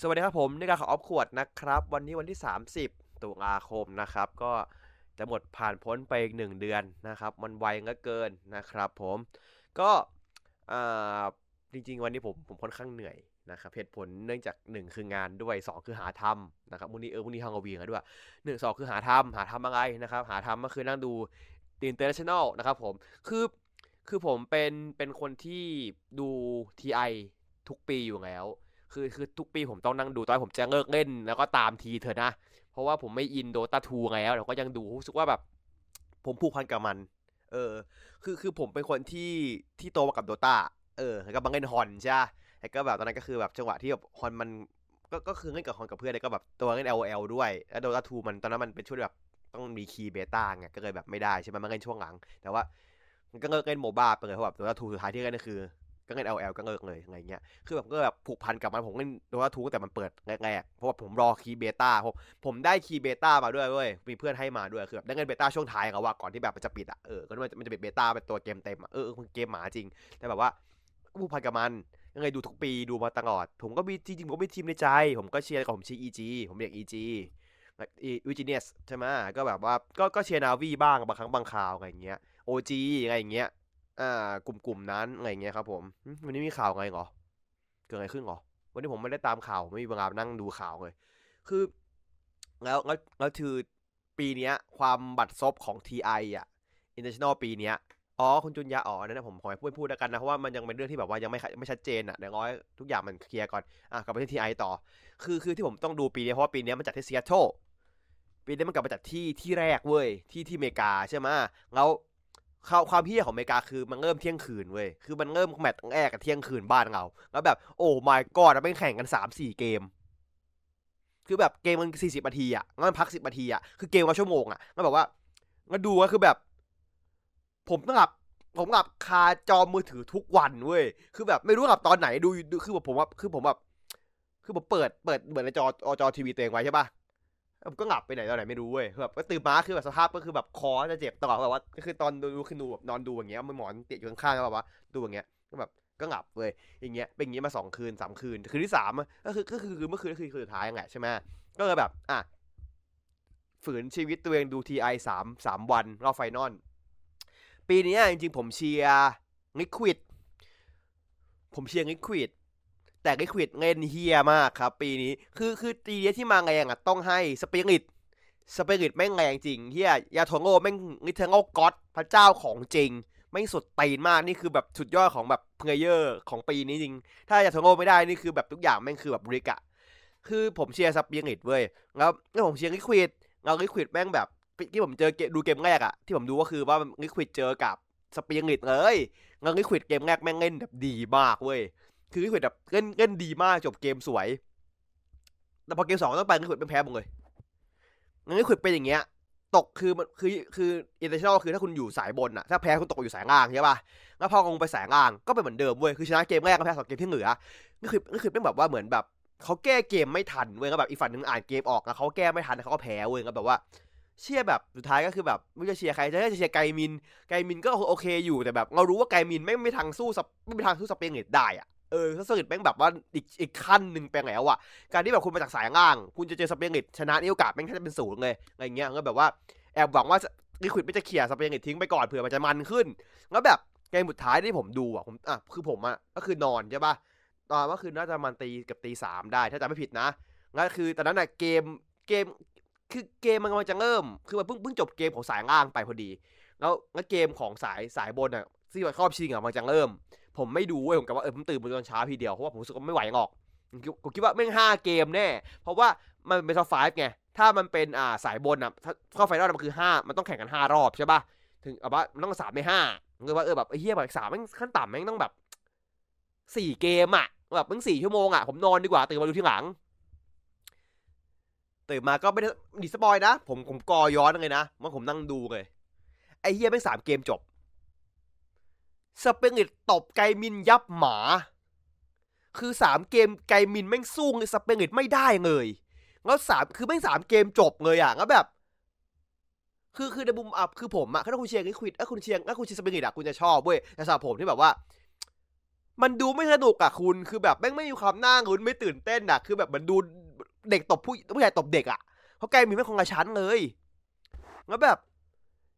สวัสดีครับผมนี่การของออฟขวดนะครับ วันนี้วันที่ 30 ตุลาคมนะครับ ก็จะหมดผ่านพ้นไปอีกหนึ่งเดือนนะครับ มันไวเหลือเกินนะครับ ผมก็จริงๆ วันนี้ผมผมค่อนข้างเหนื่อยนะครับเหตุผลเนื่องจาก 1 คืองานด้วย 2 คือหาทำนะครับวันนี้เออวันนี้ฮังกวีกันด้วยหนึ่งสองคือหาทำหาทำอะไรนะครับ หาทำก็คือนั่งดู International นะครับผมคือคือผมเป็นเป็นคนที่ดู TI ทุกปีอยู่แล้ว คือคือทุกปีผมต้องนั่งดูตอนผมจะเลิกเล่นแล้วก็ตามทีเถอะนะ เพราะว่าผมไม่อิน Dota 2แล้วแต่ก็ยังดูรู้สึกว่าแบบ ผมผูกพันกับมัน เออ คือคือผมเป็นคนที่ที่โตมากับ Dota เออแล้วก็บังเล่น HoN ใช่แล้วก็แบบตอนนั้นก็คือแบบจังหวะที่แบบ HoN มันก็ก็คือเล่นกับ HoN กับเพื่อนแล้วก็แบบตัวเล่น LOL ด้วยแล้ว Dota 2มันตอนนั้นมันเป็นช่วงแบบต้องมี key beta ไงก็เลยแบบไม่ได้ใช่ไหมมันเล่นช่วงหลัง แต่ว่ามันก็เลิกเล่น MOBA ไปเลยเพราะแบบ Dota 2สุดท้ายที่เล่นก็คือ ก็เล่น LoL ก็เลิกเลยอะไรเงี้ย คือแบบก็แบบผูกพันกับมันผมเล่น Dota 2แต่มันเปิดแรกๆ เพราะว่าผมรอ key beta ผมผมได้ key beta มาด้วยเว้ย มีเพื่อนให้มาด้วย คือแบบได้เล่น beta ช่วงท้ายเขาว่าก่อนที่แบบมันจะปิดอะ เออ ก็มันจะมันจะปิด beta เป็นตัวเกมเต็มอะ เออเกมหมาจริง แต่แบบว่าผูกพันกับมันยังไงดูทุกปีดูมาตลอด ผมก็มีจริงๆผมก็มีทีมในใจ ผมก็เชียร์กับผมเชียร์ EG ผมเรียก EG วิจิเนียสใช่ไหมก็แบบว่าก็ก็เชียร์นาวีบ้างบางครั้งบางคราวอะไรอย่างเงี้ย OG อะไรเงี้ย อ่ากลุ่มๆนั้นอะไรเงี้ยครับ ผมวันนี้มีข่าวไงเหรอเกิดอะไรขึ้นเหรอวันนี้ผมไม่ได้ตามข่าวไม่มีเวลานั่งดูข่าวเลย คือ แล้วแล้วแล้วคือปีเนี้ย ความบัตรซบของ TI อะ International ปีเนี้ยอ๋อคุณจุนยาอ๋อนั่นนะผมขอให้พูดพูดแล้วกันนะเพราะว่ามันยังเป็นเรื่องที่แบบว่ายังไม่ไม่ชัดเจนอะเดี๋ยวร้อยทุกอย่างมันเคลียร์ก่อนอะกลับไปที่ TI ต่อ คือคือที่ผมต้องดูปีนี้เพราะว่าปีนี้มันจัดที่ซีแอตเทิลปีนี้มันกลับมาจัดที่ที่แรกเว้ยที่ที่อเมริกาใช่ไหมแล้ว ข่าวความพี่ของอเมริกาคือมันเริ่มเที่ยงคืนเว้ย คือมันเริ่มแมตช์แรกกับเที่ยงคืนบ้านเรา แล้วแบบโอ้ my god มันแข่งกันสามสี่เกม คือแบบเกมมันสี่สิบนาทีอะงั้นพักสิบนาทีอะ คือเกมว่าชั่วโมงอะงั้นแบบว่างั้นดูก็คือแบบ ผมต้องหลับ ผมหลับคาจอมือถือทุกวันเว้ย คือแบบไม่รู้หลับตอนไหนดูดู คือแบบผมว่าคือผมแบบ คือผมเปิด เปิดเปิดในจอจอทีวีตัวเองไว้ใช่ปะ ผมก็หลับไปไหนตอนไหนไม่รู้เว้ยแบบก็ตื่นมาคือแบบสภาพก็คือแบบคอจะเจ็บตลอดแบบว่าก็คือตอนดูคือดูแบบนอนดูอย่างเงี้ยมือหมอนเติดอยู่ข้างๆแล้วแบบว่าดูอย่างเงี้ยก็แบบก็หลับเว้ยอย่างเงี้ยเป็นอย่างเงี้ยมาสองคืนสามคืนคืนที่สามก็คือก็คือเมื่อคืนก็คือคืนสุดท้ายไงใช่ไหมก็เลยแบบอะฝืนชีวิตตัวเองดูทีไอสามสามวันรอบไฟนอลปีนี้จริงๆผมเชียร์ Liquid ผมเชียร์ Liquid แต่ Liquid เล่นเหี้ยมากครับ ปีนี้คือคือตีนี้ที่มาแรงอะต้องให้สปิริตสปิริตแม่งแรงจริงเฮียยาโทโง่แม่งนิเทโง่ก็อดพระเจ้าของจริงไม่สุดตีนมากนี่คือแบบสุดยอดของแบบ player ของปีนี้จริง ถ้ายาโทโง่ไม่ได้นี่คือแบบทุกอย่างแม่งคือแบบบริกอะคือผมเชียร์สปิริตเว้ยแล้วแล้วผมเชียร์ Liquidแล้ว Liquid แม่งแบบที่ผมเจอดูเกมแรกอะที่ผมดูก็คือว่า Liquid เจอกับสปิริตเลยแล้ว Liquid เกมแรกแม่งเล่นแบบดีมากเว้ย คือ Liquid แบบเล่นเล่นดีมากจบเกมสวย แต่พอเกมสองต้องไป Liquid เป็นแพ้หมดเลยงั้น Liquid เป็นอย่างเงี้ย ตกคือมันคือคือ International คือถ้าคุณอยู่สายบนอะถ้าแพ้คุณตกอยู่สายล่างใช่ป่ะแล้วพอลงไปสายล่างก็เป็นเหมือนเดิมเว้ยคือชนะเกมแรกก็แพ้สองเกมที่เหลือนี่คือนี่คือเป็นแบบว่าเหมือนแบบเขาแก้เกมไม่ทันเว้ยก็แบบอีกฝั่งนึงอ่านเกมออกแล้วเขาแก้ไม่ทันเขาก็แพ้เว้ยก็แบบว่าเชียร์แบบสุดท้ายก็คือแบบไม่จะเชียร์ใครจะจะเชียร์ Gaimin Gaimin ก็โอเคอยู่แต่แบบ เรารู้ว่า Gaimin ไม่ไม่ทางสู้ไม่มีทางสู้สเปนเนตได้อะ เออถ้าสกิดแม่งแบบว่าอีกอีกขั้นหนึ่งไปแล้วอะ การที่แบบคุณมาจากสายล่าง คุณจะเจอสเปนเน็ตชนะนี่โอกาสแม่งแค่จะเป็นศูนย์เลยอะไรเงี้ยก็แบบว่าแอบหวังว่า Liquid ไม่จะเขี่ยสเปนเน็ตทิ้งไปก่อนเผื่อมันจะมันขึ้น แล้วแบบเกมสุดท้ายที่ผมดูอะผมอะคือผมอะก็คือนอนใช่ปะตอนก็คือน่าจะมันตีกับตีสามได้ถ้าจำไม่ผิดนะนั่นคือตอนนั้นอะเกมเกมคือเกมมันกำลังจะเริ่ม คือมันเพิ่งเพิ่งจบเกมของสายล่างไปพอดี แล้วแล้วเกมของสายสายบนอะที่มันครอบชิงอะมันจะเริ่ม ผมไม่ดูเว้ยผมก็แบบว่าเออผมตื่นมาตอนเช้าทีเดียวเพราะว่าผมรู้สึกว่าไม่ไหวหรอกผมคิดว่าแม่งห้าเกมแน่ เพราะว่ามันเป็น top five ไง ถ้ามันเป็นอ่าสายบนอะถ้าเข้า final มันคือห้ามันต้องแข่งกันห้ารอบใช่ป่ะ ถึงเอาว่ามันต้องสามในห้าคือว่าเออแบบไอ้เหี้ยแบบสามแม่งขั้นต่ำแม่งต้องแบบสี่เกมอะแบบมึงสี่ชั่วโมงอะผมนอนดีกว่าตื่นมาดูทีหลัง ตื่นมาก็ไม่ได้ดิสปอยนะ ผมผมกอย้อนเลยนะมันผมนั่งดูเลยไอ้เฮียไม่สามเกมจบ สเปริตตบไกมินยับหมา คือสามเกมไกมินแม่งสู้สเปริตไม่ได้เลยแล้วสามคือแม่งสามเกมจบเลยอะแล้วแบบ คือคือในมุมอับคือผมอะถ้าคุณเชียร์ลิควิดถ้าคุณเชียร์ถ้าคุณเชียร์สเปริตอะคุณจะชอบเว้ยแต่สำหรับผมที่แบบว่า มันดูไม่สนุกอะคุณคือแบบแม่งไม่มีความน่าลุ้นไม่ตื่นเต้นอะคือแบบมันดูเด็กตบผู้ผู้ใหญ่ตบเด็กอะเพราะแกมีไม่คงกระชั้นเลยแล้วแบบ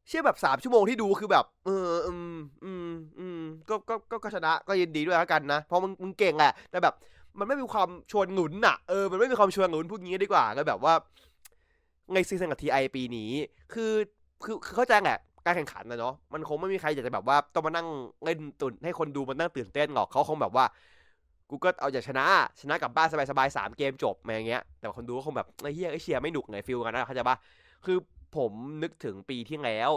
เชื่อแบบสามชั่วโมงที่ดูคือแบบ เอออืมอืมอืมก็ก็ก็ก็ชนะก็ยินดีด้วยแล้วกันนะ เพราะมึงมึงเก่งแหละ แต่แบบ มันไม่มีความชวนหนุนอะเออมันไม่มีความชวนหนุนพูดงี้ดีกว่าก็แบบว่าในซีซั่นกับทีไอปีนี้ คือคือคือเข้าใจแหละการแข่งขันนะเนาะมันคงไม่มีใครอยากจะแบบว่าต้องมานั่งเล่นตุนให้คนดูมันนั่งตื่นเต้นหรอกเขาคงแบบว่ากูก็เอาอยากชนะ ชนะกับบ้านสบายๆสามเกมจบอะไรอย่างเงี้ยแต่คนดูก็คงแบบไอ้เฮียไอ้เชียร์ไม่หนุกไงฟิลกันนะเข้าใจปะคือ ผมนึกถึงปีที่แล้ว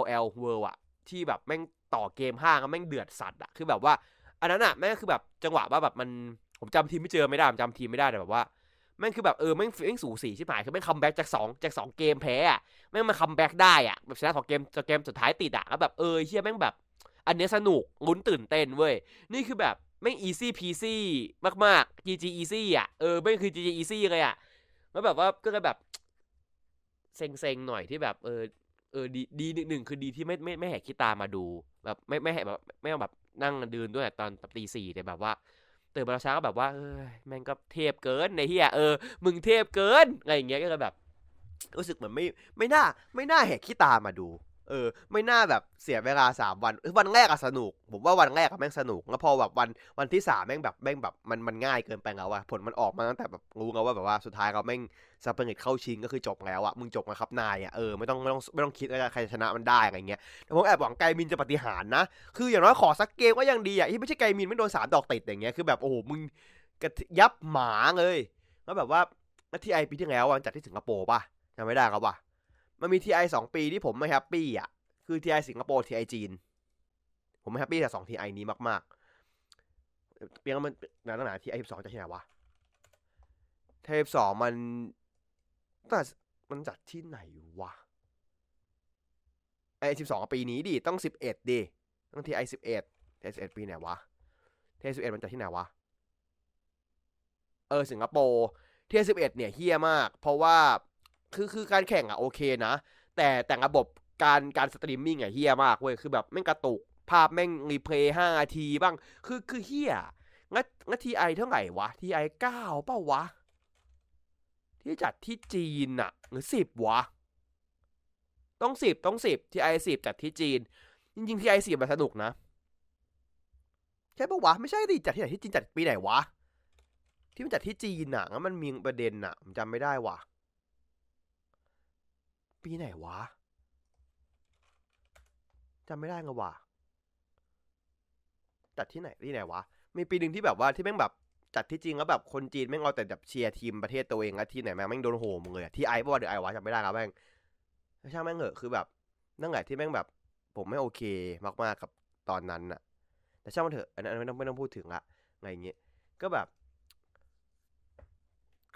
LL World อะที่แบบแม่งต่อเกมห้างแม่งเดือดสัตว์อะคือแบบว่า อันนั้นอะแม่งคือแบบจังหวะว่าแบบมันผมจำทีมไม่เจอไม่ได้ผมจำทีมไม่ได้แต่แบบว่าแม่งคือแบบเออแม่งแม่งสูสีใช่ไหมคือแม่ง comeback จากสองจากสองเกมแพ้อะแม่งมา comeback ได้อะแบบชนะสองเกมจากเกมสุดท้ายติดอะแล้วแบบเออเหี้ยแม่งแบบ อันเนี้ยสนุกลุ้นตื่นเต้นเว้ยนี่คือแบบแม่ง easy peasy มากๆ GG easy อะเออแม่งคือ GG easy เลยอะแล้วแบบว่าก็เลยแบบ เซ็งๆหน่อยที่แบบเออเออดีดีหนึ่งคือดีที่ไม่ไม่ไม่แหกขี้ตามาดูแบบไม่ไม่แหกแบบไม่แบบนั่งตื่นด้วยตอนตีสี่แต่แบบว่าตื่นมาเช้าก็แบบว่าเออแม่งก็เทพเกินในเฮียเออมึงเทพเกินอะไรอย่างเงี้ยก็แบบ รู้สึกเหมือนไม่ไม่น่าไม่น่าแหกขี้ตามาดู เออ ไม่น่าแบบเสียเวลาสามวันวันแรกอะสนุก ผมว่าวันแรกอะแม่งสนุก แล้วพอแบบวันวันที่สามแม่งแบบแม่งแบบมันมันง่ายเกินไปแล้วอะผลมันออกมาตั้งแต่แบบรู้แล้วว่าแบบว่าสุดท้ายเราแม่งสเปริตเข้าชิงก็คือจบแล้วอะมึงจบนะครับนายอะเออไม่ต้องไม่ต้องไม่ต้องคิดว่าใครชนะมันได้อะไรเงี้ยแต่ผมแอบหวังไกมินจะปฏิหารนะ คืออย่างน้อยขอสักเกมก็ยังดีอะที่ไม่ใช่ไกมินไม่โดนสามดอกติดอย่างเงี้ยคือแบบโอ้โหมึงกระยับหมาเลยแล้วแบบว่าที่ไอปีที่แล้ววันจัดที่สิงคโปร์ป่ะจำไม่ได้ครับว่ะ มันมีทีไอสองปีที่ผมไม่แฮปปี้อะ คือทีไอสิงคโปร์ทีไอจีน ผมไม่แฮปปี้กับสองทีไอนี้มากๆเปียงมันนานหนาทีไอสิบสองจะที่ไหนวะเทปสองมันแต่มันจัดที่ไหนวะไอสิบสองปีนี้ดิต้องสิบเอ็ดดิต้องทีไอสิบเอ็ดเทสิบเอ็ดปีไหนวะเทสิบเอ็ดมันจัดที่ไหนวะเออสิงคโปร์เทสิบเอ็ดเนี่ยเฮี้ยมาก เพราะว่า คือคือการแข่งอะโอเคนะ แต่แต่ระบบการการสตรีมมิ่งอะเฮี้ยมากเว้ยคือแบบแม่งกระตุกภาพแม่งรีเพลย์ห้านาทีบ้าง คือคือเฮี้ยงัดงัดทีไอเท่าไหร่วะทีไอเก้าเป้าวะ ที่จัดที่จีนอะหรือสิบวะ ต้องสิบต้องสิบทีไอสิบจัดที่จีน จริงๆทีไอสิบมันสนุกนะใช่ปะวะไม่ใช่ดิจัดที่ไหนที่จีนจัดปีไหนวะที่มันจัดที่จีนอะงั้นมันมีประเด็นอะผมจำไม่ได้วะ ปีไหนวะจำไม่ได้ไงวะจัดที่ไหนที่ไหนวะ มีปีหนึ่งที่แบบว่าที่แม่งแบบจัดที่จริงแล้วแบบคนจีนแม่งเอาแต่แบบเชียร์ทีมประเทศตัวเองแล้วที่ไหนแม่งแม่งโดนโหมเลยที่ไอป่ะเดี๋ยวไอ้วะจำไม่ได้ครับแม่งช่างแม่งเหอะคือแบบนั่งแหละที่แม่งแบบ ผมไม่โอเคมากๆกับตอนนั้นอะแต่ช่างมันเถอะอันนั้นไม่ต้องไม่ต้องพูดถึงละไงเงี้ยก็แบบ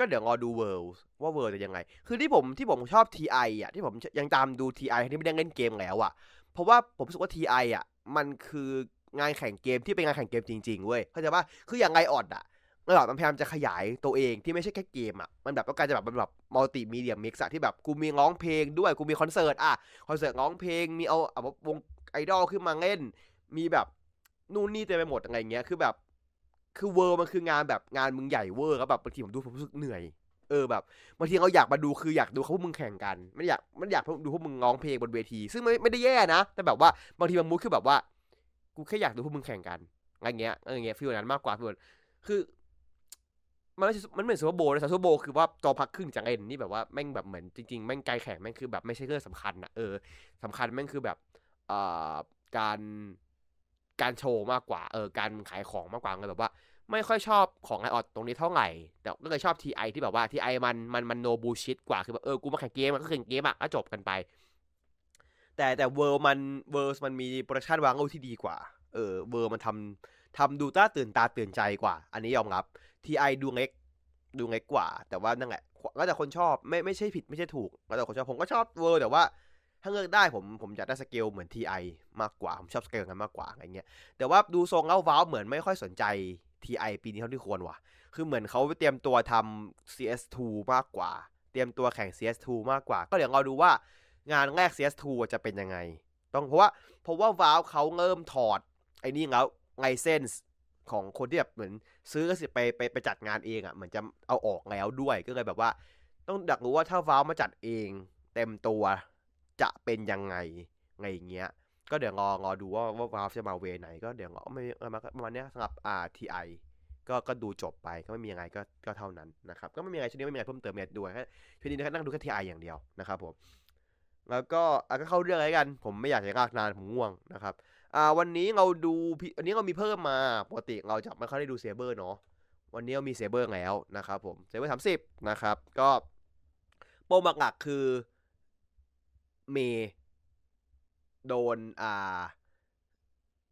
ก็เดี๋ยวรอดูเวิลด์ว่าเวิลด์จะยังไง คือที่ผมที่ผมชอบ TI อะที่ผมยังตามดู TI ที่ไม่ได้เล่นเกมแล้วอะ เพราะว่าผมรู้สึกว่า TI อะมันคืองานแข่งเกมที่เป็นงานแข่งเกมจริงๆเว้ยเข้าใจป่ะคืออย่างไงออดอะระดับมันพยายามจะขยายตัวเองที่ไม่ใช่แค่เกมอะ มันแบบต้องการจะแบบมันแบบ multimedia mix ที่แบบกูมีร้องเพลงด้วยกูมีคอนเสิร์ตอะคอนเสิร์ตร้องเพลงมีเอาเอาวงไอดอลขึ้นมาเล่น มีแบบนู่นนี่เต็มไปหมดอะไรเงี้ยคือแบบ คือ World มันคืองานแบบงานมึงใหญ่เวอร์ครับแบบบางทีผมดูผมรู้สึกเหนื่อยเออแบบบางทีเราอยากมาดูคืออยากดูเขาพวกมึงแข่งกัน ไม่อยากไม่อยากดูพวกมึงร้องเพลงบนเวที ซึ่งไม่ไม่ได้แย่นะ แต่แบบว่าบางทีบางมูดคือแบบว่า กูแค่อยากดูพวกมึงแข่งกันอะไรเงี้ยอะไรเงี้ยฟีลนั้นมากกว่าฟีลคือ มันไม่มันเหมือนซูเปอร์โบว์นะซูเปอร์โบว์คือว่าจอพักครึ่งจังเอ็นนี่แบบว่าแม่งแบบเหมือนจริงๆแม่งไกลแข่งแม่งคือแบบไม่ใช่เรื่องสำคัญนะเออสำคัญแม่งคือแบบอ่าการการโชว์มากกว่าเออการขายของมากกว่าเลยแบบว่า ไม่ค่อยชอบของไอออดตรงนี้เท่าไหร่ แต่ก็เลยชอบ TI ที่แบบว่า TI มันมันมันโนบูชิตกว่าคือแบบเออกูมาแข่งเกมมันก็แข่งเกมอะก็จบกันไป แต่แต่ World มัน World มันมี production วางเอาที่ดีกว่า เออ World มันทำทำดูต้าตื่นตาตื่นใจกว่า อันนี้ยอมรับ TI ดูเล็กดูเล็กกว่า แต่ว่านั่นแหละก็แต่คนชอบไม่ไม่ใช่ผิดไม่ใช่ถูกแล้วแต่คนชอบผมก็ชอบ World แต่ว่าถ้าเลือกได้ผมผมจะได้สเกลเหมือน TI มากกว่า ผมชอบสเกลกันมากกว่าอะไรเงี้ยแต่ว่าดูทรงแล้ว้าวเหมือนไม่ค่อยสนใจ TI ปีนี้เท่าที่ควรว่ะ คือเหมือนเขาเตรียมตัวทำ CS2 มากกว่า เตรียมตัวแข่ง CS2 มากกว่า ก็เดี๋ยวเราดูว่างานแรก CS2 จะเป็นยังไง ต้องเพราะว่าเพราะว่าวาวเขาเริ่มถอด ไอ้นี่แล้วไลเซนส์ของคนที่แบบเหมือนซื้อกสิไปไปไปจัดงานเองอะเหมือนจะเอาออกแล้วด้วยก็เลยแบบว่า ต้องดักรู้ว่าถ้าวาวมาจัดเอง เต็มตัวจะเป็นยังไงไงเงี้ย ก็เดี๋ยวรอรอดูว่าว่าวาวจะมาเวไหน ก็เดี๋ยวรอไม่มาประมาณนี้สำหรับอ่าทีไอก็ก็ดูจบไปก็ไม่มีอะไรก็ก็เท่านั้นนะครับก็ไม่มีอะไรช่วงนี้ไม่มีอะไรเพิ่มเติมเนี่ยดูแค่ช่วงนี้นะครับนั่งดูแค่ทีไออย่างเดียวนะครับผมแล้วก็อะก็เข้าเรื่องอะไรกัน ผมไม่อยากจะลากนานผมง่วงนะครับอ่าวันนี้เราดูอันนี้เรามีเพิ่มมาปกติเราจะไม่ค่อยได้ดูเซเบอร์เนาะวันนี้เรามีเซเบอร์แล้วนะครับผมเซเบอร์สามสิบนะครับก็โปรหลักๆคือเมย์ โดนอ่า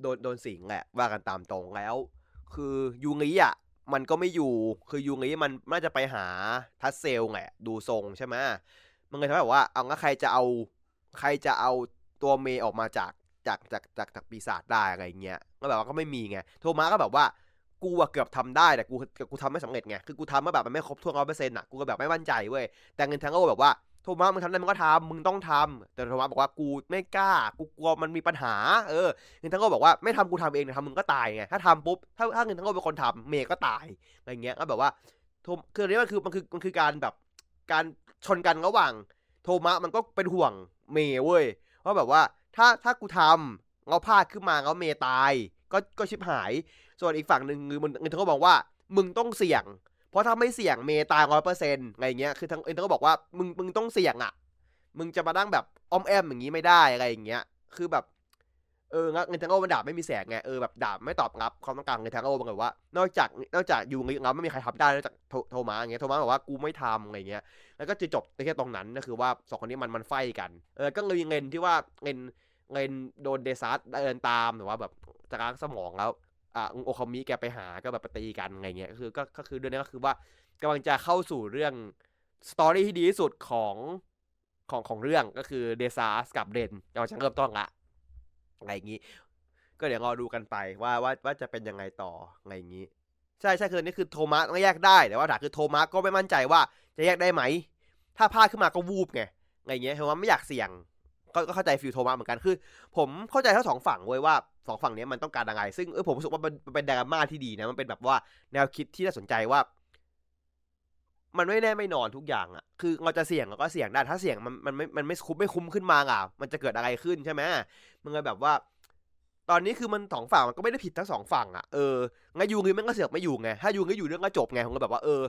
โดนโดนสิงแหละว่ากันตามตรงแล้ว คือยูงิอะมันก็ไม่อยู่ คือยูงิมันน่าจะไปหาทัสเซลแหละดูทรงใช่ไหมมันเลยทำให้แบบว่าเอางั้นใครจะเอาใครจะเอาตัวเมย์ออกมาจากจากจากจากจากปีศาจได้อะไรเงี้ยก็แบบว่าก็ไม่มีไงโทมัสก็แบบว่ากูอะเกือบทำได้แต่กูกูทำไม่สำเร็จไงคือกูทำมาแบบมันไม่ครบถ้วนร้อยเปอร์เซ็นต์อะกูก็แบบไม่มั่นใจเว้ยแต่เงินทั้งโอแบบว่า โทมัสมึงทำได้มึงก็ทำมึงต้องทำแต่โทมัสบอกว่ากูไม่กล้า กูกลัวมันมีปัญหา เออเงินทั้งโอบอกว่าไม่ทำกูทำเองแต่ทำมึงก็ตายไง ถ้าทำปุ๊บ ถ้าถ้าเงินทั้งโอเป็นคนทำเมย์ก็ตาย อะไรเงี้ย ก็แบบว่าโทคืออันนี้มันคือมันคือมันคือการแบบ การชนกันระหว่าง โทมัสมันก็เป็นห่วงเมย์เว้ยว่าแบบว่าถ้าถ้ากูทำเราพลาดขึ้นมาเราเมย์ตาย ก็ก็ชิบหาย ส่วนอีกฝั่งหนึ่งคือมันเงินทั้งก็บอกว่า มึงต้องเสี่ยง เพราะถ้าไม่เสี่ยงเมย์ตายร้อยเปอร์เซ็นต์อะไรเงี้ยคือทั้งเอ็นทั้งก็บอกว่ามึงมึงต้องเสี่ยงอะ มึงจะมานั่งแบบอ้อมแอมอย่างนี้ไม่ได้อะไรอย่างเงี้ย คือแบบเออเงินทังโอมันดาบไม่มีแสงไงเออแบบดาบไม่ตอบรับความต้องการเงินทังโอมันแบบว่า นอกจากนอกจากยูงิงับไม่มีใครทำได้นอกจากโทมัสอย่างเงี้ยโทมัสบอกว่ากูไม่ทำอะไรเงี้ยแล้วก็จะจบแค่ตรงนั้นก็คือว่าสองคนนี้มันมันไฟกันเออก็เลยเงินที่ว่าเงินเงินโดนเดซัสเดินตามหรือว่าแบบจะล้างสมองแล้ว อะโอคามิแกไปหาก็แบบปตีกันอะไรเงี้ยคือก็ก็คือเรื่องนี้ก็คือว่ากำลังจะเข้าสู่เรื่อง story ที่ดีที่สุดของของของเรื่องก็คือเดซัสกับเรนกำลังจะเริ่มต้นละอะไรอย่างงี้ก็เดี๋ยวรอดูกันไปว่าว่าว่าจะเป็นยังไงต่ออะไรอย่างงี้ ใช่ใช่คือนี่คือโทมัสก็แยกได้แต่ว่าถามคือโทมัสก็ไม่มั่นใจว่าจะแยกได้ไหม ถ้าพลาดขึ้นมาก็วูบไงไงเงี้ยโทมัสไม่อยากเสี่ยง ก็เข้าใจฟิลโทมัสเหมือนกันคือ ผมเข้าใจทั้งสองฝั่งเว้ยว่าสองฝั่งนี้มันต้องการอะไร ซึ่งเออผมรู้สึกว่ามันเป็นดราม่าที่ดีนะมันเป็นแบบว่าแนวคิดที่น่าสนใจว่า มันไม่แน่ไม่นอนทุกอย่างอะคือเราจะเสี่ยงเราก็เสี่ยงได้ถ้าเสี่ยงมันมันไม่มันไม่คุ้มไม่คุ้มขึ้นมาอะ มันจะเกิดอะไรขึ้นใช่ไหมมันเลยแบบว่า ตอนนี้คือมันสองฝั่งมันก็ไม่ได้ผิดทั้งสองฝั่งอะเอองั้นยูงิมันก็เสือกไม่อยู่ไงถ้ายูงิอยู่เรื่องก็จบไงผมก็แบบว่าเออ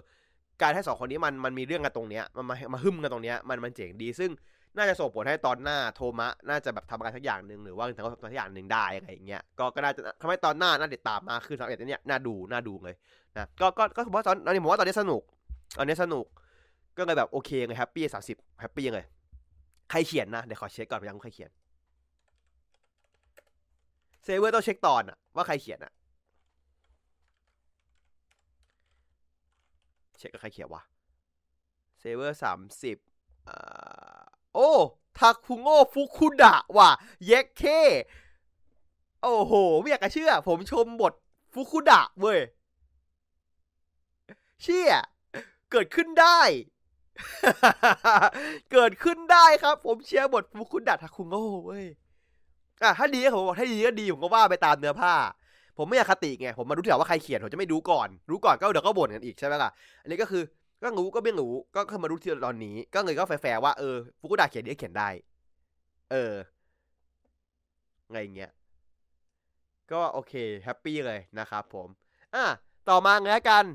การให้สองคนนี้มันมันมีเรื่องกันตรงเนี้ยมันมามาหึมกันตรงเนี้ยมันมันเจ๋งดีซึ่ง น่าจะส่งผลให้ตอนหน้าโทมะน่าจะแบบทำอะไรสักอย่างหนึ่งหรือว่าทำอะไรสักอย่างหนึ่งได้อะไรอย่างเงี้ยก็ก็น่าจะทำให้ตอนหน้าน่าติดตามมากขึ้นสำหรับเนี้ยน่าดูน่าดูเลยนะก็ก็ก็ผมว่าตอนนี้ผมว่าตอนนี้สนุกตอนนี้สนุกก็เลยแบบโอเคเลย happy สามสิบ happy เลยใครเขียนนะเดี๋ยวขอเช็คก่อนยังใครเขียน Saber ต้องเช็คตอนอะว่าใครเขียนอะเช็คกับใครเขียนวะเซเวอร์สามสิบอ่า โอ้ ทาคุโงฟุคุดะว่ะ เย็กเค โอ้โห ไม่อยากจะเชื่อ ผมชมบทฟุคุดะเว้ย เชี่ย เกิดขึ้นได้ เกิดขึ้นได้ครับ ผมเชียร์บทฟุคุดะทาคุโงเว้ย อะ ถ้าดีก็ผมบอกถ้าดีก็ดี ผมก็ว่าไปตามเนื้อผ้าผมไม่อยากอคติไง ผมมารู้ทีหลังว่าใครเขียน ผมจะไม่รู้ก่อน รู้ก่อนก็เดี๋ยวก็บ่นกันอีกใช่ไหมล่ะ อันนี้ก็คือ ก็รู้ก็ไม่รู้ ก็คือมารู้ที่ตอนนี้ ก็เลยก็แฟร์ว่าเออฟุกุดะเขียนนี้เขียนได้ เออไงเงี้ย ก็โอเค happy เลยนะครับผม อะต่อมาเงี้ยกัน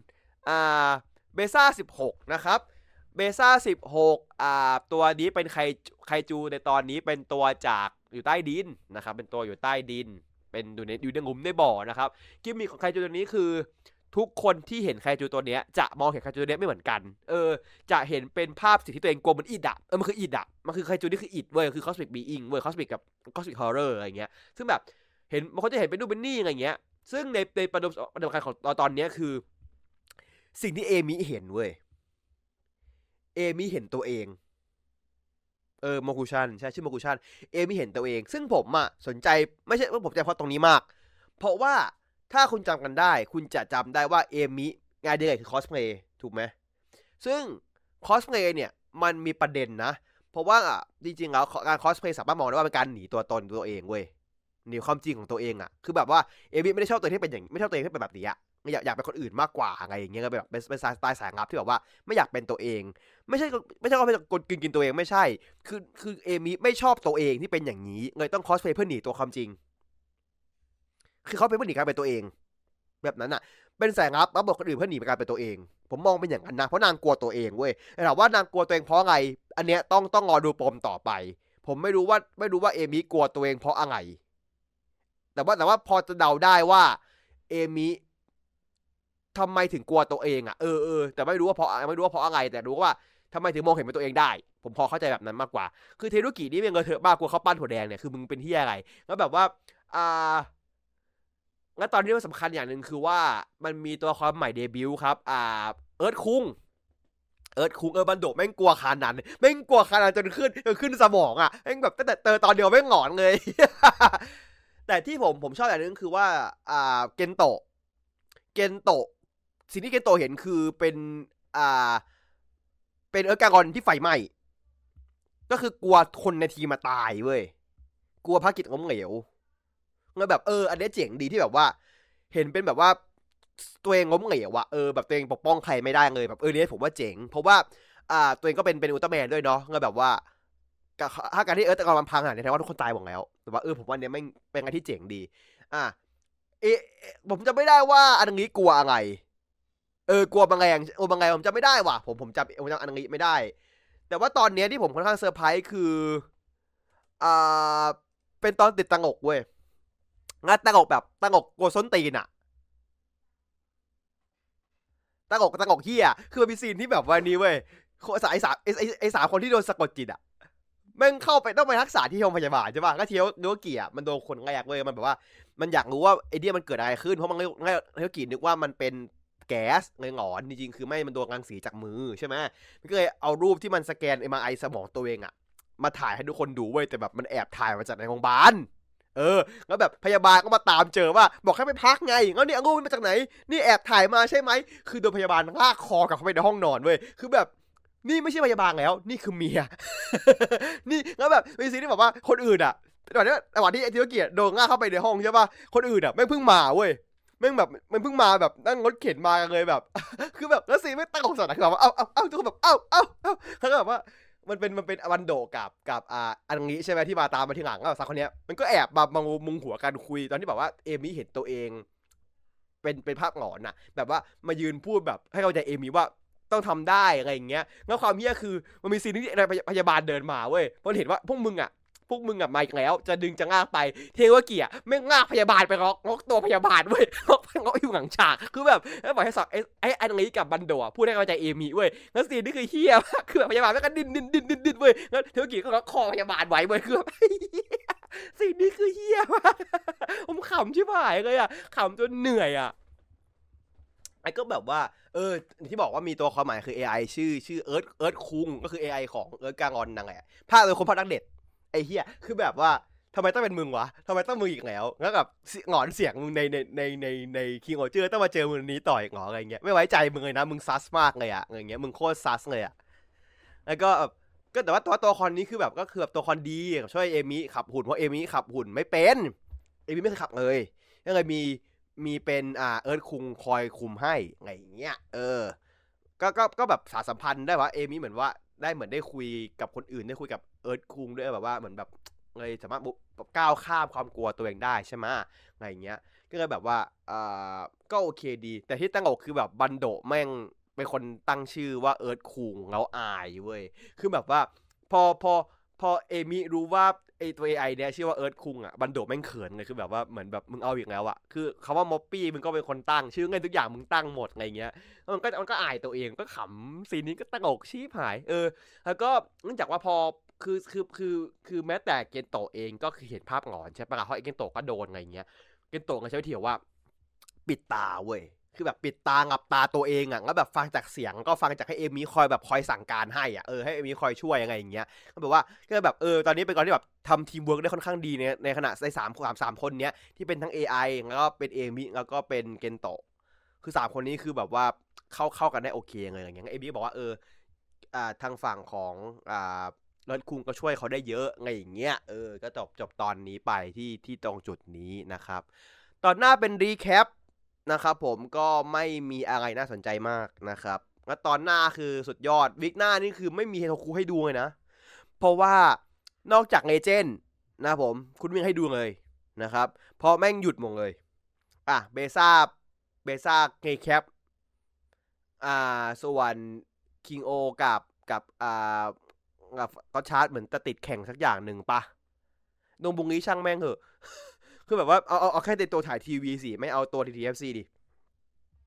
อ่า Blazar สิบหกนะครับ Blazar สิบหกอ่าตัวนี้เป็นไคไคจูในตอนนี้เป็นตัวจากอยู่ใต้ดินนะครับ เป็นตัวอยู่ใต้ดิน เป็นอยู่ในอยู่ในหลุมในบ่อนะครับกิมมิคของไคจูตัวนี้คือ ทุกคนที่เห็นไคจูตัวเนี้ยจะมองเห็นไคจูตัวเนี้ยไม่เหมือนกัน เออ จะเห็นเป็นภาพสิ่งที่ตัวเองกลัวเหมือนอิดอะเออมันคืออิดอะมันคือไคจูนี่คืออิดเว้ย คือ cosmic being เว้ย cosmic กับ cosmic horror อะไรเงี้ย ซึ่งแบบเห็นบางคนจะเห็นเป็นนู่นเป็นนี่อะไรเงี้ย ซึ่งในในประเด็นประเด็นสำคัญของตอนตอนนี้คือ สิ่งที่เอมิเห็นเว้ย เอมิเห็นตัวเอง เออโมกุชันใช่ชื่อโมกุชันเอมิเห็นตัวเอง ซึ่งผมอะสนใจไม่ใช่ว่าผมใจเพราะตรงนี้มาก เพราะว่า ถ้าคุณจำกันได้ คุณจะจำได้ว่าเอมิงานอดิเรกคือคอสเพลย์ถูกไหมซึ่งคอสเพลย์เนี่ยมันมีประเด็นนะ เพราะว่าจริงๆแล้วการคอสเพลย์สามารถมองได้ว่าเป็นการหนีตัวตนตัวเองเว้ยหนีความจริงของตัวเองอะคือแบบว่าเอมิไม่ได้ชอบตัวเองที่เป็นอย่างไม่ชอบตัวเองที่เป็นแบบนี้อะอยากอยากเป็นคนอื่นมากกว่าอะไรอย่างเงี้ยก็แบบเป็นเป็นสไตล์สายลับที่แบบว่าไม่อยากเป็นตัวเอง ไม่ใช่ไม่ใช่ว่าเป็นกดกินกินตัวเองไม่ใช่ คือคือเอมิไม่ชอบตัวเองที่เป็นอย่างนี้เลยต้องคอสเพลย์เพื่อหนีตัวความจริง คือเขาเป็นเพื่อหนีการเป็นตัวเอง แบบนั้นอะเป็นสายลับรับบทคนอื่นเพื่อหนีไปการเป็นตัวเอง ผมมองเป็นอย่างนั้นนะเพราะนางกลัวตัวเองเว้ยแต่ถามว่านางกลัวตัวเองเพราะอะไรอันเนี้ยต้องต้องรอดูปมต่อไป ผมไม่รู้ว่าไม่รู้ว่าเอมิกลัวตัวเองเพราะอะไรแต่ว่าแต่ว่าพอจะเดาได้ว่า เอมิทำไมถึงกลัวตัวเองอะเออเออแต่ไม่รู้ว่าเพราะไม่รู้ว่าเพราะอะไร แต่รู้ว่าทำไมถึงมองเห็นเป็นตัวเองได้ ผมพอเข้าใจแบบนั้นมากกว่า คือเทรุกินี่เป็นเงินเถอะมากกลัวเขาปั้นถั่วแดงเนี่ยคือมึงเป็นที่อะไรแล้วแบบว่าอ่า แล้วตอนนี้มันสำคัญอย่างหนึ่งคือว่ามันมีตัวละครใหม่เดบิวต์ครับอ่าเอิร์ธคุงเอิร์ธคุงเออบันโดแม่งกลัวคานันแม่งกลัวคานันจนขึ้นจนขึ้นสมองอะแม่งแบบตั้งแต่เจอตอนเดียวแม่งหงอนเลย แต่ที่ผมผมชอบอย่างนึงคือว่าอ่าเกนโตะเกนโตะสิ่งที่เกนโตะเห็นคือเป็นอ่าเป็นเอิร์ธกากอนที่ไฟไหม้ก็คือกลัวคนในทีมมาตายเว้ยกลัวภารกิจล้มเหลว แล้วแบบเอออันนี้เจ๋งดีที่แบบว่า เห็นเป็นแบบว่าตัวเองล้มเหลวอะเออแบบตัวเองปกป้องใครไม่ได้เลยแบบเออเนี้ยผมว่าเจ๋ง เพราะว่าอ่าตัวเองก็เป็นเป็นอุลตร้าแมนด้วยเนาะแล้วแบบว่าถ้าการที่เออแต่ก่อนมันพังอะเนี่ยแปลว่าทุกคนตายหมดแล้วแต่ว่าเออผมว่าเนี้ยไม่เป็นอะไรที่เจ๋งดี อะเอผมจะไม่ได้ว่าอันนี้กลัวอะไรเออกลัวบางแรงโอ้บางแรงผมจำไม่ได้ว่ะผมผมจำผมจำอันนี้ไม่ได้ แต่ว่าตอนเนี้ยที่ผมค่อนข้างเซอร์ไพรส์คืออ่าเป็นตอนติดตังกเว้ย งาตังอกแบบตังอกโกส้นตีนอะตังอกตังอกเฮียคือมันมีซีนที่แบบวันนี้เว้ยสายสามไอไอไอสามคนที่โดนสะกดจิตอะแม่งเข้าไปต้องไปรักษาที่โรงพยาบาลใช่ป่ะก็เทียวนึกว่าเกียมันโดนคนแรกเว้ยมันแบบว่า มันอยากรู้ว่าไอเดียมันเกิดอะไรขึ้นเพราะมันง่ายเทียวกีนึกว่ามันเป็นแก๊สเงยหงอนจริงๆคือไม่มันโดนรังสีจากมือใช่ไหมมันก็เลยเอารูปที่มันสแกนเอ็มไอสมองตัวเองอะมาถ่ายให้ทุกคนดูเว้ยแต่แบบมันแอบถ่ายมาจากในโรงพยาบาล เออ แล้วแบบพยาบาลก็มาตามเจอว่าบอกให้ไปพักไงแล้วนี่เอางูมาจากไหน นี่แอบถ่ายมาใช่ไหม คือโดนพยาบาลลากคอกลับเข้าไปในห้องนอนเว้ย คือแบบนี่ไม่ใช่พยาบาลแล้ว นี่คือเมีย นี่แล้วแบบมีซีที่แบบว่าคนอื่นอะตอนนี้ตอนที่ไอทิวเกียรโดนลากเข้าไปในห้องใช่ป่ะ คนอื่นอะไม่เพิ่งมาเว้ยแม่งแบบมันเพิ่งมาแบบนั่งรถเข็นมาเลยแบบ คือแบบแล้วซีไม่ตั้งของสอนคือแบบเอ้าเอ้าเอ้าทุกคนแบบเอ้าเอ้าเอ้าเขาก็แบบว่า มันเป็นมันเป็นอวันโดกับกับอ่าอันนี้ใช่ไหมที่มาตามมาทีหลังแล้วสาวคนนี้มันก็แอบมามามุงหัวกันคุยตอนที่แบบว่าเอมี่เห็นตัวเอง เป็นเป็นภาพหลอนน่ะ แบบว่ามายืนพูดแบบให้เข้าใจเอมี่ว่าต้องทำได้อะไรอย่างเงี้ยแล้วความเฮี้ยคือมันมีซีนที่พยาบาลเดินมาเว้ยเพราะเห็นว่าพวกมึงอะ พวกมึงอะมาอีกแล้ว จะดึงจะงากไป เทวเกียไม่งากพยาบาลไปงอกงอกตัวพยาบาลเว้ยงอกงอกอยู่หลังฉากคือแบบแล้วบอกให้สอบไอ้ไอ้อันนี้กับบันโดะพูดให้เข้าใจเอมี่เว้ยแล้วซีนนี่คือเฮี้ยมากคือแบบพยาบาลแม่งก็ดิ้นดิ้นดิ้นดิ้นดิ้นเว้ยแล้วเทวเกียร์ก็คอพยาบาลไว้เว้ยคือแบบซีนนี้คือเฮี้ยมากผมขำชิบหายเลยอะขำจนเหนื่อยอะไอ้ก็แบบว่า เออ ที่บอกว่ามีตัวความหมายคือ AI ชื่อชื่อเอิร์ธเอิร์ธคุงก็คือ AI ของเอิร์ธกางอนนั่นแหละภาคโดยคนพักนักเด็ด ไอ้เฮียคือแบบว่าทำไมต้องเป็นมึงวะทำไมต้องมึงอีกแล้วแล้วกับหงอนเสียงมึงในในในในในคิงโอเจอร์ต้องมาเจอมึงนี้ต่อยหงออะไรเงี้ยไม่ไว้ใจมึงเลยนะมึงซัสมากเลยอะอะไรเงี้ยมึงโคตรซัสเลยอะแล้วก็ก็แต่ว่าตัวตัวคอนนี้คือแบบก็คือแบบตัวคอนดีช่วยเอมิขับหุ่นเพราะเอมิขับหุ่นไม่เป็นเอมิไม่เคยขับเลยก็เลยมีมีเป็นอ่าเอิร์ธคุงคอยคุมให้ไงเงี้ยเออก็ก็ก็แบบสาสัมพันธ์ได้ว่าเอมิเหมือนว่า ได้เหมือนได้คุยกับคนอื่นได้คุยกับเอิร์ธคุงด้วยแบบว่าเหมือนแบบเลยสามารถก้าวข้ามความกลัวตัวเองได้ใช่ไหมอะไรเงี้ย ก็เลยแบบว่าอ่าก็โอเคดี แต่ที่ตั้งอกคือแบบบันโดแม่งเป็นคนตั้งชื่อว่าเอิร์ธคุงแล้วอายเว้ย คือแบบว่าพอพอ อเอมิรู้ว่าไอตัวไอเนี่ยชื่อว่าเอิร์ธคุงอะบันโดแม่งเขินเลยคือแบบว่าเหมือนแบบมึงเอาอีกแล้วอะคือคาว่าม็อบปี้มึงก็เป็นคนตั้ง ชื่อเงินทุกอย่างมึงตั้งหมดอะไรเงี้ยมันก็มันก็อายตัวเองก็ขำซีนนี้ก็ตั้งอกชี้หาย เออ แล้วก็เนื่องจากว่าพอคือคือคือคือแม้แต่เกนโตเองก็คือเห็นภาพหงอนใช่ปะเพราะเกนโตก็โดนอะไรเงี้ยเกนโตก็ใช้วิธีว่า ปิดตาเว้ย คือแบบปิดตาหลับตาตัวเองอะแล้วแบบฟังจากเสียงก็ฟังจากให้เอมี่คอยแบบคอยสั่งการให้อะเออให้เอมี่คอยช่วยยังไงอย่างเงี้ยก็แบบว่าก็แบบเออตอนนี้เป็นก่อนที่แบบทำทีมเวิร์กได้ค่อนข้างดีในในขณะในสามสามสามคนเนี้ยที่เป็นทั้ง AI แล้วก็เป็นเอมี่แล้วก็เป็นเกนโตะคือสามคนนี้คือแบบว่าเข้าเข้ากันได้โอเคเลยอย่างเงี้ยเอมี่บอกว่าเอออ่าทางฝั่งของอ่าเอิร์ธคุงก็ช่วยเขาได้เยอะไงอย่างเงี้ยเออก็จบจบตอนนี้ไปที่ที่ตรงจุดนี้นะครับตอนหน้าเป็นรีแคป นะครับผมก็ไม่มีอะไรน่าสนใจมากนะครับ แล้วตอนหน้าคือสุดยอดวิกหน้านี่คือไม่มีเฮโทคุให้ดูเลยนะ เพราะว่านอกจากเลเจนนะผมคุณวิ่งให้ดูเลยนะครับ เพราะแม่งหยุดหมดเลย อะเบซ่าเบซ่าเงแคปอ่าส่วนคิงโอกับกับอ่ากับก็ชาร์จเหมือนจะติดแข่งสักอย่างหนึ่งปะดงบุงนี้ช่างแม่งเหอะ คือแบบว่าเอาเอาเอาแค่ในตัวถ่ายทีวีสิไม่เอาตัวทีทีเอฟซีดิ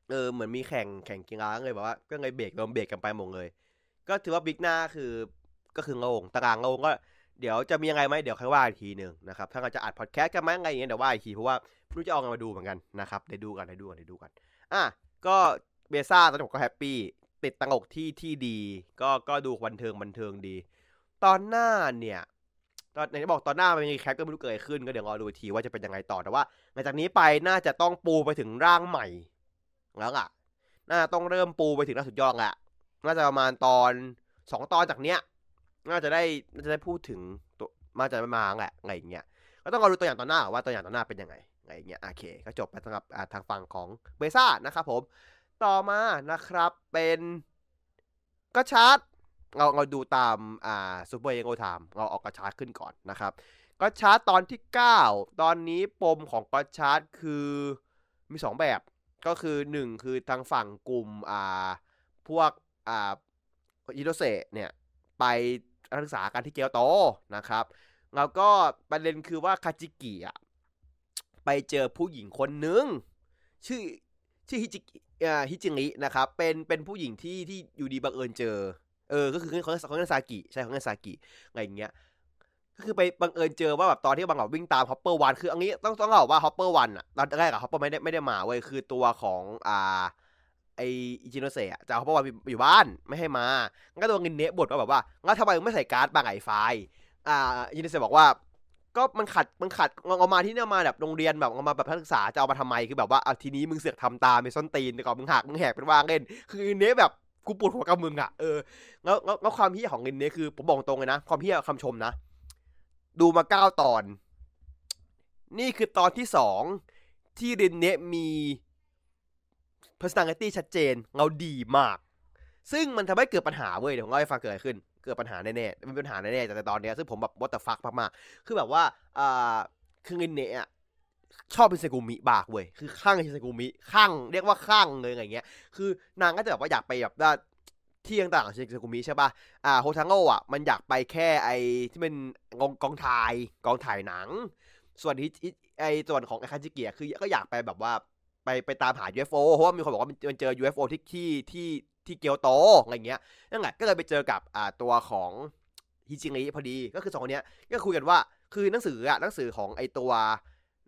เออเหมือนมีแข่งแข่งกีฬาเลยแบบว่าก็เลยเบรกรวมเบรกกันไปหมดเลย ก็ถือว่าบิ๊กหน้าคือก็คือโงงตารางโงงก็เดี๋ยวจะมียังไงไหมเดี๋ยวค่อยว่าอีกทีหนึ่งนะครับถ้าเราจะอัดพอดแคสต์กันไหมอะไรอย่างเงี้ยเดี๋ยวว่าอีกทีเพราะว่าไม่รู้จะเอากันมาดูเหมือนกันนะครับได้ดูกันได้ดูกันได้ดูกันอะก็เบซ่าตอนจบก็แฮปปี้ติดตังอกที่ที่ดี ก็ก็ดูบันเทิงบันเทิงดี ตอนหน้าเนี่ย ตอนไหนบอกตอนหน้ามันมีแคปก็ไม่รู้เกิดขึ้นก็เดี๋ยวรอดูทีว่าจะเป็นยังไงต่อแต่ว่าหลังจากนี้ไปน่าจะต้องปูไปถึงร่างใหม่แล้วอะน่าต้องเริ่มปูไปถึงร่างสุดยอดแหละน่าจะประมาณตอนสองตอนจากเนี้ย น่าจะได้น่าจะได้พูดถึงตัวมาจะไม่มาแหละอะไรอย่างเงี้ยก็ต้องรอดูตัวอย่างตอนหน้าว่าตัวอย่างตอนหน้าเป็นยังไงอะไรอย่างเงี้ยโอเค ก็จบไปสำหรับทางฝั่งของเบซ่านะครับผมต่อมานะครับเป็น Gotchard เราเราดูตามอ่า Super Hero Time เราออก Gotchard ขึ้นก่อนนะครับ Gotchard ตอนที่ 9 ตอนนี้ปมของ Gotchard คือมี 2 แบบก็คือ 1 คือทางฝั่งกลุ่มอ่าพวกอ่าอิจิโนเซะเนี่ยไปศึกษากันที่เกียวโตนะครับ แล้วก็ประเด็นคือว่าคาจิกิอะไปเจอผู้หญิงคนหนึงชื่อชื่อฮิจิฮิจิงินะครับเป็นเป็นผู้หญิงที่ที่อยู่ดีบังเอิญเจอ เออ ก็คือของของนาซากิใช่ของนาซากิอะไรอย่างเงี้ย ก็คือไปบังเอิญเจอว่าแบบตอนที่บังแบบวิ่งตามฮอปเปอร์วันคืออันนี้ต้องต้องบอกว่าฮอปเปอร์วันอะตอนแรกอะฮอปเปอร์ไม่ได้ไม่ได้มาเว้ยคือตัวของอ่าไออิจิโนเซะจะฮอปเปอร์วันอยู่บ้านไม่ให้มางั้นก็ตัวเงินเนะบทว่าแบบว่างั้นทำไมไม่ใส่การ์ดบางไอไฟอ่าอิจิโนเซะบอกว่าก็มันขัดมันขัดเอามาที่เนี่ยมาแบบโรงเรียนแบบเอามาแบบนักศึกษาจะเอามาทำไมคือแบบว่าเอาทีนี้มึงเสือกทำตามไปส้นตีนแต่ก่อนมึงหักมึงแหกเป็นว่างเล่น คือเนี้ยแบบ กูปวดหัวกับมึงอะเออแล้วแล้วความเฮี้ยของเงินเนี้ยคือผมบอกตรงเลยนะ ความเฮี้ยคำชมนะ ดูมาเก้าตอน นี่คือตอนที่สองที่เรนเนะมี personality ชัดเจนเราดีมาก ซึ่งมันทำให้เกิดปัญหาเว้ยเดี๋ยวผมเล่าให้ฟังเกิดอะไรขึ้น เกิดปัญหาแน่ๆมันเป็นปัญหาแน่ๆแต่ตอนเนี้ยซึ่งผมแบบ what the fuck มากๆคือแบบว่าอ่าคือเินเนะอะ ชอบเป็นเซกุมิบากเว้ยคือข้างเป็นเซกุมิข้างเรียกว่าข้างเลยอะไรเงี้ย คือนางก็จะแบบว่าอยากไปแบบว่าที่ต่างๆเซกุมิใช่ป่ะอ่าโฮทังโง่อะมันอยากไปแค่ไอที่เป็นกองกองถ่ายกองถ่ายหนัง ส่วนที่ไอส่วนของไอคาจิเกียคือก็อยากไปแบบว่าไปไปตามหา UFO เพราะว่ามีคนบอกว่ามันเจอ UFO ที่ที่ที่ที่เกียวโตอะไรเงี้ยนั่นแหละก็เลยไปเจอกับอ่าตัวของฮิจิงิพอดีก็คือสองคนเนี้ยก็คุยกันว่าคือหนังสืออะหนังสือของไอตัว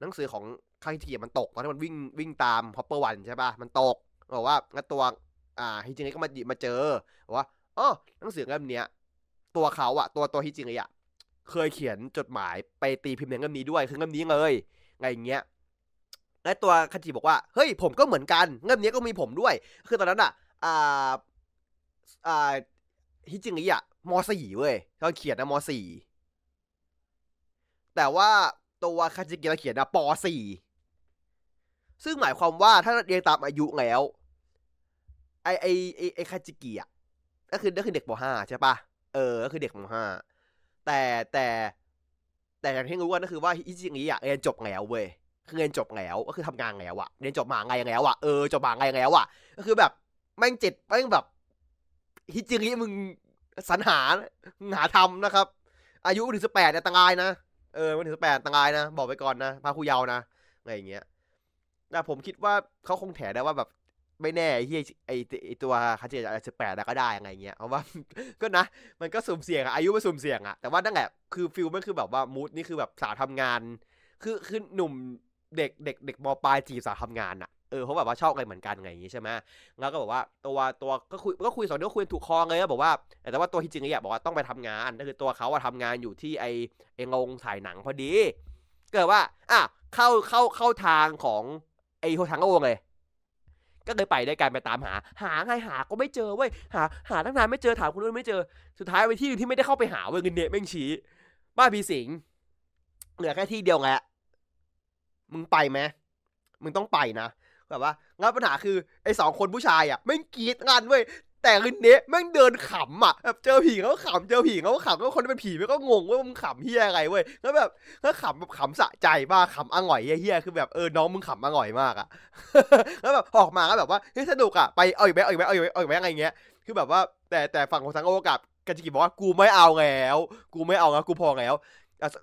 หนังสือของคาจิเกียมันตก ตอนที่มันวิ่งวิ่งตาม Hopper One ใช่ปะมันตกบอกว่างั้นตัว อ่าฮิจิงิก็มามาเจอบอกว่าอ๋อหนังสือเล่มเนี้ยตัวเขาอะตัวตัวฮิจิงอะเคยเขียนจดหมายไปตีพิมพ์ในเล่มนี้ด้วยคือเล่มนี้เลยไงอย่างเงี้ยและตัวคาจิบอกว่าเฮ้ยผมก็เหมือนกันเงื่อนนี้ก็มีผมด้วย คือตอนนั้นอะอ่าอ่าฮิจิงิอะมสี่เว้ยตอนเขียนนะมสี่แต่ว่า ตัวคาจิกิเราเขียนนะปสี่ซึ่งหมายความว่าถ้าเรียงตามอายุแล้ว ไอไอไอไอคาจิกิอะก็คือก็คือเด็กปห้าใช่ปะเออ ก็คือเด็กปห้าแต่แต่แต่อย่างที่รู้ว่าก็คือว่าฮิจิงิอะเรียนจบแล้วเว้ยคือเรียนจบแล้วก็คือทำงานแล้วอะเรียนจบมาไงแล้วอะเออจบมาไงแล้วอะก็คือแบบแม่งเจ็ดแม่งแบบฮิจิริมึงสรรหาหาทำนะครับ อายุถึงสิบแปดเนี่ยตังายนะ เออมันถึงสิบแปดตังายนะ บอกไปก่อนนะพาคุยาวนะอะไรอย่างเงี้ยแต่ผมคิดว่าเขาคงแถได้ว่าแบบไม่แน่ไอ้ไอ้ไอ้ตัวคาเจจจะสิบแปดก็ได้อะไรเงี้ยเพราะว่า ก็นะ มันก็สุ่มเสี่ยงอะอายุมันสุ่มเสี่ยงอะแต่ว่านั่นแหละคือฟิลมันคือแบบว่ามูดนี่คือแบบสาวทำงาน คือคือหนุ่มเด็กเด็กเด็กมปลายจีบสาวทำงานอะ เออเขาแบบว่าชอบอะไรเหมือนกันไงอย่างงี้ใช่ไหมแล้วก็บอกว่าตัวตัวก็คุยก็คุยสองเรื่องคุยถูกคอเลยบอกว่า แต่ว่าตัวที่จริงเนี่ยบอกว่าต้องไปทำงานก็คือตัวเขาอะทำงานอยู่ที่ไอไอโรงถ่ายหนังพอดี เกิดว่าอะเข้าเข้าเข้าทางของไอโฮทังโอเลยก็เลยไปด้วยกันไปตามหา หาไงหาก็ไม่เจอเว้ยหา หาตั้งนานไม่เจอถามคนนู้นไม่เจอสุดท้ายไปที่ที่ไม่ได้เข้าไปหาเว้ยเงินเนแม่งชี้บ้านผีสิงเหลือแค่ที่เดียวไงมึงไปไหมมึงต้องไปนะ แบบว่างั้นปัญหาคือไอ้สองคนผู้ชายอะไม่กรีดงานเว้ยแต่คืนนี้แม่งเดินขำอะแบบเจอผีเขาก็ขำเจอผีเขาก็ขำก็คนที่เป็นผีมันก็งงว่ามึงขำเฮียอะไรเว้ยแล้วแบบก็ขำแบบขำสะใจมากขำอ่อยเฮียคือแบบเออน้องมึงขำอ่อยมากอะแล้วแบบออกมาก็แบบว่าเฮ้ยสนุกอะไปเอาอีกไหมเอาอีกไหมเอาอีกไหมเอาอีกไหมอะไรเงี้ยคือแบบว่าแต่แต่ฝั่งของสังโอกับกันจิกิบอกว่ากูไม่เอาแล้ว กูไม่เอาแล้วกูพอแล้ว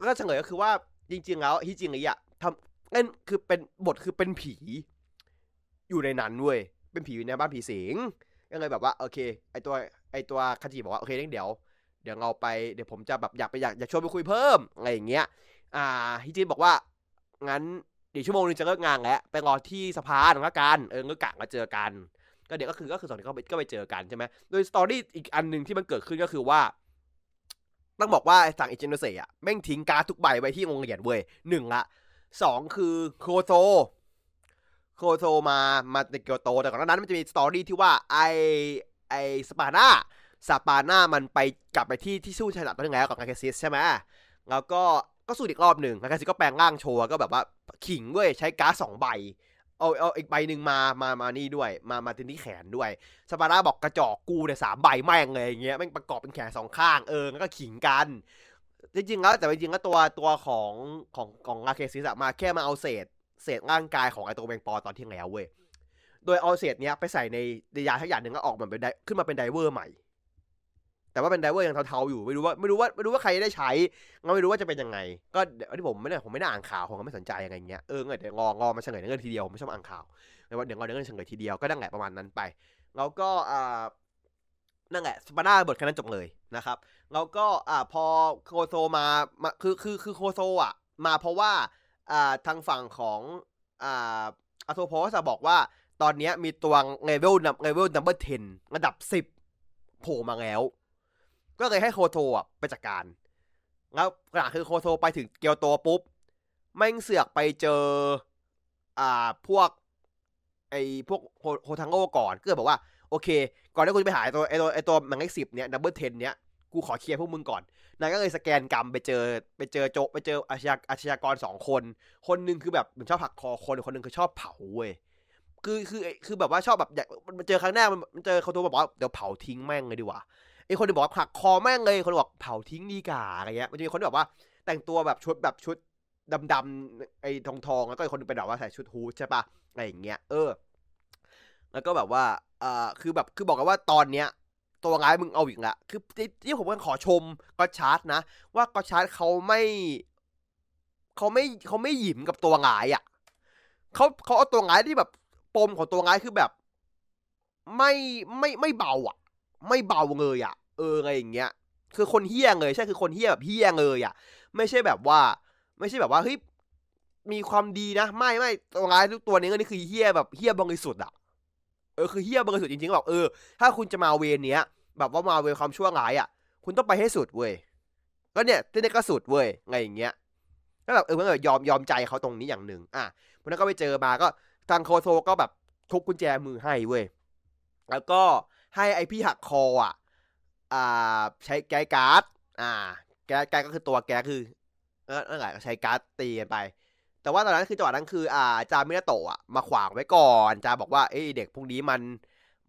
ก็เฉลยก็คือว่าจริง ๆ แล้วที่จริงไอ้อะทำนั่นคือเป็นบทคือเป็นผี อยู่ในนั้นเว้ยเป็นผีอยู่ในบ้านผีสิงก็เลยแบบว่าโอเค ไอตัวไอตัวคันจิบอกว่าโอเคเดี๋ยวเดี๋ยวเราไปเดี๋ยวผมจะแบบอยากไปอยากอยากชวนไปคุยเพิ่มอะไรอย่างเงี้ย อ่าฮิจิบอกว่างั้นเดี๋ยวชั่วโมงนึงจะเลิกงานแล้วไปรอที่สะพานแล้วกันเออก็กะมาเจอกัน ก็เดี๋ยวก็คือก็คือสองคนก็ไปก็ไปเจอกันใช่ไหมโดย story อีกอันหนึ่งที่มันเกิดขึ้นก็คือว่าต้องบอกว่าสั่งอิจิโนเซะแม่งทิ้งการ์ดทุกใบไว้ที่โรงเรียนเว้ยหนึ่งละสองคือโคโซ โคโซมามาในเกียวโต แต่ก่อนหน้านั้นมันจะมี story ที่ว่าไอไอสปาร์นาสปาร์นามันไปกลับไปที่ที่สู้ชายหลักตัวนึงแล้วกับลาเคซิสใช่ไหมแล้วก็ก็สู้อีกรอบหนึ่งลาเคซิสก็แปลงร่างโชว์ก็แบบว่าขิงเว้ยใช้การ์ดสองใบเอาเอาอีกใบหนึ่งมามามานี่ด้วย มามาติดที่แขนด้วยสปาร์นาบอกกระจอกกูเนี่ยสามใบแม่งเลยอย่างเงี้ยแม่งประกอบเป็นแขนสองข้างเออแล้วก็ขิงกันจริงๆแล้วแต่จริงๆแล้วตัวตัวของของของลาเคซิสอะมาแค่มาเอาเศษ เศษร่างกายของไอตัวแมงปอตอนที่แล้วเว้ย โดยเอาเศษเนี้ยไปใส่ในยาทักอย่างหนึ่งก็ออกมาเป็นไดขึ้นมาเป็นไดเวอร์ใหม่ แต่ว่าเป็นไดเวอร์ยังเทาๆอยู่ไม่รู้ว่าไม่รู้ว่าไม่รู้ว่าใครได้ใช้ก็ไม่รู้ว่าจะเป็นยังไง ก็ที่ผมไม่ได้ผมไม่ได้อ่านข่าวผมก็ไม่สนใจยังไงเงี้ยเออเดี๋ยวงองอมาเฉลยเงินทีเดียวผมไม่ชอบอ่านข่าวแต่ว่าเดี๋ยวงอเดี๋ยวเงินเฉลยทีเดียวก็นั่งแหละประมาณนั้นไป แล้วก็อ่านั่นแหละสปาร์นาบทแค่นั้นจบเลยนะครับแล้วก็อ่าพอโคโซมามาคือคือคือโคโซอะ มาเพราะว่า อ่าทางฝั่งของอ่าอโทโพสบอกว่าตอนนี้มีตัว level level number 10ระดับ 10 โผล่มาแล้ว ก็เลยให้โคโซอะไปจัดการ แล้วขณะคือโคโซไปถึงเกียวโตปุ๊บแม่งเสือกไปเจอ อ่าพวก ไอ้พวกโฮทาโร่ก่อน ก็เลยบอกว่า โอเค ก่อนที่กูจะไปหาไอ้ตัวไอ้ตัวไอ้ตัวแมงเลขสิบเนี้ย double ten เนี้ย กูขอเคลียร์พวกมึงก่อน นายก็เลยสแกนกรรมไปเจอไปเจอโจไปเจออาชญาอาชญากรสองคน คนหนึ่งคือแบบมันชอบหักคอคนคนหนึ่งคือชอบเผาเว้ยคือคือคือแบบว่าชอบแบบอยากมันเจอครั้งแรกมันเจอเขาตัวบอกว่าเดี๋ยวเผาทิ้งแม่งเลยดีกว่าไอคนนึงบอกว่าหักคอแม่งเลยคนบอกเผาทิ้งดีกว่าอะไรเงี้ยมันจะมีคนที่แบบว่าแต่งตัวแบบชุดแบบชุดดำๆไอ้ทองทองแล้วก็อีกคนนึงเป็นแบบว่าใส่ชุดฮูดใช่ปะอะไรอย่างเงี้ยเออ แล้วก็แบบว่าอ่าคือแบบคือบอกกันว่าตอนเนี้ย ตัวร้ายมึงเอาอีกละ คือที่ผมก็ขอชมก็ชาร์ตนะ ว่าก็ชาร์ตเขาไม่เขาไม่เขาไม่หยิมกับตัวร้ายอะเขาเขาเอาตัวร้ายที่แบบปมของตัวร้ายคือแบบ ไม่ไม่ไม่เบาอะ ไม่เบาเลยอะ เอออะไรอย่างเงี้ย คือคนเฮี้ยเลยใช่คือคนเฮี้ยแบบเฮี้ยเลยอะ ไม่ใช่แบบว่า ไม่ใช่แบบว่าเฮ้ยมีความดีนะ ไม่ไม่ตัวร้ายทุกตัวนี้ก็นี่คือเฮี้ยแบบเฮี้ยบริสุทธิ์อะเออคือเฮี้ยบริสุทธิ์จริงๆแบบเออถ้าคุณจะมาเวรเนี้ย แบบว่ามาเวรความชั่วร้ายอะ คุณต้องไปให้สุดเว้ยก็เนี่ยที่นี่ก็สุดเว้ยไงอย่างเงี้ยก็แบบเออมันแบบยอมยอมใจเขาตรงนี้อย่างหนึ่งอะวันนั้นก็ไปเจอมาก็ทางโคโซก็แบบทุบกุญแจมือให้เว้ยแล้วก็ให้ไอพี่หักคออะอ่าใช้แก๊การ์ดอ่า แก๊การ์ดก็คือตัวแก๊คือเออนั่นแหละใช้การ์ดตีกันไป แต่ว่าตอนนั้นคือจังหวะนั้นคือ อ่าจามินาโตะมาขวางไว้ก่อนจาบอกว่าเอ้เด็กพวกนี้มัน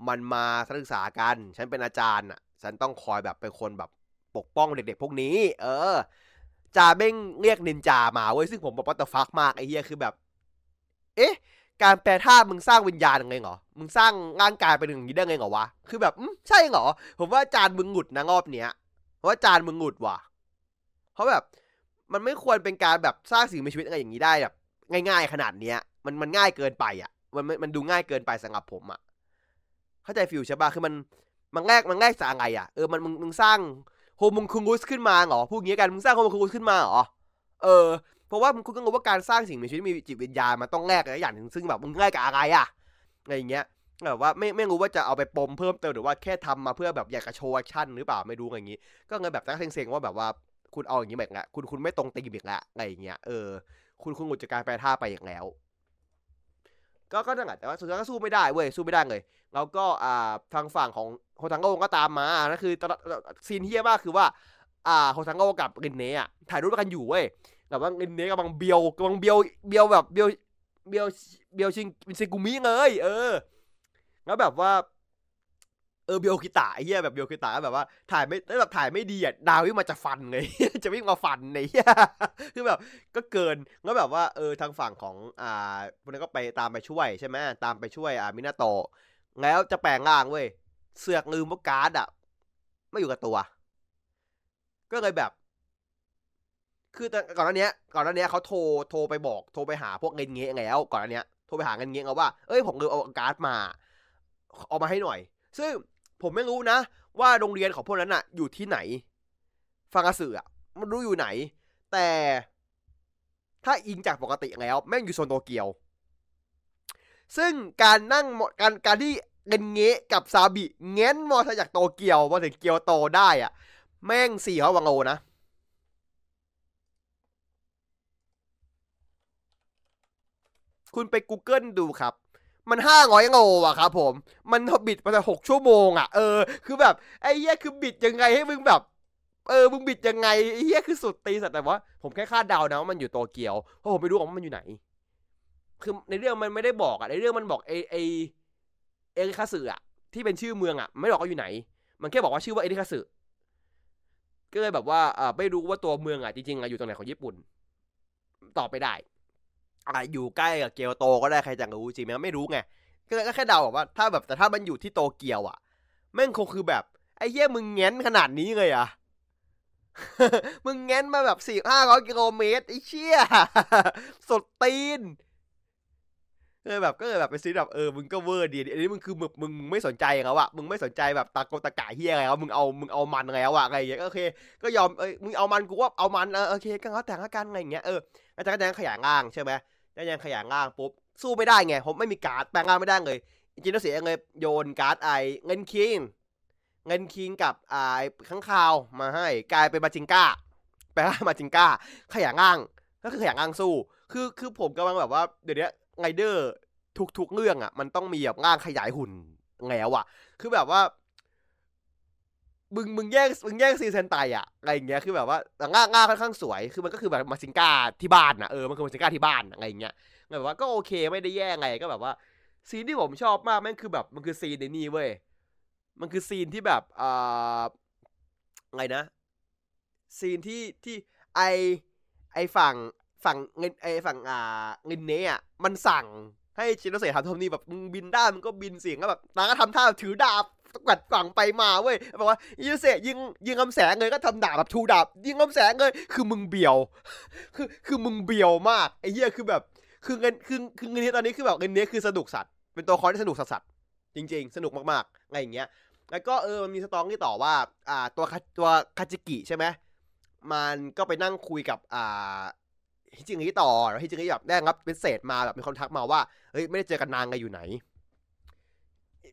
มันมาศึกษากัน ฉันเป็นอาจารย์อะ ฉันต้องคอยแบบเป็นคนแบบปกป้องเด็กๆ พวกนี้ เออจาเบ้งเรียกนินจามาเว้ยซึ่งผมบอกว่าตฟักมากไอ้เหี้ยคือแบบ เอ๊ะ การแปลท่ามึงสร้างวิญญาณยังไงเหรอ มึงสร้างร่างกายเป็นอย่างนี้ได้ไงเหรอวะ คือแบบใช่เหรอ ผมว่าจานมึงหงุดนะรอบเนี้ยเพราะว่าจานมึงหงุดว่ะ เพราะแบบมันไม่ควรเป็นการแบบสร้างสิ่งมีชีวิตอะไรอย่างนี้ได้แบบ ง่าย ๆ ขนาดเนี้ย มันมันง่ายเกินไปอะ มันมันดูง่ายเกินไปสำหรับผมอะ เข้าใจ feel ใช่ป่ะคือมันมันแลกมันแลกจากอะไรอะเออมันมึงมึงสร้าง homunculus ขึ้นมาเหรอพูดงี้กันมึงสร้าง homunculus ขึ้นมาเหรอเออเพราะว่ามึงคุณก็รู้ว่าการสร้างสิ่งมีชีวิตมีจิตวิญญาณมันต้องแลกอะไรอย่างหนึ่งซึ่งแบบมึงแลกกับอะไรอะอะไรอย่างเงี้ยแบบว่าไม่ไม่รู้ว่าจะเอาไปปมเพิ่มเติมหรือว่าแค่ทำมาเพื่อแบบอยากจะโชว์ action หรือเปล่าไม่รู้อย่างงี้ ก็เลยแบบตั้งเซ็งๆว่าแบบว่าคุณเอาอย่างนี้แบบละคุณคุณไม่ตรงตีมอีกล้วอะไรอย่างเงี้ยเออคุณคุณหุดจากการแปลท่าไปอย่างแล้ว ก็ก็นั่นแหละแต่ว่าสุดท้ายก็สู้ไม่ได้เว้ยสู้ไม่ได้เลยแล้วก็อ่าทางฝั่งของโฮทังโกก็ตามมานั่นคือตอนซีนเฮียมากคือว่าอ่าโฮทังโกกับรินเนะอะถ่ายรูปกันอยู่เว้ยแต่ว่ารินเนะกำลังเบียวกำลังเบียวเบียวแบบเบียวเบียวเบียวชิงชิงกุมิเลย เออ แล้วแบบว่า เออเบียวคิตะไอ้เหี้ยแบบเบียวคิตะแบบว่าถ่ายไม่แล้วแบบถ่ายไม่ดีอะดาววิ่งมาจะฟันเลยจะวิ่งมาฟันในเหี้ยคือแบบก็เกินแล้วแบบว่าเออทางฝั่งของอ่าพวกนั้นก็ไปตามไปช่วยใช่ไหมตามไปช่วยอ่ามินาโตะแล้วจะแปลงร่างเว้ยเสือกลืมว่าการ์ดอะไม่อยู่กับตัว ก็เลยแบบ คือก่อนหน้านี้ก่อนหน้านี้เขาโทรโทรไปบอกโทรไปหาพวกเงินเงี้ยแล้วก่อนหน้านี้โทรไปหาเงินเงี้ยเอาว่าเอ้ยผมลืมเอาการ์ดมาเอามาให้หน่อย ซึ่ง ผมไม่รู้นะ ว่าโรงเรียนของพวกนั้นอะอยู่ที่ไหน ฟังกระสืออะมันรู้อยู่ไหน แต่ถ้าอิงจากปกติแล้ว แม่งอยู่โซนโตเกียว ซึ่งการนั่งการการที่เงินเงะกับซาบิเง้นมอเตอร์จากโตเกียวมาถึงเกียวโตได้อะแม่งสี่เขาวังโอนะคุณไป Google ดูครับ มันห้าร้อยโลอะครับผม มันบิดมาหกชั่วโมงอะเออ คือแบบไอ้เหี้ยคือบิดยังไงให้มึงแบบ เออ มึงบิดยังไงไอ้เหี้ยคือสุดตีสัตว์แต่ว่าผมแค่คาดเดานะว่ามันอยู่โตเกียว เพราะผมไม่รู้ว่ามันอยู่ไหน คือในเรื่องมันไม่ได้บอกอะในเรื่องมันบอกไอไอเอริคาสึอะที่เป็นชื่อเมืองอะไม่บอกว่าอยู่ไหน มันแค่บอกว่าชื่อว่าเอริคาสึก็เลยแบบว่าอ่าไม่รู้ว่าตัวเมืองอะจริงๆอะอยู่ตรงไหนของญี่ปุ่น ตอบไปได้ อ่าอยู่ใกล้กับเกียวโตก็ได้ใครจะรู้จริงไหมไม่รู้ไงก็แค่เดาแบบว่าถ้าแบบแต่ถ้ามันอยู่ที่โตเกียวอะแม่งคงคือแบบไอ้เหี้ยมึงแง้นขนาดนี้เลยอะมึงแง้นมาแบบสี่ห้าร้อยกิโลเมตรไอ้เชี่ยสดตีนเออแบบก็เลยแบบไปซื้อแบบเออมึงก็เวอร์ดีอันนี้มึงคือมึงมึงไม่สนใจเขาอะมึงไม่สนใจแบบตาโกตะกะเฮียอะไรแล้วมึงเอามึงเอามันแล้วอะอะไรอย่างเงี้ยโอเค ก็ยอมเอ้ยมึงเอามันกูว่าเอามันเออโอเคก็แล้วแต่ละกันอะไรอย่างเงี้ยเอออาจารย์ก็ยังขยายร่างใช่ไหม ก็ยังขยายร่างปุ๊บสู้ไม่ได้ไงผมไม่มีการ์ดแปลงร่างไม่ได้เลยจริงๆแล้วเสียเลยโยนการ์ดไอเงินคิงเงินคิงกับไอข้างคาวมาให้กลายเป็นมาจิงก้าแปลงร่างมาจิงก้า ขยายร่างก็คือขยายร่างสู้ คือคือผมกำลังแบบว่าเดี๋ยวนี้ไงเดอร์ทุกๆเรื่องอะ มันต้องมีแบบร่างขยายหุ่นแล้วอะ คือแบบว่า มึงมึงแย่งมึงแย่งซีเซนไตอะอะไรอย่างเงี้ยคือแบบว่าง่าง่าค่อนข้างสวยคือมันก็คือแบบมาซิงกาที่บ้านนะเออมันคือมาซิงกาที่บ้านอะไรอย่างเงี้ยแบบว่าก็โอเคไม่ได้แย่ไงก็แบบว่า ซีนที่ผมชอบมากแม่งคือแบบมันคือซีนในนี่เว้ยมันคือซีนที่แบบอ่าไงนะ ซีนที่ที่ไอไอฝั่งฝั่งเงินไอฝั่งอ่าเงินเนี้อะมันสั่งให้ชินโนเซทำทำนี่แบบมึงบินได้มึงก็บินเสียงก็แบบนางก็ทำท่าถือดาบ กัดฝั่งไปมาเว้ยบอกว่าชินโนเซยิงยิงคำแสงเลยก็ทำดาบแบบทูดาบยิงคำแสงเลยคือมึงเบียว คือคือมึงเบียวมากไอ้เหี้ยคือแบบ คือเงินคือคือเงินนี้ตอนนี้คือแบบเงินนี้คือสนุกสัตว์เป็นตัวคอนที่สนุกสัตว์จริง ๆ สนุกมากๆอะไรอย่างเงี้ย แล้วก็เออมันมีสตองที่ต่อว่า อ่าตัวตัวคาจิกิใช่ไหมมันก็ไปนั่งคุยกับอ่าฮิจิงิต่อแล้วฮิจิงิแบบได้รับเป็นเศษมาแบบมีคนทักมาว่าเฮ้ยไม่ได้เจอกันนานไงอยู่ไหน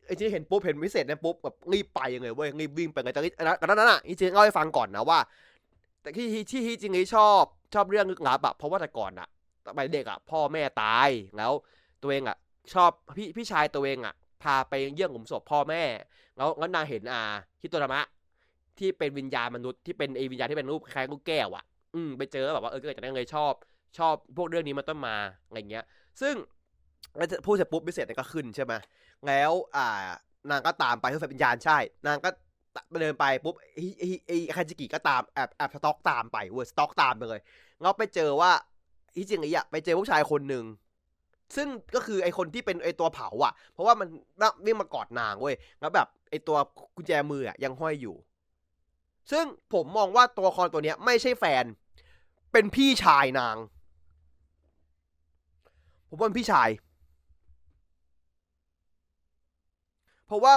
ไอ้ที่เห็นปุ๊บเห็นพิเศษเนี่ยปุ๊บแบบรีบไปยังไงเว้ยรีบวิ่งไปเลยแต่ตอนนั้นอะฮิจิงิเล่าให้ฟังก่อนนะว่า แต่ที่ที่ฮิจิงิชอบชอบเรื่องลึกลับอะเพราะว่าแต่ก่อนอะสมัยเด็กอะพ่อแม่ตายแล้ว ตัวเองอะชอบพี่พี่ชายตัวเองอะพาไปเยี่ยมหลุมศพพ่อแม่ แล้วแล้วนางเห็นอ่าฮิโตรามะ ที่เป็นวิญญาณมนุษย์ที่เป็นไอวิญญาณที่เป็นรูปคล้ายลูกแก้วอะอืมไปเจอแบบว่าเออก็จากนั้นเลยชอบ ชอบพวกเรื่องนี้มาต้นมาอะไรเงี้ย ซึ่ง พูดเสร็จปุ๊บพิเศษก็ขึ้นใช่ไหมแล้วอ่านางก็ตามไปเพื่อวิญญาณใช่ นางก็เดินไปปุ๊บไอ้ไอ้คาจิกิก็ตามแอบแอบสต็อกตามไปเวอร์สต็อกตามไปเลยแล้วไปเจอว่าฮิจิงิอะไปเจอผู้ชายคนหนึ่งซึ่งก็คือไอคนที่เป็นไอตัวเผาอะ เพราะว่ามันวิ่งมากอดนางเว้ยแล้วแบบไอตัวกุญแจมืออะยังห้อยอยู่ ซึ่งผมมองว่าตัวละครตัวเนี้ยไม่ใช่แฟน เป็นพี่ชายนาง ผมว่าเป็นพี่ชาย เพราะว่า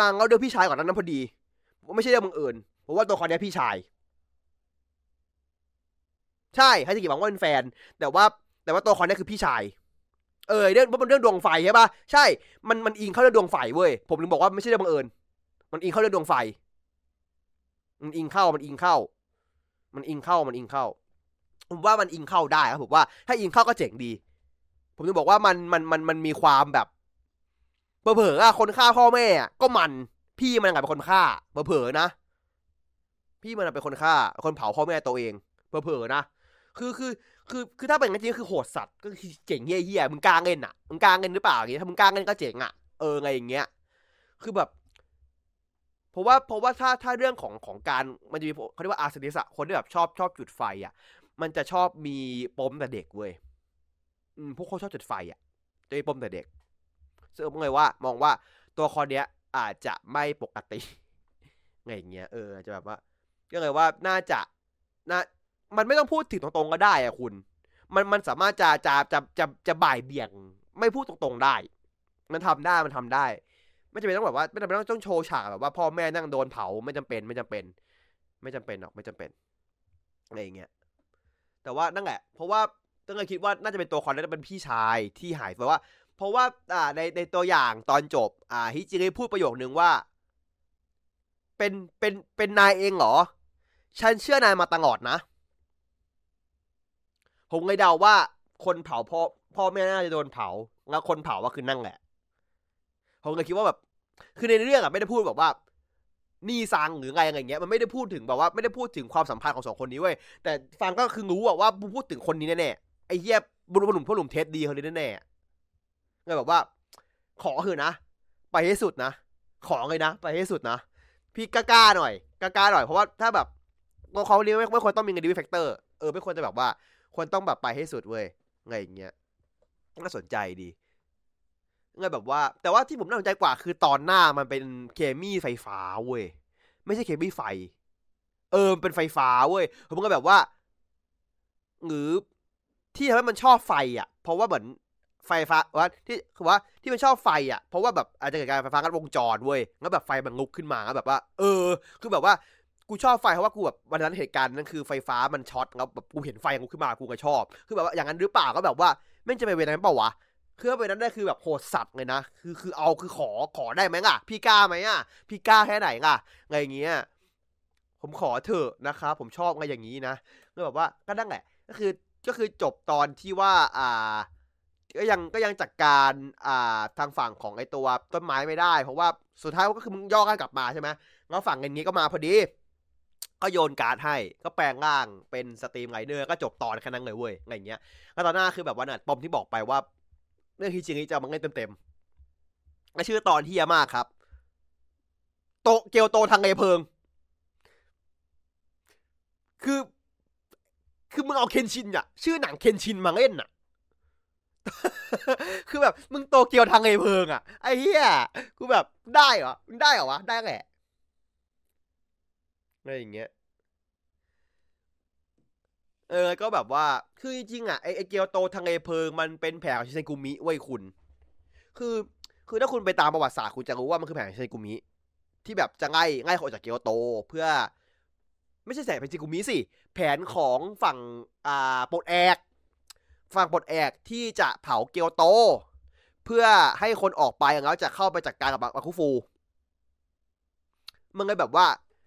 นางเอาเดือพี่ชายก่อนนั้นพอดีไม่ใช่เรื่องบังเอิญผมว่าตัวละครนี้พี่ชาย ใช่ให้สกิบอกว่าเป็นแฟน แต่ว่า แต่ว่าตัวละครนี้คือพี่ชาย เออเรื่องมันเรื่องดวงไฟใช่ปะใช่ มันมันอิงเข้าเรื่องดวงไฟเว้ยผมถึงบอกว่าไม่ใช่เรื่องบังเอิญมันอิงเข้าเรื่องดวงไฟ มันอิงเข้ามันอิงเข้า มันอิงเข้ามันอิงเข้าผมว่ามันอิงเข้าได้ครับผมว่าถ้าอิงเข้าก็เจ๋งดี ผมจะบอกว่ามันมันมันมันมีความแบบ เผลอๆอะคนฆ่าพ่อแม่ก็มัน พี่มันกลายเป็นคนฆ่าเผลอๆนะ พี่มันเป็นคนฆ่า คนเผาพ่อแม่ตัวเองเผลอๆนะ คือคือคือคือถ้าเป็นจริงๆคือโหดสัตว์ก็คือเจ๋งเฮี้ยๆมึงกล้าเล่นอะมึงกล้าเล่นหรือเปล่าอย่างงี้ถ้ามึงกล้าเล่นก็เจ๋งอะเออไงอย่างเงี้ย คือแบบเพราะว่าเพราะว่าถ้าถ้าเรื่องของของการมันจะมีเขาเรียกว่าอาร์เซนิสอะคนที่แบบชอบชอบจุดไฟอะ มันจะชอบมีปมแต่เด็กเว้ยอืมพวกเขาชอบจุดไฟอะจะมีปมแต่เด็ก ซึ่งผมเลยว่ามองว่าตัวคอนเนี้ยอาจจะไม่ปกติไงอย่างเงี้ยเออจะแบบว่าก็เลยว่าน่าจะน่ามันไม่ต้องพูดถึงตรงๆก็ได้อะคุณ มันมันสามารถจะจะจะจะจะบ่ายเบี่ยง ไม่พูดตรงๆได้ มันทำได้มันทำได้ ไม่จำเป็นต้องแบบว่าไม่จำเป็นต้องโชว์ฉากแบบว่าพ่อแม่นั่งโดนเผาไม่จำเป็นไม่จำเป็น ไม่จำเป็นหรอกไม่จำเป็นอะไรอย่างเงี้ยแต่ว่านั่นแหละ เพราะว่าต้องเลยคิดว่าน่าจะเป็นตัวคอนแล้วเป็นพี่ชายที่หายไปว่า เพราะว่าอ่าในในตัวอย่างตอนจบ อ่าฮิจิริพูดประโยคนึงว่า เป็นเป็นเป็นนายเองเหรอ ฉันเชื่อนายมาตลอดนะ ผมเลยเดาว่าคนเผาพ่อพ่อแม่น่าจะโดนเผา แล้วคนเผาว่าคือนั่งแหละ ผมเลยคิดว่าแบบ คือในเรื่องอะไม่ได้พูดแบบว่านี่ซังหรือไงอะไรเงี้ยมันไม่ได้พูดถึงแบบว่าไม่ได้พูดถึงความสัมพันธ์ของสองคนนี้เว้ยแต่ฟังก็คือรู้อะว่าพูดถึงคนนี้แน่ๆไอ้เหี้ยบุรุษหนุ่มพ่อหนุ่มเท็ดดีคนนี้แน่ๆ เลยแบบว่า ขอคือนะ ไปให้สุดนะ ขอเลยนะ ไปให้สุดนะ พี่กล้าๆหน่อยกล้าๆหน่อยเพราะว่าถ้าแบบตัวเขาเนี้ไม่ไม่ควรต้องมีเงินดีวิแฟกเตอร์เออไม่ควรจะแบบว่าควรต้องแบบไปให้สุดเว้ยไงอย่างเงี้ยน่าสนใจดีไงแบบว่า แต่ว่าที่ผมน่าสนใจกว่าคือตอนหน้ามันเป็นเคมีไฟฟ้าเว้ยไม่ใช่เคมีไฟ เออเป็นไฟฟ้าเว้ยผมก็แบบว่า หรือที่ทำให้มันชอบไฟอะ เพราะว่าเหมือน ไฟฟ้าว่าที่คือว่าที่มันชอบไฟอะเพราะว่าแบบอาจจะเกิดการไฟฟ้ากัดวงจรเว้ยแล้วแบบไฟมันลุกขึ้นมาแล้วแบบว่า เออ คือแบบว่ากูชอบไฟเพราะว่ากูแบบวันนั้นเหตุการณ์นั้นคือไฟฟ้ามันช็อตแล้วแบบกูเห็นไฟลุกขึ้นมากูก็ชอบ คือแบบว่าอย่างนั้นหรือเปล่าก็แบบว่าไม่จะไปเวรนั้นเปล่าวะคือไปนั้นได้คือแบบโหดสัตว์เลยนะคือคือเอาคือขอขอได้ไหมอะ พี่กล้าไหมอะ พี่กล้าแค่ไหนอะไงอย่างเงี้ยผมขอเถอะนะครับผมชอบไงอย่างนี้นะก็แบบว่าก็นั่นแหละก็คือก็คือจบตอนที่ว่าอ่า ก็ยังก็ยังจัดการอ่าทางฝั่งของไอตัวต้นไม้ไม่ได้ เพราะว่าสุดท้ายก็คือมึงย่อกันกลับมาใช่ไหมแล้วฝั่งเงินนี้ก็มาพอดี ก็โยนการ์ดให้ก็แปลงร่างเป็น SteamLiner ก็จบตอนแค่นั้นเลยเว้ยอะไรเงี้ยแล้วตอนหน้าคือแบบว่าน่ะปมที่บอกไปว่า เรื่องฮิจิริจะมาเล่นเต็มๆและชื่อตอนที่ยมากครับ โตเกียวโตทางเลเพิง คือ คือมึงเอาเคนชินอะชื่อหนังเคนชินมาเล่นอะ คือแบบมึงโตเกียวทางเลเพิงอะไอ้เหี้ยกูแบบได้เหรอมึงได้เหรอวะได้แหละอะไรอย่างเงี้ยเออก็แบบว่าคือจริงๆอะไอไอเกียวโตทางเลเพิง มันเป็นแผนของชิเซกุมิไว้คุณ คือ คือถ้าคุณไปตามประวัติศาสตร์คุณจะรู้ว่ามันคือแผนของชิเซกุมิที่แบบจะง่ายง่ายออกจากเกียวโตเพื่อ ไม่ใช่แผนของชิกุมิสิแผนของฝั่งอ่าโปลดแอก ฝั่งปลดแอกที่จะเผาเกียวโต เพื่อให้คนออกไปแล้วจะเข้าไปจัดการกับบาคุฟู มันเลยแบบว่า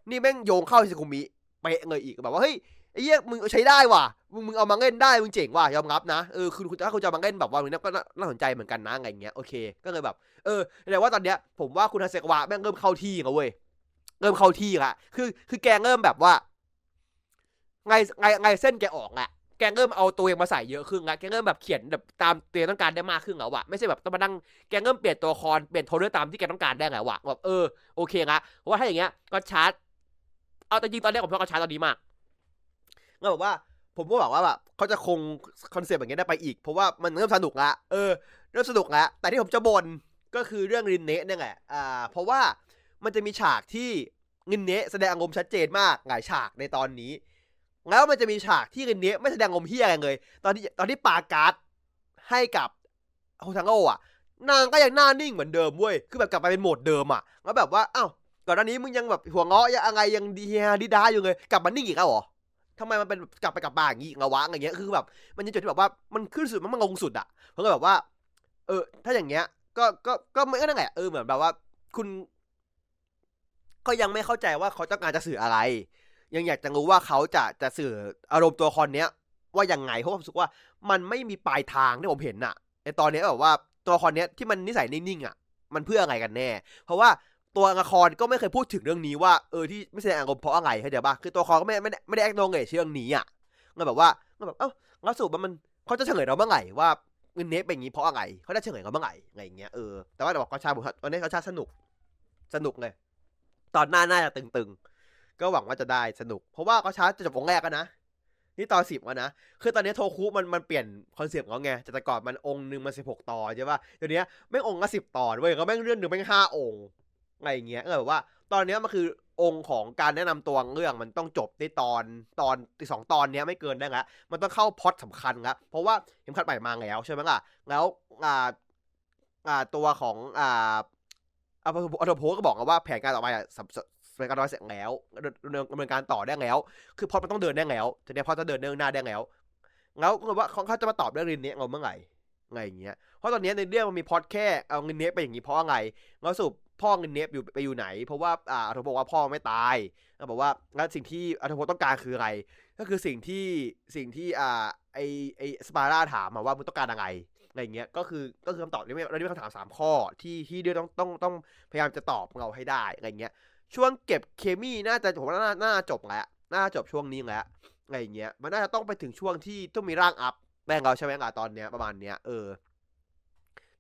นี่แม่งโยงเข้าชินกุมิเป๊ะเลยอีกแบบว่าเฮ้ยไอ้เหี้ยมึงใช้ได้ว่ะมึงมึงเอามาเล่นได้มึงเจ๋งว่ะยอมรับนะเออคือคุณถ้าคุณจะมาเล่นแบบว่ามึงก็น่าสนใจเหมือนกันนะไงเงี้ยโอเค ก็เลยแบบ เออแต่ว่าตอนเนี้ยผมว่าคุณฮาเซกวะแม่งเริ่มเข้าที่แล้วเว้ยเริ่มเข้าที่ละคือ คือแกเริ่มแบบว่า ไงไงไงเส้นแกออกอะ แกเริ่มเอาตัวเองมาใส่เยอะขึ้นละแกเริ่มแบบเขียนแบบตามตัวต้องการได้มากขึ้นแล้วอะไม่ใช่แบบต้องมานั่งแกเริ่มเปลี่ยนตัว con เปลี่ยนโทนเรื่องตามที่แกต้องการได้แล้วอะแบบเออโอเคละเพราะว่าถ้าอย่างเงี้ยกอทชาร์ดเอาแต่จริงตอนแรกผมชอบกอทชาร์ดตอนนี้มากก็บอกว่าผมก็บอกว่าแบบเขาจะคง concept อย่างเงี้ยได้ไปอีก เพราะว่ามันเริ่มสนุกละเออเริ่มสนุกละแต่ที่ผมจะบ่นก็คือเรื่องรินเนะเนี่ยแหละอ่าเพราะว่ามันจะมีฉากที่รินเนะแสดงอารมณ์ชัดเจนมากหลายฉากในตอนนี้ แล้วมันจะมีฉากที่รินเนะไม่แสดงอารมณ์เหี้ยอะไรเลย ตอนที่ตอนที่ปาการ์ดให้กับโฮทังโออะ นางก็ยังหน้านิ่งเหมือนเดิมเว้ย คือแบบกลับไปเป็นโหมดเดิมอะ แล้วแบบว่า อ้าว ก่อนหน้านี้มึงยังแบบหัวเงาะยังอะไรยังดีฮดีด้าอยู่เลย กลับมานิ่งอีกแล้วเหรอทำไมมันเป็นกลับไปกลับมาอย่างงี้งาวะอย่างเงี้ย คือแบบ มันยังจุดที่แบบว่ามันขึ้นสุดมันมันงงสุดอะเพราะแบบว่า เออ ถ้าอย่างเงี้ย ก็ ก็ ก็ไม่ก็นั่นแหละเออ เหมือนแบบว่า คุณ ก็ยังไม่เข้าใจว่าเขาต้องการจะสื่ออะไร ยังอยากจะรู้ว่าเขาจะจะสื่ออารมณ์ตัวคอนเนี้ย ว่ายังไงเพราะผมรู้สึกว่ามันไม่มีปลายทางที่ผมเห็นน่ะไอตอนนี้แบบว่าตัวละครเนี้ยที่มันนิสัยนิ่งๆอะมันเพื่ออะไรกันแน่ เพราะว่าตัวละครก็ไม่เคยพูดถึงเรื่องนี้ว่าเออที่ไม่แสดงอารมณ์เพราะอะไรเข้าใจป่ะคือตัวละครก็ไม่ไม่ได้ไม่ได้แอคโนเงเรื่องนี้อะมันแบบว่ามันแบบเอ้าแล้วสรุปว่ามันเขาจะเฉลยเราเมื่อไหร่ว่าเงินเนฟเป็นอย่างนี้เพราะอะไรเขาได้เฉลยเราเมื่อไหร่อะไรอย่างเงี้ยเออแต่ว่าแต่บอกกระชาบอกว่าวันนี้กระชาสนุกสนุกเลยตอนหน้าน่าจะตึงๆ ก็หวังว่าจะได้สนุก เพราะว่ากอทชาร์ดจะจบองก์แรกกันนะ นี่ตอนสิบแล้วนะ คือตอนนี้โทคุมันมันเปลี่ยน concept ของเขาไงจากแต่ก่อนมันองก์หนึ่งมันสิบหกตอนใช่ป่ะเดี๋ยวนี้แม่งองก์ละสิบตอนเว้ยก็แม่งเรื่องหนึ่งแม่งห้าองก์อะไรอย่างเงี้ยก็แบบว่า ตอนนี้มันคือองก์ของการแนะนำตัวเรื่องมันต้องจบในตอนตอนสองตอนเนี้ยไม่เกินได้ละมันต้องเข้าพอดสำคัญละเพราะว่าเข็มขัดใหม่มาแล้วใช่ไหมล่ะแล้วอ่าอ่าตัวของอ่าอาอัลโพก็บอกว่าแผนการต่อไป อะแผนการต่อไปเสร็จแล้วดำเนินการต่อได้แล้ว คือพอมันต้องเดินได้แล้วทีนี้พอจะเดินเดินหน้าได้แล้วแล้วก็ว่าเขาจะมาตอบเรื่องนี้เราเมื่อไหร่ไงอย่างเงี้ย เพราะตอนนี้ในเรื่องมันมีพอดแค่เอาเงินเนฟไปอย่างนี้เพราะอะไรแล้วสรุปพ่อเงินเนฟอยู่ไปอยู่ไหน เพราะว่าอ่าอัธพบอกว่าพ่อไม่ตายแล้วบอกว่าแล้วสิ่งที่อัธพต้องการคืออะไร ก็คือสิ่งที่สิ่งที่อ่าไอไอสปาร่าถามมาว่ามึงต้องการอะไรอะไรเงี้ย ก็คือก็คือคำตอบนี้เราได้คำถามสามข้อที่ที่เดือต้องต้องต้องพยายามจะตอบเราให้ได้อะไรเงี้ย ช่วงเก็บเคมีน่าจะผมว่าน่าน่าจบแล้วน่าจบช่วงนี้แล้วอะไรเงี้ย มันน่าจะต้องไปถึงช่วงที่ต้องมีร่างอัพแม่งเราใช่ไหมล่ะตอนเนี้ยประมาณเนี้ยเออ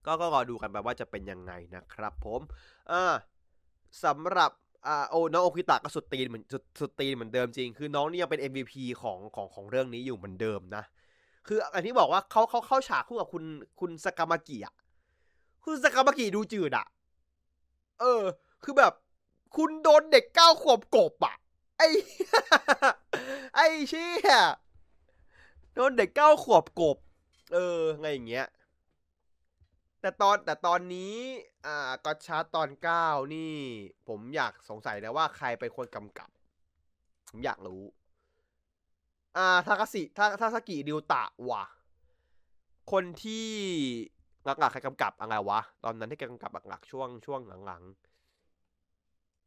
ก็ก็รอดูกันแบบว่าจะเป็นยังไงนะครับ ผมอ่าสำหรับอ่าโอน้องโอคิตะก็สุดตีนเหมือนสุดสุดตีนเหมือนเดิมจริง คือน้องนี่ยังเป็น MVP ของของของเรื่องนี้อยู่เหมือนเดิมนะ คืออันที่บอกว่าเขาเขาเข้าฉากคู่กับคุณคุณสกามากิอะ คุณสกามากิดูจืดอะ เออ คือแบบ คุณโดนเด็กเก้าขวบกบอะ ไอ้ ไอ้เชี่ยโดนเด็กเก้าขวบกบ เออ ไงอย่างเงี้ย แต่ตอนแต่ตอนนี้ อ่าก็ชาร์ตอนเก้านี่ ผมอยากสงสัยนะว่าใครเป็นคนกำกับ ผมอยากรู้ อ่าทากาสิทาทาสกิดิวตะวะคนที่หลักๆใครกำกับอะไรวะ ตอนนั้นที่กำกับหลักๆช่วงช่วงหลังๆ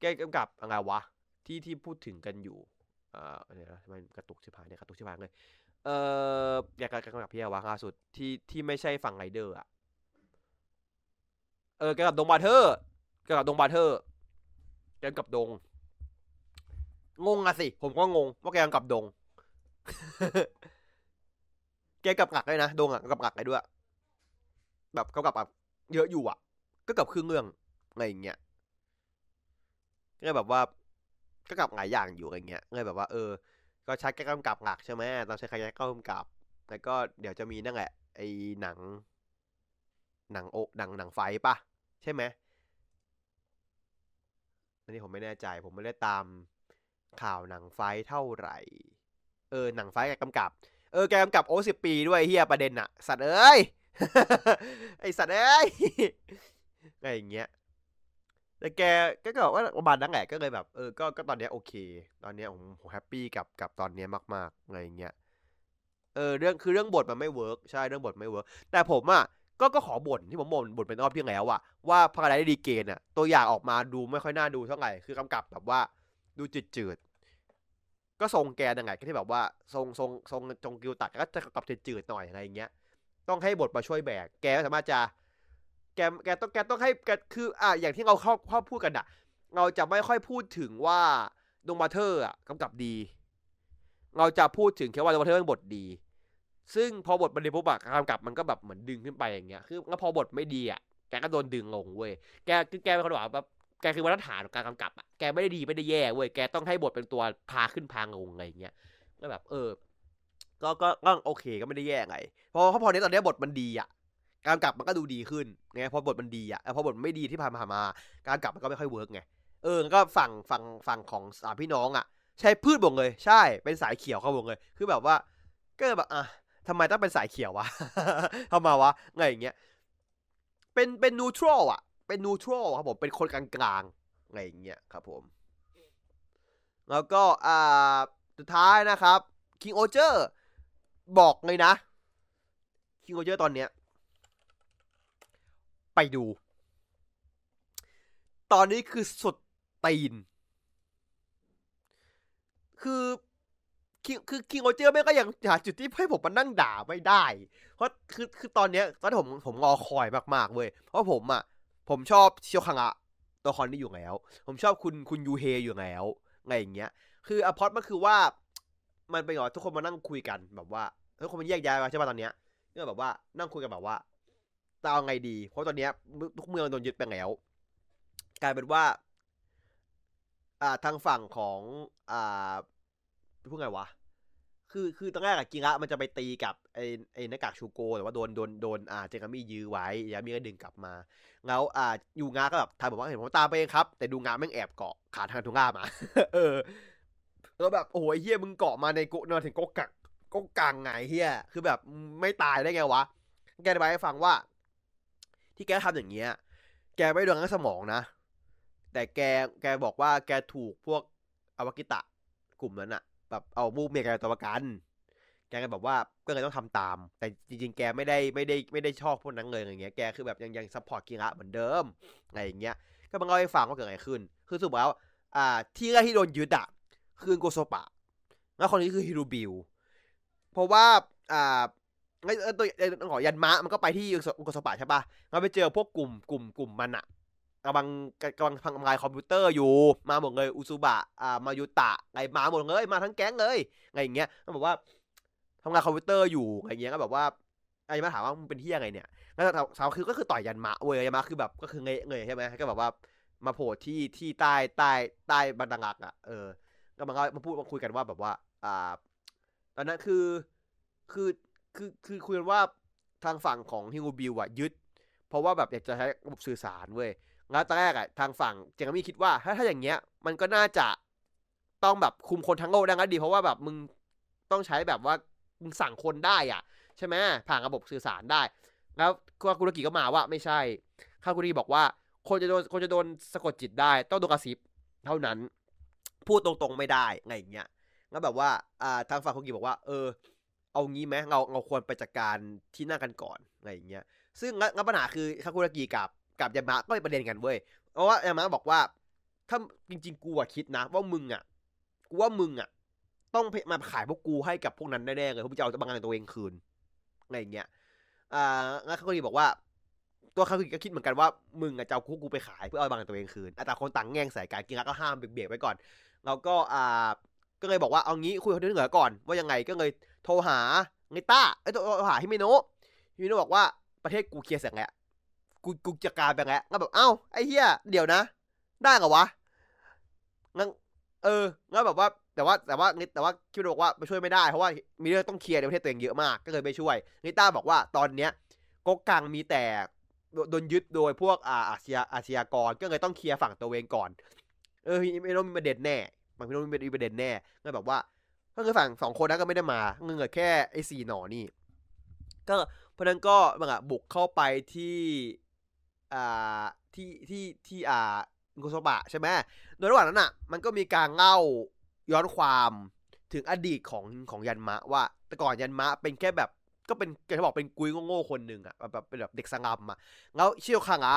แกกำกับอะไรวะ ที่ที่พูดถึงกันอยู่อ่าเนี่ยนะมันกระตุกชิบหายเนี่ยกระตุกชิบหายเลยเอออยากกำกับพี่อวะล่าสุดที่ที่ไม่ใช่ฝั่งไรเดอร์อะเออแกกับดงบาเทอร์แกกับดงบาเทอร์แกกับดง งงอะสิ ผมก็งงว่าแกกับดง แกกับหลักเลยนะดงอะกับหลักเลยด้วย แบบเขากับแบบเยอะอยู่อะก็กับครึ่งเรื่องอะไรอย่างเงี้ย ก็แบบว่าก็กลับหลายอย่างอยู่อะไรเงี้ยเลยแบบว่าเออ ก็ใช้แก้กำกับหลักใช่ไหมต้องใช้ใครแก้กำกับ แล้วก็เดี๋ยวจะมีนั่นแหละไอ้หนัง หนังโอหนังหนังไฟปะใช่ไหมอันนี้ผมไม่แน่ใจ ผมไม่ได้ตามข่าวหนังไฟเท่าไหร่ เออหนังไฟแกกำกับ เออแกกำกับโอ้สิบปีด้วยเฮียประเด็นอะสัตว์เอ้ยไอสัตว์เอ้ยอะไรอย่างเงี้ย แต่แกก็บอกว่าประมาณนั้นแหละก็เลยแบบเออก็ก็ตอนนี้โอเค ตอนนี้ผมผม happy กับกับตอนนี้มากๆอะไรเงี้ยเออเรื่องคือเรื่องบทมันไม่ work ใช่เรื่องบทไม่ work แต่ผมอะก็ก็ขอบ่นที่ผมบ่นบ่นเป็นรอบที่แล้วอะว่า Paradise Regained อะตัวอย่างออกมาดูไม่ค่อยน่าดูเท่าไหร่คือกำกับแบบว่าดูจืดๆก็ทรงแกยังไงก็ที่แบบว่าทรงทรงทรงจงกิวตัดก็จะกำกับจืดๆหน่อยอะไรเงี้ยต้องให้บทมาช่วยแบกแกสามารถจะ แกแกต้องแกต้องให้แกคืออะอย่างที่เราเข้าเข้าพูดกันอะเราจะไม่ค่อยพูดถึงว่าดงมาเธอร์อะกำกับดี เราจะพูดถึงแค่ว่าดงมาเธอร์เป็นบทดี ซึ่งพอบทมันดีปุ๊บอะการกำกับมันก็แบบเหมือนดึงขึ้นไปอย่างเงี้ยคือแล้วพอบทไม่ดีอะแกก็โดนดึงลงเว้ยแกคือแกเป็นคนบอกแบบแกคือมาตรฐานของการกำกับอะแกไม่ได้ดีไม่ได้แย่เว้ยแกต้องให้บทเป็นตัวพาขึ้นพางลงอะไรอย่างเงี้ยก็แบบ เออ ก็ก็ก็โอเคก็ไม่ได้แย่ไงเพราะพอเนี้ตอนนี้บทมันดีอะ การกลับมันก็ดูดีขึ้นไงพอบทมันดีอะพอบทไม่ดีที่ผ่านมา การกลับมันก็ไม่ค่อยเวิร์กไงเออก็ฝั่งฝั่งฝั่งของสามพี่น้องอะใช้พืชบ่งเลย ใช่เป็นสายเขียวเขาบ่งเลย คือแบบว่า ก็แบบอะทำไมต้องเป็นสายเขียววะทำไมวะไงอย่างเงี้ยเป็นเป็นนูทรัลอะเป็นนูทรัลครับผมเป็นคนกลางๆไงอย่างเงี้ยครับผม แล้วก็อ่าสุดท้ายนะครับ King o เ e r บอกเลยนะ King o เ e r ตอนเนี้ย ไปดู ตอนนี้คือสุดตีน คือคิงคือคิงโอเจอร์แม่งก็ยังหาจุดที่ให้ผมมานั่งด่าไม่ได้ เพราะคือคือตอนเนี้ยตอนผมผมงอคอยมากๆเว้ย เพราะผมอะ ผมชอบเชียวคังอะตัวละครนี้อยู่แล้ว ผมชอบคุณคุณยูเฮอยู่แล้วไงอย่างเงี้ย คืออพอตมันคือว่า มันเป็นแบบทุกคนมานั่งคุยกันแบบว่าทุกคนมันแยกย้ายมาใช่ป่ะตอนเนี้ยก็แบบว่านั่งคุยกันแบบว่า จะเอาไงดี เพราะตอนเนี้ยทุกเมืองโดนยึดไปแล้ว กลายเป็นว่า อ่าทางฝั่งของ อ่าพูดไงวะ คือคือตอนแรกอะกิระมันจะไปตีกับไอ้ไอ้หน้ากากชูโกแต่ว่าโดนโดนโดนอ่าเจงามิยื้อไว้ยามิก็ดึงกลับมาแล้วอ่ายูงาก็แบบทายบอกว่าเห็นผมตามไปเองครับ แต่ดูงาแม่งแอบเกาะขาทางทุง่ามา เออแล้วแบบโอ้ยเฮียมึงเกาะมาในโกนอนถึงโกกักโกกังไงเฮียคือแบบไม่ตายได้ไงวะ แกอธิบายให้ฟังว่า ที่แกทำอย่างเงี้ย แกไม่โดนทั้งสมองนะ แต่แกแกบอกว่าแกถูกพวกอวกิตะกลุ่มนั้นอะแบบเอามูเมียแกตัวประกัน แกก็แบบว่าก็เลยต้องทำตาม แต่จริงๆ แกไม่ได้ไม่ได้ไม่ได้ชอบพวกนั้นเลยอย่างเงี้ยแกคือแบบยังยัง support กิระเหมือนเดิมอะไรอย่างเงี้ยก็มาเล่าให้ฟังว่าเกิดอะไรขึ้น คือสรุปแล้วอ่า ที่แรกที่โดนยึดอะคือโกโซปะ แล้วคนนี้คือฮิรูบิว เพราะว่าอ่า ไอ้ตัวหอยันมะมันก็ไปที่อุกสปะใช่ปะเราไปเจอพวกกลุ่มกลุ่มกลุ่มมันอะกำลังกำลังทำลายคอมพิวเตอร์อยู่ มาหมดเลยอุซุบะอ่ามายุตะไงมาหมดเลยมาทั้งแก๊งเลยไงอย่างเงี้ยก็บอกว่าทำงานคอมพิวเตอร์อยู่ไงอย่างเงี้ยก็แบบว่าไอ้มาถามว่ามึงเป็นที่ยังไงเนี่ยแล้วสาวคือก็คือต่อยยันมะเว้ยยันมะคือแบบก็คือเงยเงยใช่ไหมก็แบบว่ามาโผล่ที่ที่ใต้ใต้ใต้บันดังักอะเออก็มันก็มาพูดมาคุยกันว่าแบบว่า อ่า ตอนนั้นคือคือ คือคือคุยกันว่าทางฝั่งของฮิงูบิวอะยึด เพราะว่าแบบอยากจะใช้ระบบสื่อสารเว้ยแล้วตอนแรกอะทางฝั่งเจงมี่คิดว่า ถ้าถ้าอย่างเงี้ย มันก็น่าจะต้องแบบคุมคนทั้งโลกได้ก็ดี เพราะว่าแบบมึงต้องใช้แบบว่ามึงสั่งคนได้อะ ใช่ไหมผ่านระบบสื่อสารได้ แล้วคากุรกิก็มาว่าไม่ใช่คากุระกิบอกว่า คนจะโดนคนจะโดนสะกดจิตได้ ต้องโดนกระซิบเท่านั้น พูดตรงๆไม่ได้ไงอย่างเงี้ยแล้วแบบว่าอ่าทางฝั่งคุกิบอกว่า เออ เอางี้ไหมเราเราควรไปจัดการที่หน้ากันก่อนอะไรอย่างเงี้ย ซึ่งงั้นปัญหาคือคากุระกิกับกับยามะก็มีประเด็นกันเว้ย เพราะว่ายามะบอกว่า ถ้าจริง ๆ กูอะคิดนะ ว่ามึงอะกูว่ามึงอะต้องมาขายพวกกูให้กับพวกนั้นแน่ๆเลยเพราะจะเอาบางอย่างตัวเองคืนอะไรอย่างเงี้ย อ่างั้นคากุระกิบอกว่า ตัวคากุระกิก็คิดเหมือนกันว่ามึงอะจะเอากูไปขายเพื่อเอาบางอย่างตัวเองคืนแต่คนต่างแง่งใส่กันกินแล้วก็ห้ามเบียกไว้ก่อน แล้วก็อ่าก็เลยบอกว่าเอางี้คุยกับคนที่เหนือก่อนว่ายังไงก็เลย โทรหาไงต้าไอ้โทรหาฮิมิโนะฮิมิโนะบอกว่าประเทศกู clear เสร็จแล้วกูกูจัดการไปแล้วงั้นแบบเอ้าไอ้เหี้ยเดี๋ยวนะ ได้เหรอวะงั้นเอองั้นแบบว่าแต่ว่าแต่ว่านิแต่ว่าคิดบอกว่าไปช่วยไม่ได้เพราะว่ามีเรื่องต้อง clear ในประเทศตัวเองเยอะมากก็เลยไม่ช่วยริต้าบอกว่าตอนเนี้ยก๊กกังมีแต่โดนยึดโดยพวกอาอาเซียอาเซียกรก็เลยต้อง clear ฝั่งตัวเองก่อน เออไม่ต้องมีประเด็นแน่บางทีต้องมีประเด็นแน่ก็แบบว่า ก็คือฝั่งสองคนนั้นก็ไม่ได้มาเงินแค่ไอ้สี่หนอนี่ ก็เพราะนั้นก็มันอะบุกเข้าไปที่อ่าที่ที่ที่อ่ากุโซบะใช่ไหมโดยระหว่างนั้นอะ มันก็มีการเล่าย้อนความถึงอดีตของของยันมะว่าแต่ก่อนยันมะเป็นแค่แบบก็เป็นแกบอกเป็นกุยโง่ๆคนหนึ่งอะแบบเป็นแบบเด็กสงัมอะแล้วเชี่ยวคังอะ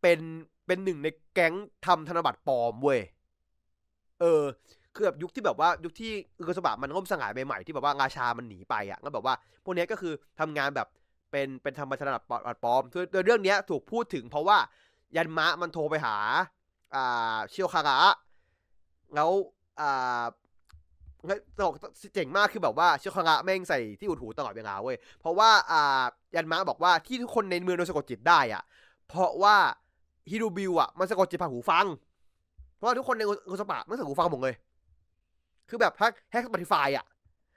เป็นเป็นหนึ่งในแก๊งทำธนบัตรปลอมเว้ยเออ คือแบบยุคที่แบบว่ายุคที่อุกสบะมันร่มสงายใหม่ๆที่แบบว่าราชามันหนีไปอะก็แบบว่า พวกนี้ก็คือทำงานแบบเป็นเป็นธรรมชาติปลอมโดยเรื่องนี้ถูกพูดถึงเพราะว่ายันมะมันโทรไปหา อ่าเชียวคาระแล้วอ่าตลกเจ๋งมากคือแบบว่าเชียวคาระแม่งใส่ที่อุดหูตลอดเวลาเว้ยเพราะว่าอ่ายันมะบอกว่าที่ทุกคนในเมืองโดนสะกดจิตได้อะ เพราะว่าฮิรูบิวอะมันสะกดจิตผ่านหูฟัง เพราะว่าทุกคนในอุสปะมันใส่หูฟังหมดเลย คือแบบ hack hack Spotify อะ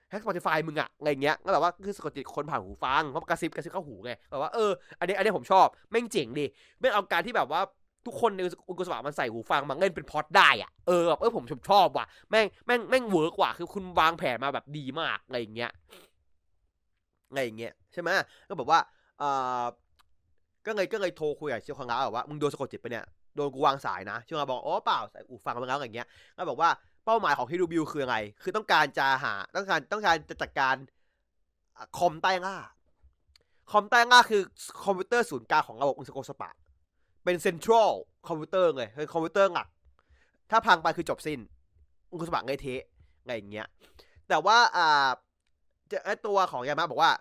hack Spotify มึงอะอะไรเงี้ยก็แบบว่าคือสะกดจิตคนผ่านหูฟังเพราะกระซิบกระซิบเข้าหูไงแบบว่าเอออันนี้อันนี้ผมชอบแม่งเจ๋งดิแม่งเอาการที่แบบว่าทุกคนในอุกสบะมันใส่หูฟังมันเล่นเป็นพอดได้อะเออแบบเออผมชอบว่ะแม่งแม่งแม่ง work ว่ะคือคุณวางแผนมาแบบดีมากอะไรเงี้ยอะไรเงี้ยใช่ไหมก็แบบว่าเออก็เลยก็เลยโทรคุยกับเชียวคังงาแบบว่ามึงโดนสะกดจิตไปเนี่ยโดนกูวางสายนะเชียวคังบอกอ๋อเปล่าใส่หูฟังมาแล้วอย่างเงี้ยก็บอกว่า เป้าหมายของฮิรูบิวคืออะไร คือต้องการจะหา ต้องการต้องการจะจัดการคอมใต้ล่า คอมใต้ล่าคือคอมพิวเตอร์ศูนย์กลางของระบบอุสโกสปะ เป็น central computer เลยคือคอมพิวเตอร์หลัก ถ้าพังไปคือจบสิ้น อุสปะไงเทะไงอย่างเงี้ย แต่ว่าอ่าจะไอตัวของยามาบอกว่า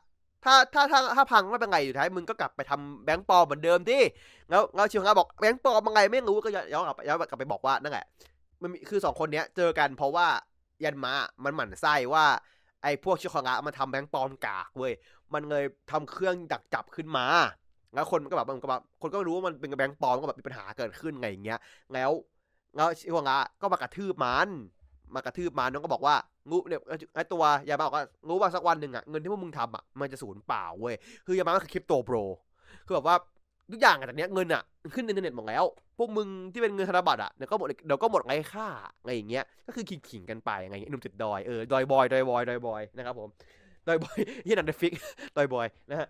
ถ้าถ้าถ้าถ้าพังไม่เป็นไงอยู่ท้ายมึงก็กลับไปทำแบงก์ปอเหมือนเดิมที่แล้วแล้วชิวงาบอกแบงก์ปลอมยังไงไม่รู้ก็ย้อนกลับย้อนกลับไปบอกว่านั่นแหละ มันคือสองคนเนี้ยเจอกันเพราะว่ายันมามันหมั่นไส้ว่า ไอ้พวกชิคองะมันทำแบงก์ปลอมกากเว้ยมันเลยทำเครื่องดักจับขึ้นมา แล้วคนมันก็แบบมันก็แบบคนก็รู้ว่ามันเป็นแบงก์ปลอมก็แบบมีปัญหาเกิดขึ้นไงอย่างเงี้ย แล้วแล้วชิคองะก็มากระทืบมันมากระทืบมันน้องก็บอกว่างูเนี่ยไอ้ตัวยามาบอกว่างูว่าสักวันหนึ่งอะเงินที่พวกมึงทำอะมันจะสูญเปล่าเว้ยคือยามาก็คือคริปโตโปรคือแบบว่า ทุกอย่างอะแต่เนี้ยเงินอะขึ้นในอินเทอร์เน็ตหมดแล้ว พวกมึงที่เป็นเงินธนบัตรอะเดี๋ยวก็หมดเดี๋ยวก็หมดไร้ค่าอะไรอย่างเงี้ยก็คือขิงๆกันไปไงหนุ่มติดดอยเออดอยบอยดอยบอยดอยบอยนะครับผมดอยบอยยี่นันเดฟิกดอยบอยนะฮะ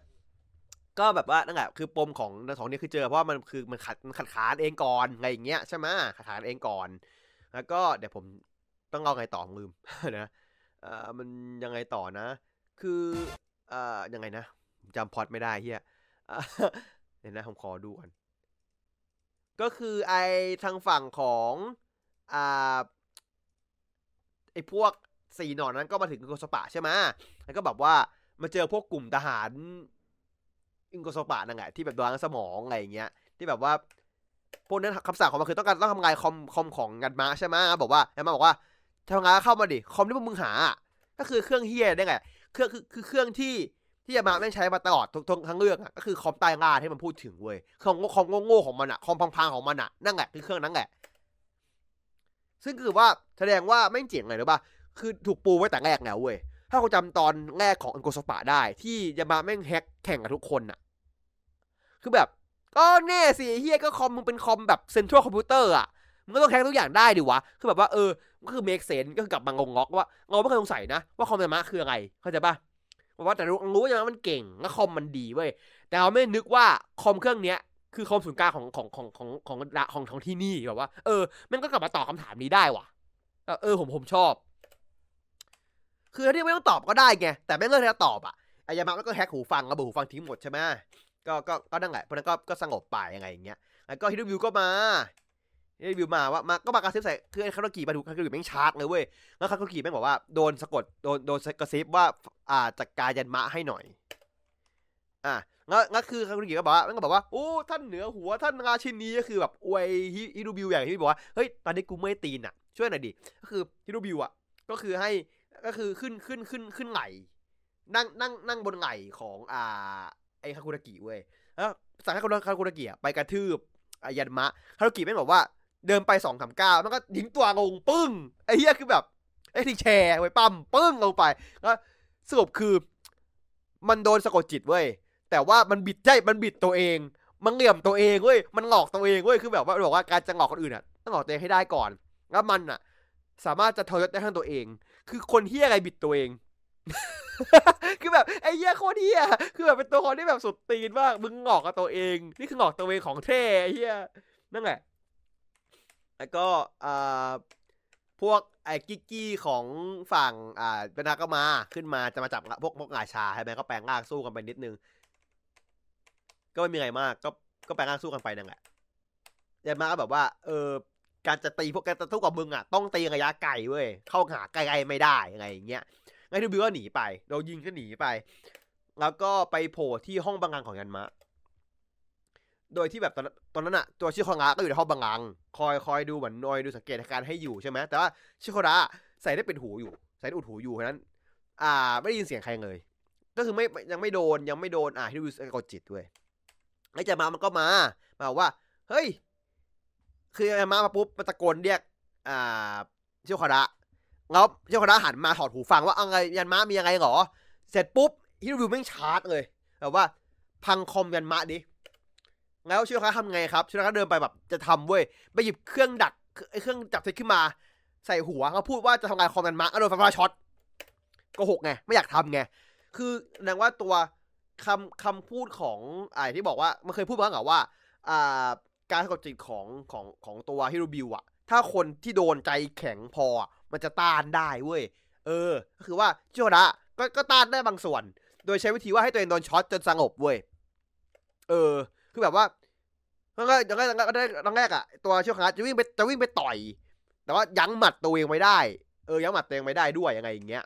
ก็แบบว่านั่นแหละคือปมของสองนี้คือเจอเพราะว่ามันคือมันขัดมันขัดขานเองก่อนไงอย่างเงี้ยใช่ไหมขัดขานเองก่อน แล้วก็เดี๋ยวผมต้องเอาไงต่อลืมนะเออมันยังไงต่อนะ คือเอ่อยังไงนะจำพอดไม่ได้เฮีย เดี๋ยวนะผมขอดูก่อนก็คือไอทางฝั่งของอ่าไอพวกสี่หนอนนั้นก็มาถึงอิงโกสปะใช่ไหมแล้วก็แบบว่ามาเจอพวกกลุ่มทหารอิงโกสปะนั่นแหละที่แบบดวงสมองอะไรอย่างเงี้ย ที่แบบว่าพวกนั้นคำสั่งของมันคือต้องการต้องทำลายคอมคอมของงันมาใช่ไหมบอกว่างันมาบอกว่าทำงานเข้ามาดิคอมที่พวกมึงหา ก็คือเครื่องเฮียได้ไงเครื่องคือคือเครื่องที่ ที่ยามาแม่งใช้มาตลอดทั้งทั้งเรื่องอะก็คือคอมใต้ล่าที่มันพูดถึงเว้ยคอมคอมโง่ๆของมันอะคอมพังๆของมันอะนั่นแหละคือเครื่องนั้นแหละซึ่งคือว่าแสดงว่าไม่เจ๋งเลยหรือป่ะคือถูกปูไว้แต่แรกแล้วเว้ยถ้าคุณจำตอนแรกของอันโกสปะได้ ที่ยามาแม่งแฮกแข่งกับทุกคนอะ คือแบบก็แน่สิเฮียก็คอมมึงเป็นคอมแบบเซ็นทรัลคอมพิวเตอร์อะมึงก็ต้องแฮกทุกอย่างได้ดิวะ คือแบบว่าเออก็คือเมคเซนก็คือกลับมางงงอกว่าเราไม่เคยสงสัยนะว่าคอมยามาคืออะไรเข้าใจป่ะ ว่าแต่รู้รู้ยามามันเก่งแล้วคอมมันดีเว้ยแต่เราไม่นึกว่าคอมเครื่องเนี้ยคือคอมศูนย์กลางของของของของของของของที่นี่แบบว่า เออมันก็กลับมาตอบคาถามนี้ได้ว่ะเออผมผมชอบ คือที่ไม่ต้องตอบก็ได้ไงแต่ไม่เลือกที่จะตอบอะอายามามันก็แฮกหูฟังระบบหูฟังทิ้งหมดใช่ไหมก็ก็ก็นั่งแหละเพราะนั้นก็ก็สงบไปยังไงอย่างเงี้ยแล้วก็ฮิดวิวก็มา ฮิดวิวมาว่ามาก็มากระซิบใส่คือไอ้คาร์กีมาดูคาร์กีแม่งชาร์จเลยเว้ยแล้วคาร์กีแม่งบอกว่าโดนสะกดโดนโดนกระซิบว่าอ่าจัดการยันมะให้หน่อย อะงั้นงั้นคือคารุกิก็บอกว่าแมันก็บอกว่าโอ้ท่านเหนือหัวท่านราชินีก็คือแบบอวยฮิรูบิวอย่างที่บอกว่าเฮ้ยตอนนี้กูไม่ตีนอะ ช่วยหน่อยดิก็คือฮิรูบิวอะก็คือให้ก็คือขึ้นขึ้นขึ้นขึ้นไหลนั่งนั่งนั่งบนไหลของอ่าไอคาคุรากิเว้ยแล้วสั่งให้คาคุรากิไปกระทืบอายันมะคารุกิไม่บอกว่า เดินไปสองสามก้าวมันก็ทิ้งตัวงงปึ้งไอ้เหี้ยคือแบบไอ้ที่แชร์ไว้ปั๊มปึ้งลงไปแล้วสรุปคือ มันโดนสะกดจิตเว้ยแต่ว่ามันบิดใจมันบิดตัวเอง มันเหลี่ยมตัวเองเว้ยมันหลอกตัวเองเว้ยคือแบบว่าบอกว่าการจะหลอกคนอื่นอะต้องหลอกตัวเองให้ได้ก่อน แล้วมันอะ สามารถจะทรยศได้ทั้งตัวเอง คือคนเฮี้ยอะไรบิดตัวเองคือแบบไอ้เหี้ยโคตรเหี้ยคือแบบเป็นตัวคนที่แบบสุดตีนมากมึงหลอกกับตัวเอง นี่คือหลอกตัวเองของแท้ไอ้เหี้ยนั่นแหละ แล้วก็อ่าพวกไอ้กิกกี้ของฝั่งอ่าเป็นนาก็มาขึ้นมาจะมาจับพวกพวกงาชาใช่ไหมก็แปลงร่างสู้กันไปนิดนึง ก็ไม่มีอะไรมาก ก็ก็แปลงร่างสู้กันไปนั่นแหละยันมาก็แบบว่า เออการจะตีพวกแกจะสู้กับมึงอะต้องตีระยะไกลเว้ยเข้าหาไกลๆไม่ได้อะไงอย่างเงี้ยไงทูบิวก็หนีไปโดนยิงก็หนีไป แล้วก็ไปโผล่ที่ห้องบังคังของยันมะ โดยที่แบบตอนตอนนั้นอะตัวชิโคระก็อยู่ในห้องบังคัง คอยคอยดูเหมือนนอยดูสังเกตการให้อยู่ใช่ไหมแต่ว่าชิโคระใส่ได้เป็นหูอยู่ ใส่ได้อุดหูอยู่เพราะนั้น อ่า ไม่ได้ยินเสียงใครเลย ก็คือไม่ยังไม่โดนยังไม่โดนอ่าที่ดูกดจิตด้วยไอ้จะมามันก็มา มาบอกว่า เฮ้ย คือมามาปุ๊บมันตะโกนเรียก อ่าชิโคระแล้วชิโคระหันมาถอดหูฟังว่าอะไรยันมามียังไงหรอ เสร็จปุ๊บฮิโรบิวแม่งชาร์จเลยแบบว่าพังคอมยันมะดิ แล้วชิโระทำไงครับชิโระเดินไปแบบจะทำเว้ยไปหยิบเครื่องดักไอ้เครื่องจับเท็จขึ้นมาใส่หัวเขาพูดว่าจะทำงานคอมยันมะก็โดนไฟฟ้าช็อตโกหกไงไม่อยากทำไงคือแสดงว่าตัวคำคำพูดของไอ้ที่บอกว่ามันเคยพูดมาแล้วว่าอ่าการสะกดจิตของของของตัวฮิโรบิวอะถ้าคนที่โดนใจแข็งพอมันจะต้านได้เว้ยเออ ก็คือว่าชิโระก็ก็ต้านได้บางส่วน โดยใช้วิธีว่าให้ตัวเองโดนช็อตจนสงบเว้ยเออ คือแบบว่าแล้วก็ยังไงยังไงก็ได้ตอนแรกอะตัวเชิโระจะวิ่งไปจะวิ่งไปต่อย แต่ว่ายั้งหมัดตัวเองไว้ได้ เออย้ำหมัดตัวเองไม่ได้ด้วยยังไงอย่างเงี้ย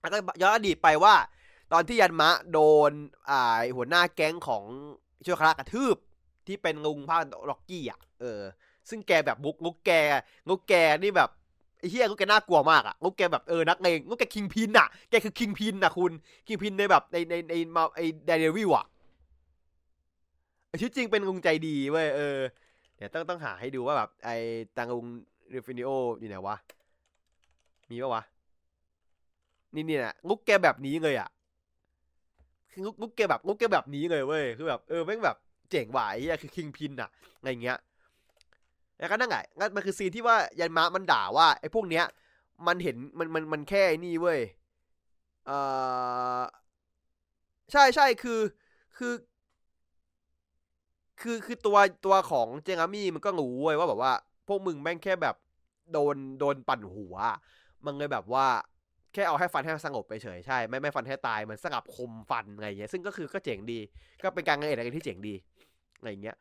แล้วก็ย้อนอดีตไปว่า ตอนที่ยันมะโดนอ่าหัวหน้าแก๊งของเช่วยคารากระทืบที่เป็นงุงภาคล็อกกี้อะเออ ซึ่งแกแบบบุกงุกแกงุกแกนี่แบบไอ้เฮียงุกแกน่ากลัวมากอะงุกแกแบบเออนักเลงงุกแกคิงพินอะแกคือคิงพินอะคุณคิงพินในแบบในในในมาไอเดนวิวอะ ชีวิตจริงเป็นงุงใจดีเว้ยเออเดี๋ยวต้องต้องหาให้ดูว่าแบบไอตังงุงเรฟินิโออยู่ไหนวะ มีปะวะ นี่นี่นะงุกแกแบบนี้เลยอะ คืองุกงุกแกแบบงุกแกแบบนี้เลยเว้ย คือแบบเออแม่งแบบเจ๋งว่ะไอ้เหี้ยคือคิงพินอะอะไรเงี้ย แล้วก็นั่งไงงั้นมันคือซีนที่ว่ายันมะมันด่าว่าไอ้พวกเนี้ย มันเห็นมันมันมันแค่ไอ้นี่เว้ย เออใช่ใช่คือ คือ คือคือตัวตัวของเจงามี่มันก็รู้เว้ยว่าแบบว่า พวกมึงแม่งแค่แบบโดนโดนปั่นหัว มันเลยแบบว่าแค่เอาให้ฟันให้สงบไปเฉยใช่ไม่ไม่ฟันให้ตายมือนสงับคมฟันอะไรเงี้ยซึ่งก็คือก็เจ๋งดี ก็เป็นการเงินอะไรที่เจ๋งดีอะไรเงี้ย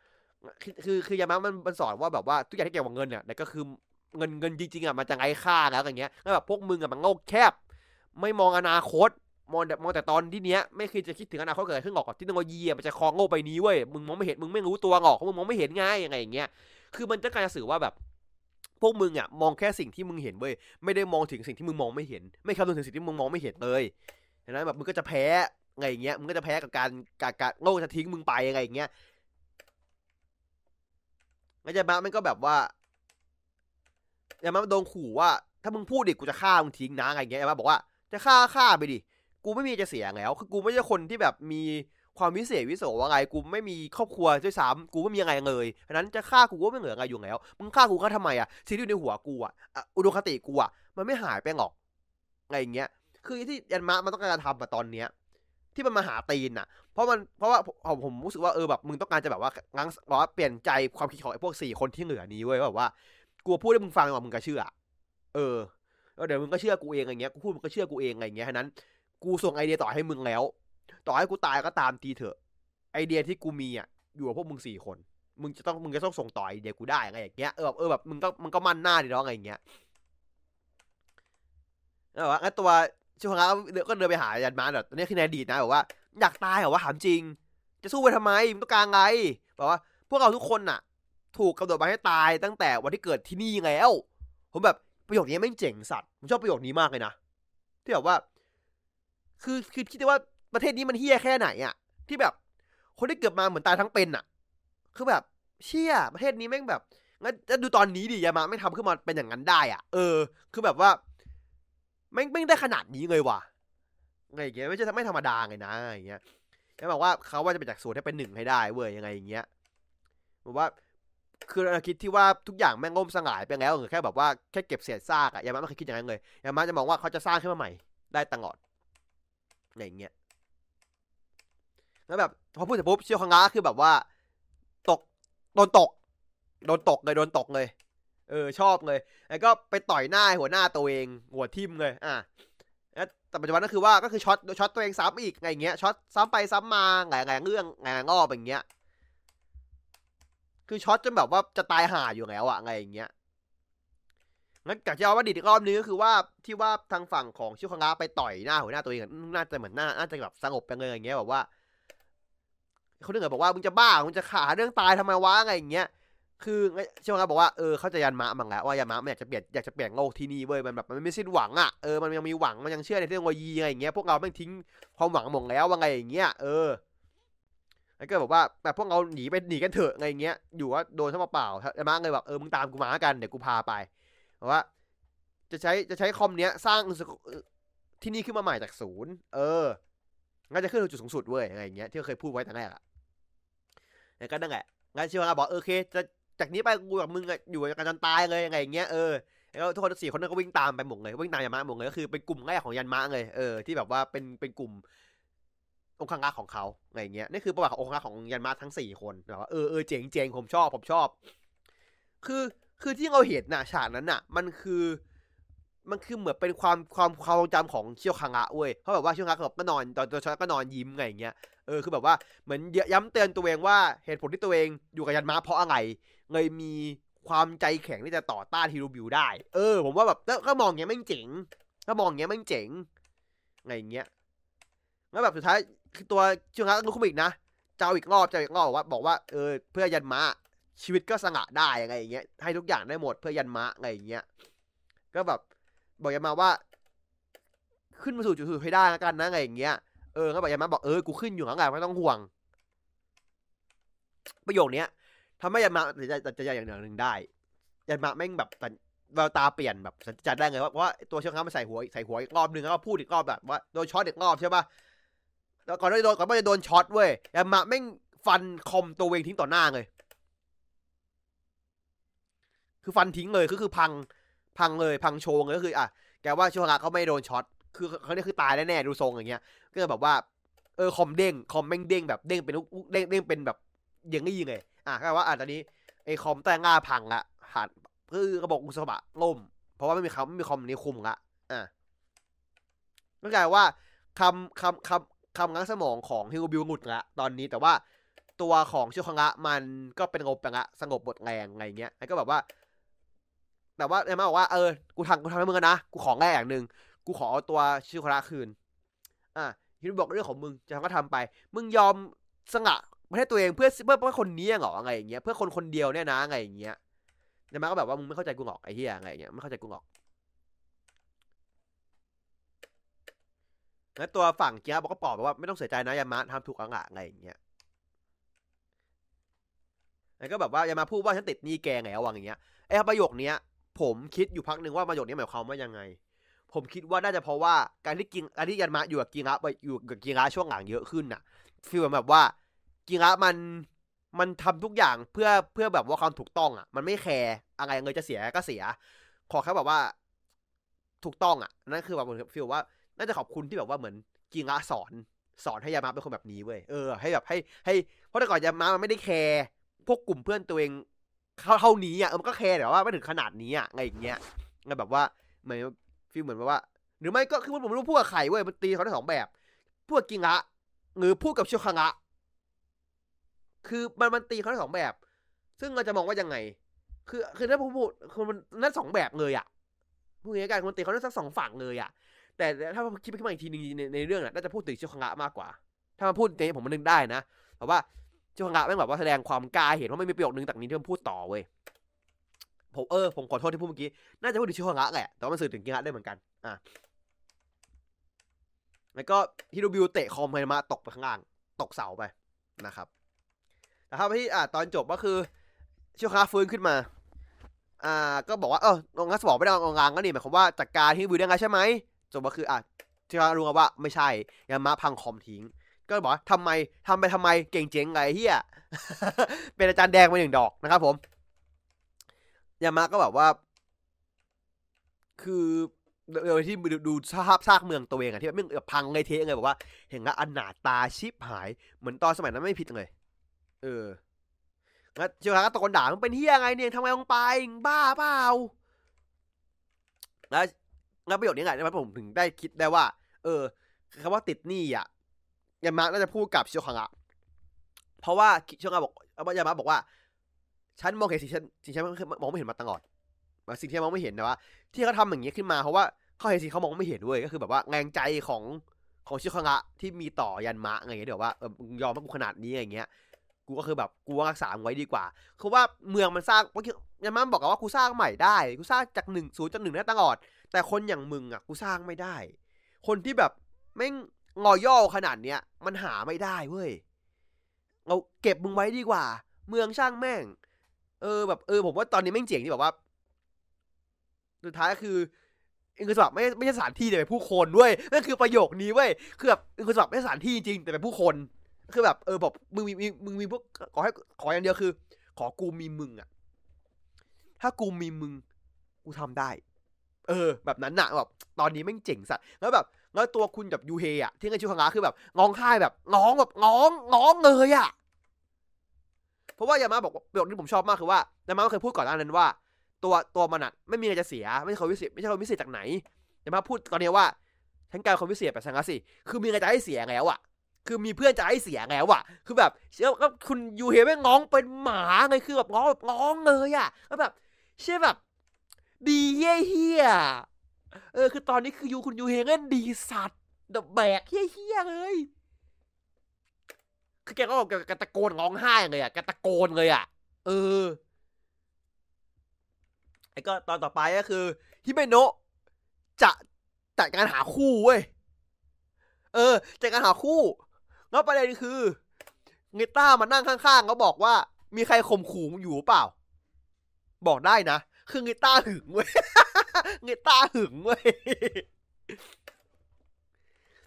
คือคือคือยามะมันมันสอนว่าแบบว่าทุกอย่างที่เกี่ยวกับเงินเนี่ยก็คือเงินเงินจริงๆอะมันจะไร้ค่าแล้วอย่างเงี้ยแล้วแบบพวกมึงอะมันโง่แคบ ไม่มองอนาคต มองแต่มองแต่ตอนที่เนี้ยไม่เคยจะคิดถึงอนาคตเกิดขึ้นหรอกที่เทคโนโลยีมันจะครองโลกใบนี้เว้ยมึงมองไม่เห็นมึงไม่รู้ตัวหรอกมึงมองไม่เห็นง่ายยังไงอย่างเงี้ยคือมันจะการสื่อว่าแบบพวกมึงอะมองแค่สิ่งที่มึงเห็นเว้ยไม่ได้มองถึงสิ่งที่มึงมองไม่เห็น ไม่คำนึงถึงสิ่งที่มึงมองไม่เห็นเลยดังนั้นแบบมึงก็จะแพ้ไงอย่างเงี้ยมึงก็จะแพ้กับการการการโลกจะทิ้งมึงไปยังไงอย่างเงี้ยแล้วยามะมันก็แบบว่ายามะโดนขู่ว่า ถ้ามึงพูดดิกูจะฆ่ามึงทิ้งนะอะไรเงี้ยยามะบอกว่าจะฆ่าฆ่าไปดิ กูไม่มีจะเสียแล้ว คือกูไม่ใช่คนที่แบบมีความวิเศษวิโสว่าไงกูไม่มีครอบครัวด้วยซ้ำกูไม่มีอะไรเลยฉะนั้นจะฆ่ากูก็ไม่เหลืออะไรอยู่แล้วมึงฆ่ากูก็ทำไมอะสิ่งที่อยู่ในหัวกูอะอุดมคติกูอะมันไม่หายไปหรอกอะไรอย่างเงี้ย คือที่ยันมะมันต้องการทำมาตอนเนี้ย ที่มันมาหาตีนอะ เพราะมันเพราะว่าผมผมรู้สึกว่าเออแบบมึงต้องการจะแบบว่างั้งบอกว่าเปลี่ยนใจความคิดของไอ้พวกสี่คนที่เหลือนี้เว้ยแบบว่ากูพูดให้มึงฟังว่ามึงก็เชื่อ เออเดี๋ยวมึงก็เชื่อกูเองอะไรเงี้ยกูพูดมึงก็เชื่อกูเองอะไรเงี้ยฉะนั้น กูส่งไอเดียต่อให้มึงแล้ว ต่อให้กูตายก็ตามทีเถอะ ไอเดียที่กูมีอะอยู่กับพวกมึงสี่คน มึงจะต้องมึงจะต้องส่งต่อไอเดียกูได้อะไรอย่างเงี้ยเออแบบเออแบบมึงก็มึงก็มั่นหน้าดิน้องอะไรอย่างเงี้ยแล้วว่าตัวชิวฮงะก็เดินไปหายันมาแบบตอนนี้คือในอดีตนะบอกว่าอยากตายเหรอว่าถามจริง จะสู้ไปทำไมมึงต้องการไงบอกว่า พวกเราทุกคนน่ะ ถูกกำหนดมาให้ตายตั้งแต่วันที่เกิดที่นี่แล้วผมแบบประโยคนี้ไม่เจ๋งสัตว์ผมชอบประโยคนี้มากเลยนะที่แบบว่า คือคือคิดว่าประเทศนี้มันเฮี้ยแค่ไหนอะที่แบบ คนที่เกิดมาเหมือนตายทั้งเป็นอะคือแบบเชี่ยประเทศนี้แม่งแบบงั้นจะดูตอนนี้ดิยามาไม่ทำขึ้นมาเป็นอย่างนั้นได้อะเออ คือแบบว่าแม่งไม่งได้ขนาดนี้เลยว่ะไงอย่างเงี้ยไม่ใช่ไม่ธรรมดาไงนะอย่างเงี้ยแล้วบอกว่าเขาว่าจะไปจากศูนย์ให้เป็นหนึ่งให้ได้เว้ยยังไงอย่างเงี้ยบอกว่าคือเราคิดที่ว่าทุกอย่างแม่งล่มสลายไปแล้วหรือแค่แบบว่าแค่เก็บเศษซากอะยามาไม่เคยคิดอย่างนั้นเลยยามาจะมองว่าเขาจะสร้างขึ้นมาใหม่ได้ตลอด อะไรอย่างเงี้ยแล้วแบบพอพูดเสร็จปุ๊บเชียวคังงาคือแบบว่า ตกโดนตกโดนตกเลยโดนตกเลย เออชอบเลย แล้วก็ไปต่อยหน้าหัวหน้าตัวเองหัวทิ่มเลย อะแต่ปัจจุบันก็คือว่าก็คือช็อตช็อตตัวเองซ้ำอีกไงเงี้ยช็อตซ้ำไปซ้ำมาไงไงเรื่องไงงอบอย่างเงี้ย คือช็อตจนแบบว่าจะตายห่าอยู่แล้วอะไงอย่างเงี้ย งั้นจากที่เอาว่าดีอีกรอบนึงก็คือว่าที่ว่าทางฝั่งของชิวคังาไปต่อยหน้าหัวหน้าตัวเองน่าจะเหมือนหน้าน่าจะแบบสงบไปเลยอย่างเงี้ยแบบว่าเขาเรื่องบอกว่ามึงจะบ้ามึงจะขาเรื่องตายทำไมวะอะไงอย่างเงี้ยคือชิวคังาบอกว่าเออเขาจะยันมะมังแล้วว่ายานมะมันอยากจะเปลี่ยนอยากจะเปลี่ยนโลกที่นี่เว้ยมันแบบมันไม่สิ้นหวังอะเออมันยังมีหวังมันยังเชื่อในเทคโนโลยีอะไรอย่างเงี้ยพวกเราไม่ทิ้งความหวังหมดแล้วว่าไงอย่างเงี้ยเออแล้วก็บอกว่าแบบพวกเราหนีไปหนีกันเถอะไงเงี้ยอยู่ว่าโดนทั้งเปล่าแล้วมาเลยแบบเออมึงตามกูมากันเดี๋ยวกูพาไป ว่า จะใช้จะใช้คอมเนี้ยสร้างที่นี่ขึ้นมาใหม่จากศูนย์ เอองั้นจะขึ้นถึงจุดสูงสุดเว้ยอะไรเงี้ยที่เคยพูดไว้ตั้งแรกอะแล้วก็นั่นแหละงั้นชิวาบอกโอเค จะจากนี้ไปกูกับมึงอยู่กันจนตายเลยยังไงเงี้ยเออแล้วทุกคนสี่คนนั้นก็วิ่งตามไปหมดเลยวิ่งตามยานมะหมดเลยก็คือเป็นกลุ่มแรกของยันมะเลยเออที่แบบว่าเป็นเป็นกลุ่มองค์คังกาของเขาอะไรเงี้ยนี่คือประวัติขององค์คังของยันมาทั้งสี่คนแบบว่าเออเออเจ๋งเจ๋งผมชอบผมชอบ คือ คือที่เราเห็นน่ะฉากนั้นน่ะ มันคือมันคือเหมือนเป็นความความความทรงจำของเชียวคังะเว้ยเขาแบบว่าเชียวคังก็นอนตอนตัวชอตก็นอนยิ้มไงอย่างเงี้ยเออคือแบบว่าเหมือนย้ำเตือนตัวเองว่าเหตุผลที่ตัวเองอยู่กับยันมาเพราะอะไรเลยมีความใจแข็งที่จะต่อต้านฮิโรบิวได้ เออ ผมว่าแบบก็มองอย่างเงี้ยไม่เจ๋งถ้ามองอย่างเงี้ยไม่เจ๋งไงอย่างเงี้ยแล้วแบบสุดท้ายคือตัวเชิวฮะรู้คุมอีกนะเจ้าอีกรอบเจ้าอีกรอบบอกว่าบอกว่าเออเพื่อยันมะ ชีวิตก็สง่าได้อะไงอย่างเงี้ยให้ทุกอย่างได้หมดเพื่อยันมะอะไงอย่างเงี้ยก็แบบบอกยันมาว่า ขึ้นมาสู่จุดสุดให้ได้แล้วกันนะอะไงอย่างเงี้ยเออก็บอกยันมะบอกเออกูขึ้นอยู่ข้างหลังไม่ต้องห่วง ประโยคเนี้ยทำให้ยันมะจะจะจะอย่างหนึ่งได้ ยันมะแม่งแบบแววตาเปลี่ยนแบบสัญจรได้ไงว่าเพราะว่าตัวเชือกค้ามันใส่หัวใส่หัวอีกรอบหนึ่งแล้วก็พูดอีกรอบแบบว่าโดนช็อตอีกรอบใช่ปะแล้วก่อนที่โดนก่อนที่จะโดนช็อตเว้ยยันมะแม่งฟันคอมตัวเองทิ้งต่อหน้าเลย คือฟันทิ้งเลยก็คือพังพังเลยพังโชงเลยก็คืออะแกว่าชิวฮะเขาไม่โดนช็อตคือเขาเนี่ยคือตายแน่ๆดูทรงอย่างเงี้ย ก็แบบว่าเออคอมเด้งคอมแม่งเด้งแบบเด้งเป็นเด้งเด้งเป็นแบบยิงก็ยิงเลยอะก็ว่าอะตอนนี้ไอ้คอมแต่ง่าพังละหันคือกระบอกอุสบะล่ม เพราะว่าไม่มีเขาไม่มีคอมนี้คุมละอะก็กลายว่าคำคำคำคำงั้งสมองของฮิวบิวงุดละตอนนี้แต่ว่าตัวของชิคังะมันก็เป็นงบไปละสงบบทแรงอะไรเงี้ยแล้วก็แบบว่า แต่ว่าเอ็มมาบอกว่าเออกูทำกูทำให้มึงนะกูของแรกอย่างหนึ่งกูขอเอาตัวชิคังะคืน อะฮิวบอกเรื่องของมึงจะทำก็ทำไป มึงยอมสงะประเทศตัวเองเพื่อเพื่อเพื่อคนนี้เหรออะไงอย่างเงี้ยเพื่อคนคนเดียวเนี่ยนะอะไงอย่างเงี้ยยามาก็แบบว่ามึงไม่เข้าใจกูหรอกไอ้เหี้ยไงเงี้ยไม่เข้าใจกูหรอกแล้วตัวฝั่งเกียร์บอกก็ปลอบว่าไม่ต้องเสียใจนะยามาทำถูกแล้วอะไงอย่างเงี้ยแล้วก็แบบว่ายามาพูดว่าฉันติดนี่แกไงวะอย่างเงี้ยไอ้ประโยคเนี้ย ผมคิดอยู่พักหนึ่งว่าประโยคนี้หมายความว่ายังไง ผมคิดว่าน่าจะเพราะว่าการที่กิงการที่ยันมาอยู่กับกิงะไปอยู่กับกิงะช่วงหลังเยอะขึ้นน่ะฟีลแบบว่ากิงะมันมันทำทุกอย่างเพื่อเพื่อแบบว่าความถูกต้องอะ มันไม่แคร์อะไรเงินจะเสียก็เสีย ขอแค่แบบว่า ถูกต้องอะนั่นคือแบบเหมือนฟีลว่า น่าจะขอบคุณที่แบบว่าเหมือนกิงะสอนสอนให้ยามาเป็นคนแบบนี้เว้ย เออ ให้แบบให้ให้ เพราะแต่ก่อนยามามันไม่ได้แคร์พวกกลุ่มเพื่อนตัวเอง เท่านี้อะมันก็แคร์แต่ว่าไม่ถึงขนาดนี้อะไงอย่างเงี้ยไงแบบว่าเหมือนฟีลเหมือนแบบว่า หรือไม่ก็คือมันผมไม่รู้พูดกับใครเว้ยมันตีเขาได้สองแบบพูดกิงะหรือพูดกับเชิวคังะคือมันมันตีเขาได้สองแบบ ซึ่งเราจะมองว่ายังไง คือคือถ้าผมพูดคือมันนั่นสองแบบเลยอะพูดง่ายๆมันตีเขาได้สักสองฝั่งเลยอะ แต่ถ้าคิดไปขึ้นมาอีกทีนึงในในเรื่องน่ะน่าจะพูดถึงชิวคังะมากกว่า ถ้ามาพูดในผมมันนึกได้นะแต่ว่า ชิวคังะแม่งแบบว่าแสดงความกล้าเห็นว่าไม่มีประโยคนึงจากนี้ที่มันพูดต่อเว้ยผมเออผมขอโทษที่พูดเมื่อกี้ น่าจะพูดถึงชิวคังะแหละ แต่ว่ามันสื่อถึงกิงะได้เหมือนกัน อะ แล้วก็ฮิโรบิวเตะคอมไฮมาตกไปข้างล่าง ตกเสาไปนะครับ แต่ถ้าที่อ่าตอนจบก็คือชิวคาฟื้นขึ้นมา อ่า ก็บอกว่าเออองค์สบอกไม่ได้องค์งานก็นี่หมายความว่าจัดการที่วิวได้ไงใช่ไหมจบก็คืออะชิคารู้ว่าไม่ใช่ยามาพังคอมทิ้ง ก็บอกว่าทำไมทำไปทำไมเก่งเจ๋งไงเฮียเป็นอาจารย์แดงไปหนึ่งดอกนะครับ ผมยามาก็แบบว่า คือโดยที่ดูสภาพซากเมืองตัวเองอะที่มันแบบพังไงเทะไงบอกว่า เห็นว่าอนาตาชิบหาย เหมือนตอนสมัยนั้นไม่ผิดเลย เออแล้วเจ้าก็ตะโกนด่ามึงเป็นเฮียไงเนี่ยทำไมลงไปบ้าเปล่าแล้วแล้วประโยคนี้ไงทำไมผมถึงได้คิดได้ว่า เออคำว่าติดหนี้อะ ยามาน่าจะพูดกับชียวคังะเพราะว่าชียวคังะบอกยามาบอกว่า ฉันมองเห็นสิ่งฉันสิ่งฉันมองไม่เห็นมาตลอดสิ่งที่มองไม่เห็นนะว่า ที่เขาทำอย่างนี้ขึ้นมาเพราะว่าเขาเห็นสิ่งเขามองไม่เห็นด้วยก็คือแบบว่าแรงใจของของชิโอคังะที่มีต่อยันมะไงเดี๋ยวว่าเออยอมให้กูขนาดนี้อย่างเงี้ยกูก็คือแบบกูรักษาไว้ดีกว่า คือว่าเมืองมันสร้างยันมะบอกว่ากูสร้างใหม่ได้ กูสร้างจากหนึ่งศูนย์จนหนึ่งได้ตลอด แต่คนอย่างมึงอะ กูสร้างไม่ได้ คนที่แบบแม่ง งอย่อขนาดเนี้ย มันหาไม่ได้เว้ยเราเก็บมึงไว้ดีกว่า เมืองช่างแม่ง เออแบบเออผมว่าตอนนี้แม่งเจ๋งที่แบบว่าสุดท้ายก็คืออิงคือสอบไม่ไม่ใช่สถานที่แต่เป็นผู้คนด้วยนั่นคือประโยคนี้เว้ยคือแบบอิงคือสอบไม่ใช่สถานที่จริงแต่เป็นผู้คน คือแบบเออบอกมึงมีมึงมีพวกขอให้ขออย่างเดียวคือ ขอกูมีมึงอะถ้ากูมีมึงกูทำได้ เออ แบบนั้นน่ะแบบตอนนี้แม่งเจ๋งสัตว์แล้วแบบ แล้วตัวคุณกับยูเฮอะที่เงินชิวคังาคือแบบงองไห้แบบงองแบบงองงองเลยอะเพราะว่ายามาบอกประโยคที่ผมชอบมากคือว่ายามาเคยพูดก่อนหน้านั้นว่า ตัวตัวมันอะไม่มีอะไรจะเสีย ไม่ใช่คนวิเศษไม่ใช่คนวิเศษจากไหนจะมาพูดตอนนี้ว่าฉันกลายคนวิเศษแบบสังกัสิคือมีอะไรจะให้เสียแล้วอะคือมีเพื่อนจะให้เสียไงวอะคือแบบเชื่อก็คุณยูเฮแม่ง้องเป็นหมาไงคือแบบง้องแบบง้องเลยอะแล้วแบบเชื่อแบบดีเฮี้ย เออคือตอนนี้คือยูคุณยูเฮเล่นดีสัตว์แบบแบกเฮี้ยเฮี้ยเลย คือแกก็แกแกตะโกนร้องไห้เลยอะแกตะโกนเลยอะ เออไอ้ก็ตอนต่อไปก็คือฮิเมโนะจะจัดการหาคู่เว้ย เออจัดการหาคู่แล้วประเด็นคือเงต้ามานั่งข้างๆเขาบอกว่า มีใครข่มขู่มึงอยู่เปล่า บอกได้นะ คือเงต้าหึงเว้ยเงต้าหึงเว้ย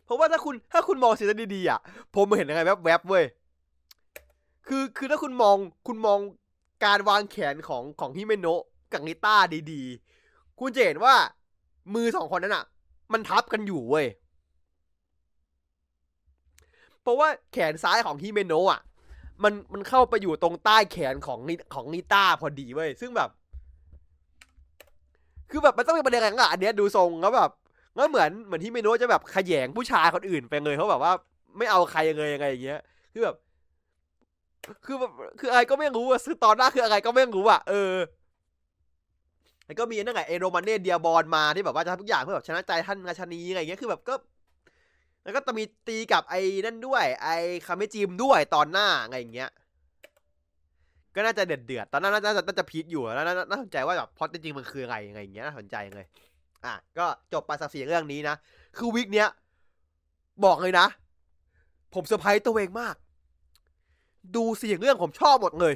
เพราะว่าถ้าคุณถ้าคุณมองสิ่งนั้นดีๆอะ ผมเห็นยังไงแวบๆเว้ยคือคือถ้าคุณมองคุณมองการวางแขนของของฮิเมโนะกับริต้าดีๆ คุณจะเห็นว่า มือสองคนนั้นอะ มันทับกันอยู่เว้ยเพราะว่าแขนซ้ายของฮิเมโนะอะมันมันเข้าไปอยู่ตรงใต้แขนของของริต้าพอดีเว้ยซึ่งแบบ คือแบบมันต้องเป็นประเด็นอะไรอะอันเนี้ยดูทรงแล้วแบบก็เหมือนเหมือนฮิเมโนะจะแบบขยงผู้ชายคนอื่นไปเลยเขาแบบว่าไม่เอาใครเลยยังไงอย่างเงี้ย คือแบบ คือแบบคืออะไรก็ไม่รู้อะคือตอนหน้าคืออะไรก็ไม่รู้อะเออแล้วก็มีนั่นไงเอโรมาเน่เดียบอลมาที่แบบว่าจะทำทุกอย่างเพื่อแบบชนะใจท่านราชนีอะไรอย่างเงี้ยคือแบบก็ แล้วก็จะมีตีกับไอ้นั่นด้วย ไอ้คาเมจิมด้วยตอนหน้าอะไรอย่างเงี้ย ก็น่าจะเดือดเดือดตอนนั้นน่าจะน่าจะพีคอยู่แล้วน่าสนใจว่าแบบพอจริงมันคืออะไรยังไงอย่างเงี้ยน่าสนใจเลย อะก็จบไปสักสี่เรื่องนี้นะ คือ week เนี้ยบอกเลยนะ ผมเซอร์ไพรส์ตัวเองมาก ดูเสียงเรื่องผมชอบหมดเลย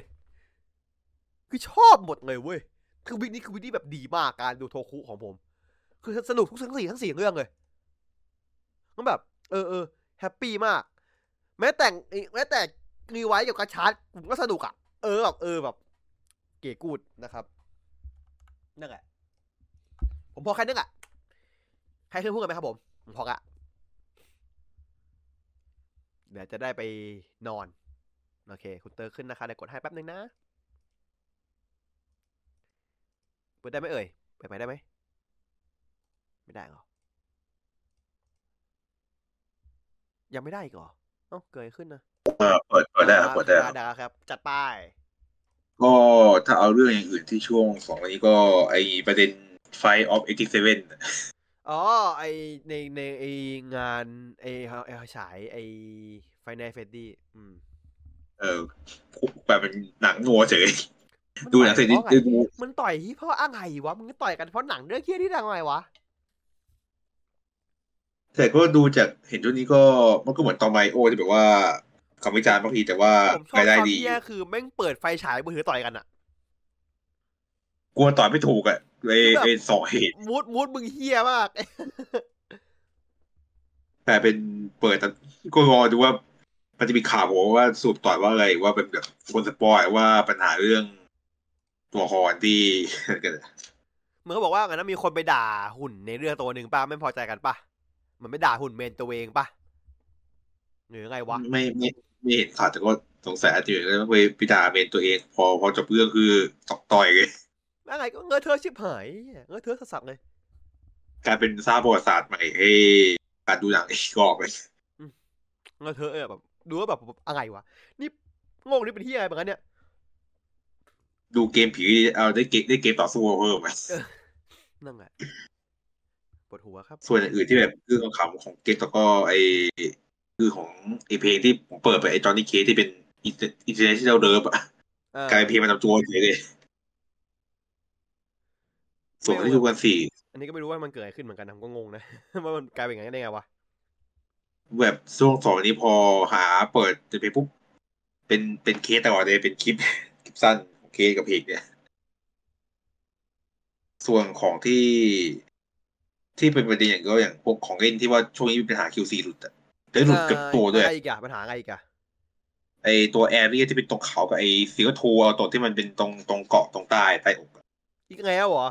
คือชอบหมดเลยเว้ย คือ week นี้คือ week ที่แบบดีมากการดูโทคุของผม คือสนุกทุกทั้งสี่ทั้งสี่เรื่องเลยมันแบบ เออเออ happy มาก แม้แต่งแม้แต่รีไว้กับ Gotchard ผมก็สนุกอะ เออแบบเออแบบ เก๋กูดนะครับนั่นแหละผมพอแค่นึงอะใครเคยพูดกันไหมครับผมผมพอละเดี๋ยวจะได้ไปนอน โอเค คุณเตอร์ขึ้นนะคะเดี๋ยวกดให้แป๊บนึงนะเปิดได้ไหมเอ่ยเปิดไปได้ไหมไม่ได้หรอยังไม่ได้อีกเหรอเอ้าเกิดขึ้นนะเปิด ปิดได้ครับเปิดได้ครับได้ครับ จัดป้าย ก็ถ้าเอาเรื่องอย่างอื่นที่ช่วงสองวันนี้ก็ไอประเด็น Fight of 87อ๋อ ไอในในไองานไอไอฉายไอไฟน a ลเฟดดี้อืม เออแบบเป็นหนังงัวเฉยมันดูหนังเสร็จต่นี่อยเพราะอะไรดูมันต่อยที่เพราะอะไรวะมึงต่อยกันเพราะหนังเรื่องเคี้ยที่ดังอะไรวะแต่ก็ดูจากเห็นช่วงนี้ก็มันก็เหมือนตอมไมโอที่แบบว่า คำวิจารณ์บางทีแต่ว่าผมชอบรายได้ความดีเนี้ยคือแม่งเปิดไฟฉายมือถือต่อยกันอะ กลัวต่อยไม่ถูกอะไอคือแบบไอสองเหตุมูดมูดมึงเฮี้ยมาก แต่เป็นเปิดแต่ก็รอดูว่า มันจะมีข่าวบอกว่าสูบต่อยว่าอะไรว่าเป็นแบบคนสปอยว่าปัญหาเรื่องตัวละครที่ เหมือนเขาบอกว่างั้นนะมีคนไปด่าหุ่นในเรื่องตัวหนึ่งป่ะ ไม่พอใจกันป่ะเหมันไม่ด่าหุ่นเมนตัวเองป่ะหรือไงวะ ไม่ไม่ ไม่เห็นข่าวแต่ก็สงสัยอาจจะอยู่แล้วไปพิจารณาเมนตัวเอง พอพอจบเรื่องคือตอกต่อยเลยอะไรก็เงอเธอชิบหายเงอเธอสัสๆเลยกลายเป็นสร้างประวัติศาสตร์ใหม่ให้การดูหนังอีกรอบเลยเงอเธอเออแบบดูว่าแบบอะไรวะนี่งงนี่เป็นที่อะไรแบบนั้นเนี่ยดูเกมผีเอาได้เกมได้เกมต่อสู้เพิ่มไหมนั่นแหละปวดหัวครับ ส่วนอื่นที่แบบเรื่องขำๆของเกมแล้วก็ไอ คือของไอเพลงที่ผมเปิดไปไอจอห์นนี่เคที่เป็นอินเตอร์เนชั่นแนลเดิฟอะเออกลายเป็นเพลงประจำตัวเฉยเลยส่วนที่ดูกันสี่อันนี้ก็ไม่รู้ว่ามันเกิดอะไรขึ้นเหมือนกันนะผมก็งงนะว่ามันกลายเป็นอย่างนั้นได้ไงวะแบบช่วงสองนี้พอหาเปิดจะไปปุ๊บเป็นเป็นเคสตลอดเลยเป็นคลิปคลิปสั้นของเคสกับเพลงเนี่ย ส่วนของที่ที่เป็นประเด็นอย่างก็อย่างพวกของเล่นที่ว่าช่วงนี้มีปัญหา QC หลุดอะ ได้หลุดเกือบตัวด้วยอะไรอีกอะปัญหาอะไรอีกอะไอตัวแอเรียที่เป็นตรงเขากับไอซิลโทเอาตัวที่มันเป็นตรงตรงเกาะตรงใต้ใต้องอะอีกแล้วเหรอ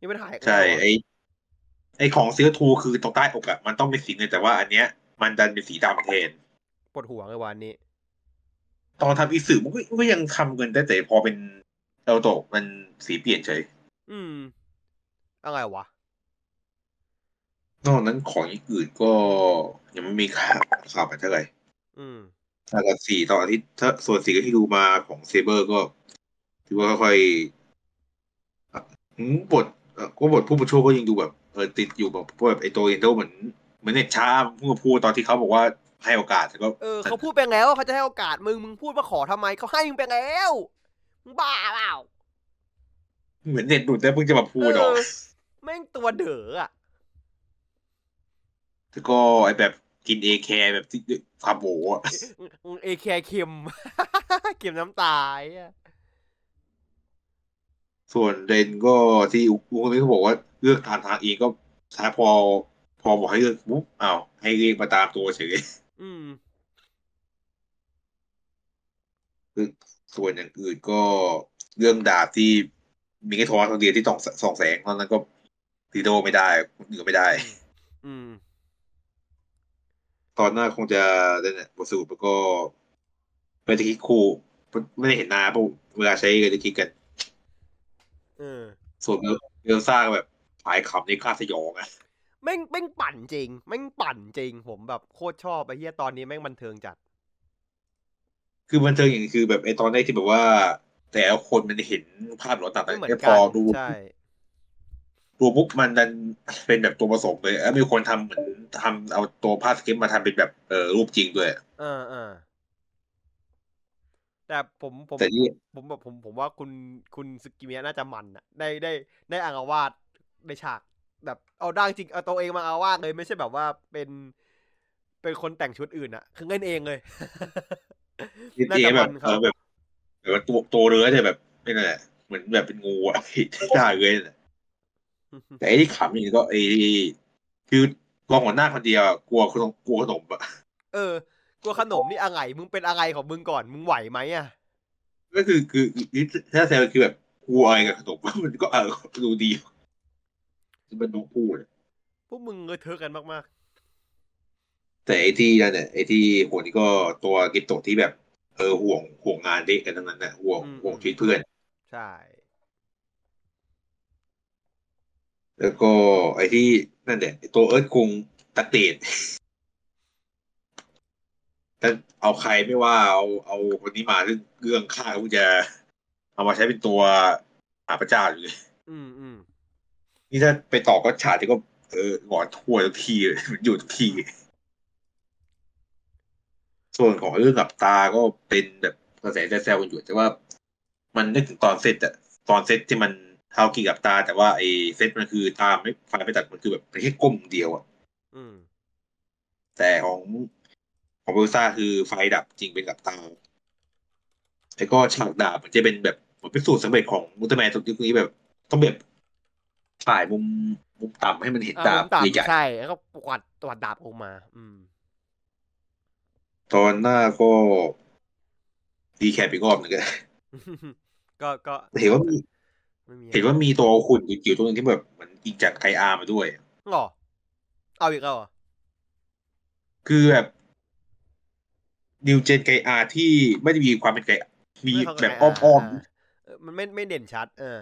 นี่ปัญหาอีกแล้วใช่เหรอไอไอของซิลโทคือตรงใต้อกอะมันต้องเป็นสีเงินแต่ว่าอันเนี้ย มันดันเป็นสีดำแทนปวดหัวเลยวันนี้ ตอนทำอีสึมันก็ก็ยังทำเงินได้แต่พอเป็นเอลโตะมันสีเปลี่ยนเฉย อืม อะไรวะ นอกนั้นของอย่างอื่นก็ยังไม่มีข่าวข่าวไปเท่าไหร่อืมถ้ากับสี่ตอนอาทิตย์ถ้าส่วนสี่ที่ดูมาของเซเบอร์ก็ถือว่าค่อยๆอืมบทเอ่อก็บทผู้ประช่วยก็ยังดูแบบเออติดอยู่แบบพวกแบบไอตัวเอนโดเหมือนเหมือนเน็ตช้าเพิ่งมาพูดตอนที่เขาบอกว่าให้โอกาสแต่ก็เออเขาพูดไปแล้วว่าเขาจะให้โอกาสมึงมึงพูดว่าขอทำไมเขาให้มึงไปแล้วมึงบ้าเปล่าเหมือนเน็ตหลุดแล้วเพิ่งจะมาพูดเอออกอแม่งตัวเด๋ออะ แล้วก็ไอแบบกินเอแคร์แบบที่ฟาโบอะเอแคเค็มเค็มน้ำตาไอ้เหี้ยส่วนเรนก็ที่อุกุคนนี้เขาบอกว่าเลือกทางทางเองก็ท้ายพอ พอบอกให้เลือกปุ๊บอ้าวให้เรียกมาตามตัวเฉยอืมส่วนอย่างอื่นก็เรื่องดาบที่มีแค่โทรทัศน์คนเดียวที่ส่องส่องแสงตอนนั้นก็ตีโดไม่ได้คนอื่นก็ไม่ได้ อืม ตอนหน้าคงจะได้เนี่ยบทสรุปแล้วก็ไม่ได้คิดคู่ไม่ได้เห็นหน้าเพราะเวลาใช้ก็จะคิดกันเออส่วนเรื่องสร้างแบบหายขำในคลาสยองอะแม่งแม่งปั่นจริงแม่งปั่นจริง ผมแบบโคตรชอบไอ้เหี้ยตอนนี้แม่งบันเทิงจัด คือมันเจออย่างคือแบบไอตอนแรกที่แบบว่า แต่ละคนมันเห็นภาพหลอนต่างไม่เหมือนแต่กัพอนดู ใช่ดูปุ๊บมันดันเป็นแบบตัวผสมเลยแล้วมีคนทำเหมือนทำเอาตัวภาพสเก็ตมาทำเป็นแบบเออรูปจริงด้วย เออเออแต่ผมผมแต่นี่ ผมแบบผมผมว่าคุณคุณสกิเมียน่าจะมันอะได้ได้ได้อังอาวาสในฉากแบบเอาดังจริงเอาตัวเองมาอาวาสเลยไม่ใช่แบบว่าเป็นเป็นคนแต่งชุดอื่นอะคือเงินเองเลยนี่น่าเจ๊จะแบมับนเอเขาอแบบแบบว่าตัวตัวเรือเนี่ยแบบไม่นั่นแหละเหมือนแบบเป็นงูอะได้เลยน่ะ แต่ไอ้ที่ขำอย่างนี้ก็ไอ้คือรองหัวหน้าคนเดียวอะกลัวขนมกลัวขนมอะเออ กลัวขนมนี่อะไรมึงเป็นอะไรของมึงก่อนมึงไหวไหมอะก็คือคือคือถ้าแซวคือแบบกลัวอะไรกับขนมมันก็เออดูดีมันดูพูดพวกมึงเงยเทอะกันมากแต่ไอ้ที่นั่นเนี่ยไอ้ที่หัวนี่ก็ตัวกิโตะที่แบบ เออห่วงห่วงงานเด็กกันทั้งนั้นนะห่วงห่วงชีวิตเพื่อนๆใช่ แล้วก็ไอ้ที่นั่นแหละไอ้ตัวเอิร์ธคุงตักเตดถ้าเอาใครไม่ว่าเอาเอาคนนี้มาเรื่องเรื่องฆ่าก็จะ เอามาใช้เป็นตัวหาพระเจ้าอยู่เลยอืมอืมนี่ถ้าไปต่อก็ฉาที่ก็เออหงอนทั่วทุกทีเลยมันอยู่ทุกที ส่วนของเรื่องกับตาก็เป็นแบบกระแสแซวๆกันอยู่แต่ว่า มันนึกถึงตอนเซตอะตอนเซตที่มัน เท้ากีกับตา แต่ว่าไอ้เซตมันคือตาไม่ไฟไม่ตัดมันคือแบบเป็นแค่ก้มเดียวอะอืมแต่ของของเบลซ่าคือไฟดับจริงเป็นกับตาแล้วก็ฉากดาบมันจะเป็นแบบเหมือนเป็นสูตรสำเร็จของมุตแมนตรงนี้แบบ ต้องแบบถ่ายมุมมุมต่ำให้มันเห็นอ่าดาบผมตามใหญ่ใช่แล้วก็กวาดตวัดดาบออกมา อืมๆตอนหน้าก็ดีแคปอีกรอบหนึ่งก็ก็ก็เห็นว่ามี ไม่มีเห็นว่ามีตัวขุ่นจิ๋วๆตัวหนึงที่แบบเหมันยิงจากไกอาร์มาด้วยหรอ เอาอีกแล้วเหรอ คือแบบนิวเจนไกอาร์ที่ไม่ได้มีความเป็นไกมีไม่เข้าใจแบบอ้อมาเออมันไม่ไม่เด่นชัด เออ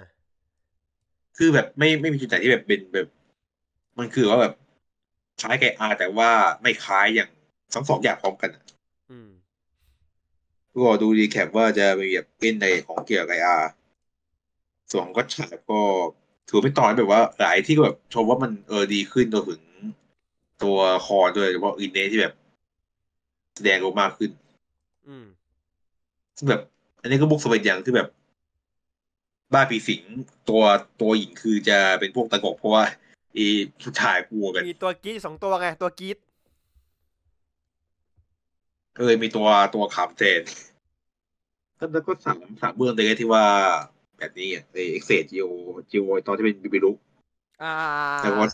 ๆคือแบบไม่ไม่มีจุดไหนที่แบบเป็นแบบ มันคือว่าแบบคล้ายไกอาร์แต่ว่าไม่คล้ายอย่างทั้งสองอย่างพร้อมกันอะอืมก็ดูดีแคปว่าจะมีแบบเป็นในของเกี่ยวกับไกอาร์ ส่วนของก็ฉากก็ถือเป็นตอนแบบว่าหลายที่ก็แบบชมว่ามันเออดีขึ้นตัวถึงตัวคอด้วยเฉพาะอินเนที่แบบแสดงออกมากขึ้น อืมซึ่งแบบ อันนี้ก็บุกสเปนอย่างที่แบบ บ้าปีสิงตัวตัวหญิงคือจะเป็นพวกตะกกเพราะว่าไอีผู้ชายกลัวกันมีตัวกรีดสองตัวไง ตัวกรีดก็เลยมีตัวตัวขำแทนแล้วก็สามสามเบื้องเลยที่ว่า แบบนี้อะไอเอ็กเซจิโอจิโอตอนที่เป็นบิบิลุกอ่าแต่ว่า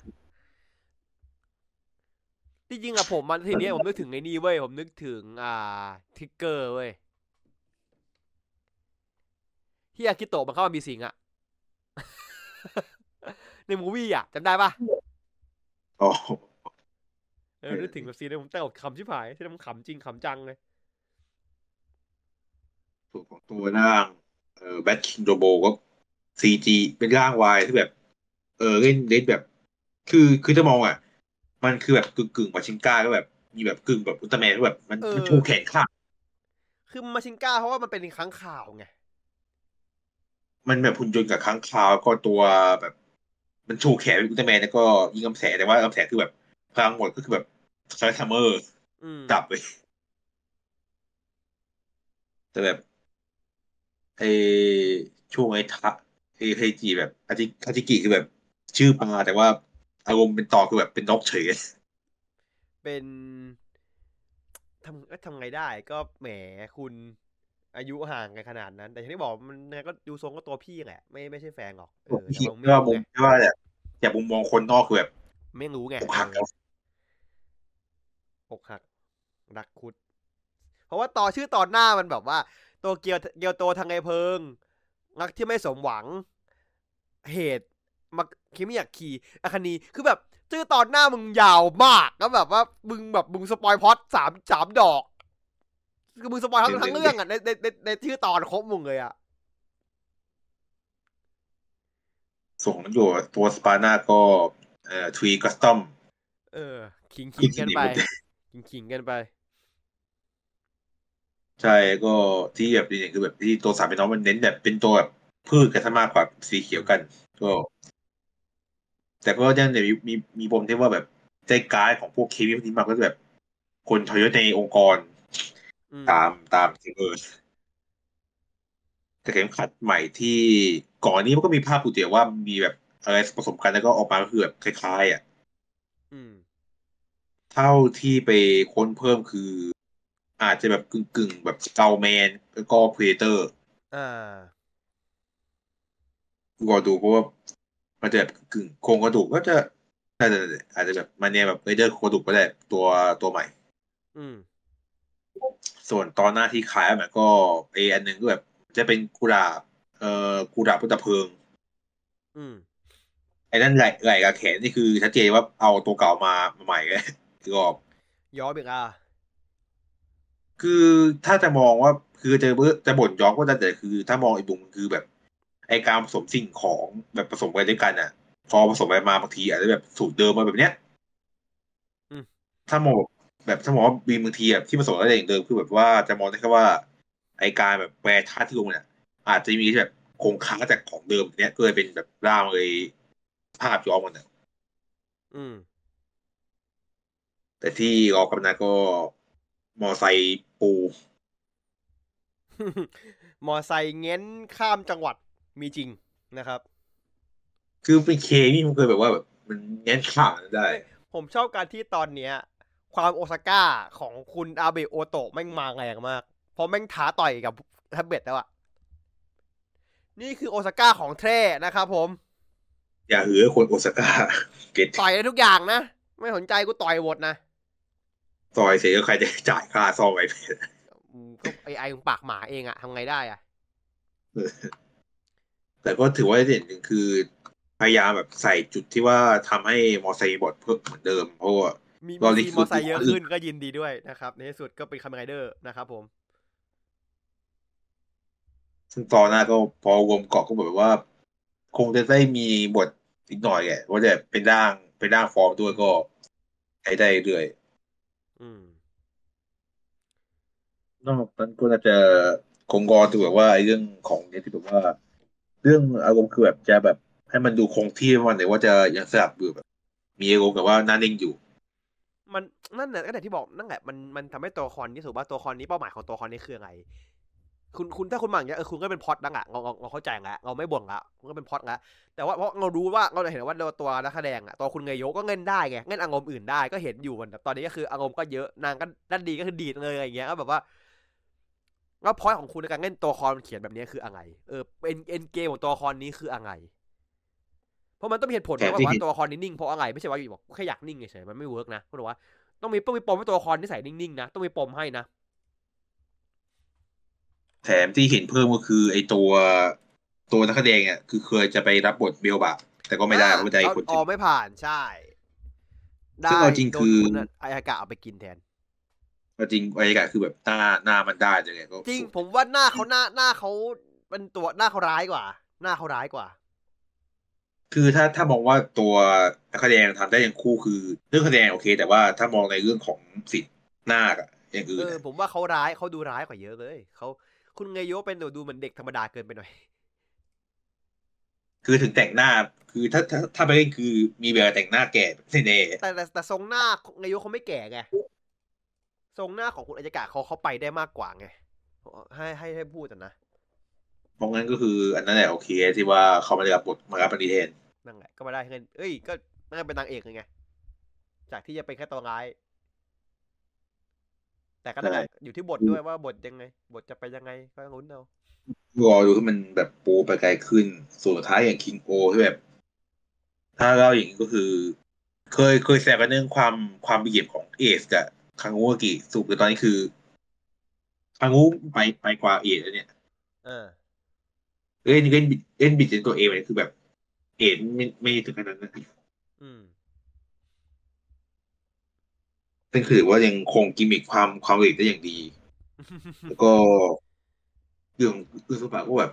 ที่จริงอะผมมันทีเนี้ยผมนึกถึงไอ้นี่เว้ย ผมนึกถึง อ่าทริกเกอร์เว้ยที่อากิโตะมันเข้ามามีสิงอะใน movie อะจำได้ปะอ๋อเออนึกถึงแบบ scene นั้นผมแต่ขำชิบหายที่มันขำจริงขำจังเลยส่วนของตัวร่าง เอ่อแบทคิงโดโบก็ CG เป็นร่างวายที่แบบ เออเล่นเล่นแบบ คือคือถ้ามองอะ มันคือแบบกึ่งกึ่งมาชิงก้าก็แบบ มีแบบกึ่งแบบอุลตร้าแมนก็แบบ มันเออมันชูแขนข้างคือมาชิงก้าเพราะว่ามันเป็นค้างข่าวไงมันแบบหุ่นยนต์กับค้างคาวก็ตัวแบบ มันชูแขนเป็นอุลตร้าแมนแล้วก็ยิงกำแสงแต่ว่ากำแสงคือแบบพลังหมดก็คือแบบคาร์ทัมเมอร์อืมจับเลยแต่แบบ ไอช่วงไอ้ทะไอไฮจีแบบอาจิอาจิกิคือแบบ ชื่อปลาแต่ว่าอารมณ์เป็นต่อคือแบบเป็นนกเฉยเป็นทำเอ้ยทำไงได้ก็แหมคุณอายุห่างกันขนาดนั้น แต่อย่างที่บอกมันยังไงก็ดูทรงก็ตัวพี่แหละไม่ไม่ใช่แฟนหรอกเออแต่คิดว่าไม่ว่ามุรู้มไงว่าแบบจากมุมมองคนนอกคือแบบไม่รู้ไงอกหักเอแล้วออกหักรักคุด เพราะว่าต่อชื่อตอนหน้ามันแบบว่า ตัวเกียวเกียวโตทางไงเพิง รักที่ไม่สมหวัง เหตุมาคิมิยาคีอาคานีคือแบบชื่อตอนหน้ามึงยาวมากแล้วแบบว่ามึงแบบมึงสปอยพล็อดสามสามดอกคือมึงสปอยทั้งทั้งเรื่องอะในในในในชื่อตอนครบมึงเลยอะส่งนั้นอยู่ตัวสปาน่าก็เอ่อทวีกัสตอมเออ ขิงขิงกันไป ขิงขิงขิงกันไป ใช่ก็ที่แบบดีเนี่ยคือแบบที่ตัวสามเป็นน้องมันเน้นแบบเป็นตัวแบบพืชกันซะมากกว่าสีเขียวกัน ก็ แต่ก็ยังเนี่ยมีมีมีปมที่ว่าแบบใจกายของพวกเควิพวกนี้มาก็จะแบบ คนทอยในองค์กรอืมตามตามเออแต่เข็มขัดใหม่ที่ก่อนนี้มันก็มีภาพปูเตียวว่ามีแบบอะไรผสมกันแล้วก็ออกมาก็คือแบบคล้ายๆอะอืมเท่าที่ไปค้นเพิ่มคือ อาจจะแบบกึ่งกึ่งๆแบบสเกลแมนแล้วก็เพเตอร์อ่ารอดูเพราะว่ามันจะแบบกึ่งโครงกระดูกก็จะน่าจะอาจจะแบบมันเนี่ยแบบเรเดอร์โครงกระดูกก็ได้ตัวตัวใหม่ อืม ส่วนตอนหน้าที่ขายมันก็ไออันหนึ่งก็แบบ จะเป็นกุหลาบเอ่อกุหลาบพุทธเพลิง อืมไอ้นั่นไหล่ไหล่กับแขนนี่คือชัดเจนว่าเอาตัวเก่ามามาใหม่เลยคือออกย้อนอีกอะ คือถ้าจะมองว่าคือจะจะบ่นย้อนก็ได้แต่คือ ถ้ามองอีกมุมคือแบบ ไอการผสมสิ่งของแบบผสมกันด้วยกันอะ พอผสมไปมาบางทีอาจจะแบบสูตรเดิมมาแบบเนี้ยอืมถ้ามองแบบถ้ามองว่าบีบางทีแบบที่ผสมได้อย่างเดิมคือแบบว่าจะมองได้แค่ว่า ไอการแบบแปรธาตุที่ลงเนี่ยอาจจะมีแบบคงค้างจากของเดิมเนี้ยก็เลยเป็นแบบร่างเลยภาพย้อมกันนะอืมแต่ที่รอกำนันก็ มอไซค์ปู มอไซค์เง้นข้ามจังหวัดมีจริงนะครับ คือเป็นเคนี่มันเคยแบบว่าแบบมันแง้นข่าวได้ ผมชอบการที่ตอนเนี้ย ความโอซาก้าของคุณอาเบะโอโตะแม่งมาแรงมาก เพราะแม่งท้าต่อยกับแท็บเบ็ดแล้วอะนี่คือโอซาก้าของแท้นะครับผม อย่าเหือคนโอซาก้าเก็ตต่อยได้ทุกอย่างนะ ไม่สนใจกูต่อยหมดนะ ซอยเสียก็ใครจะจ่ายค่าซ่อมไอเพดอืมก็ไอไอของปากหมาเองอะทำไงได้อะแต่ก็ถือว่าเด่นหนึ่งคือ พยายามแบบใส่จุดที่ว่าทำให้มอไซค์บอดเพิ่มเหมือนเดิม เพราะว่ามีรอมีลิซีงก์มอไซค์คือเยอะขึ้นก็ยินดีด้วยนะครับ ในที่สุดก็เป็นคาเมไรเดอร์นะครับผม ซึ่งตอนหน้าก็พอรวมเกาะก็แบบว่า คงจะได้มีบทอีกหน่อยแหละว่าจะเป็นร่างเป็นร่างฟอร์มด้วยก็ใช้ได้เรื่อย อืม นอกนั้นก็น่าจะคงรอดูแบบว่าไอ้เรื่องของเนี่ยที่แบบว่า เรื่องอารมณ์คือแบบจะแบบ ให้มันดูคงที่มันแต่ว่าจะยังสลับอยู่แบบ มีอารมณ์กับว่าหน้านิ่งอยู่ มันนั่นแหละก็แต่ที่บอกนั่นแหละมันมันทำให้ตัวละครนี้ถือว่าตัวละครนี้เป้าหมายของตัวละครนี้คืออะไร คุณคุณถ้าคุณมาอย่างเงี้ยเออคุณก็เป็นพล็อดดังอะเราเราเราเข้าใจแล้วเราไม่บ่นละคุณก็เป็นพล็อดละแต่ว่าเพราะเรารู้ว่าเราเห็นว่าตัวนักแสดงอะตัวคุณเงยโยก็เล่นได้ไงเล่นอารมณ์อื่นได้ก็เห็นอยู่มันแบบตอนนี้ก็คืออารมณ์ก็เยอะนางก็ด้านดีก็คือดีดเลยอะไรอย่างเงี้ยก็แบบว่าแล้วพอยของคุณในการเล่นตัวละครเขียนแบบนี้คืออะไรเออเป็น endgame ของตัวละครนี้คืออะไรเพราะมันต้องมีเหตุผลแต่นะที่ว่าเห็นตัวละครนี้นิ่งเพราะอะไรไม่ใช่ว่าอยู่บอกแค่อยากนิ่งเฉยๆมันไม่ work นะคุณบอกว่าต้องมีต้องมีปมให้ตัวละครที่ใส่นิ่งๆนะต้องมีปมให้นะ แถมที่เห็นเพิ่มก็คือไอ้ตัวตัวนักแสดงอะคือเคยจะไปรับบทเบลบะแต่ก็ไม่ได้เพราะไม่ได้อ่าคนอ๋อไม่ผ่านใช่ซึ่งเอาจริงโดนคือณไออากาเอาไปกินแทนจริงบรรยากาศคือแบบหน้าหน้ามันได้เลยก็จริงผมว่าหน้าเขาหน้าหน้าเขาเป็นตัวหน้าเขาร้ายกว่า หน้าเขาร้ายกว่า คือถ้าถ้ามองว่าตัวนักแสดงทำได้อย่างคู่คือ เรื่องแสดงโอเค แต่ว่าถ้ามองในเรื่องของสิทธิ์หน้าอะอย่างอื่เอนออะผมว่าเขาร้ายเขาดูร้ายกว่าเยอะเลยเขา คุณไงโยเป็นดูดูเหมือนเด็กธรรมดาเกินไปหน่อย คือถึงแต่งหน้า คือถ้าถ้าถ้าไปเล่นคือมีเวลาแต่งหน้าแก่แน่แต่แต่แต่ทรงหน้าไงโยเขาไม่แก่ไงทรงหน้าของคุณอายกะเขาเขาไปได้มากกว่าไงให้ให้ให้พูดอะนะๆเพราะงั้นก็คือ อันนั้นแหละโอเคที่ว่าเขามาได้รับบทมารับปฏิเทนนั่นแหละก็มาได้เงินเอ้ย ก็น่าจะเป็นนางเอกเลยไงจากที่จะเป็นแค่ตัวร้าย แต่ก็น่าจะอยู่ที่บทด้วยว่าบทยังไง บทจะไปยังไงก็ลุ้นเอารอดูให้มันแบบปูไปไกลขึ้น ส่วนสุดท้ายอย่างคิงโอที่แบบ ถ้าเล่าอย่างนี้ก็คือ เคยเคยแซวกันเรื่องความความละเอียดของเอสกับคังงูอากิสุดตอนนี้คือคังงูไปไปกว่าเอสแล้วเนี่ย เออเล่นเล่นบิดเล่นบิดจนตัวเองเลยคือแบบ เอ็นไม่ไม่ถึงขนาดนั้นอืม ซึ่งคือถือว่ายังคงกิมมิคความความละเอียดได้อย่างดี แล้วก็เรื่องเรื่องสมบัติก็แบบ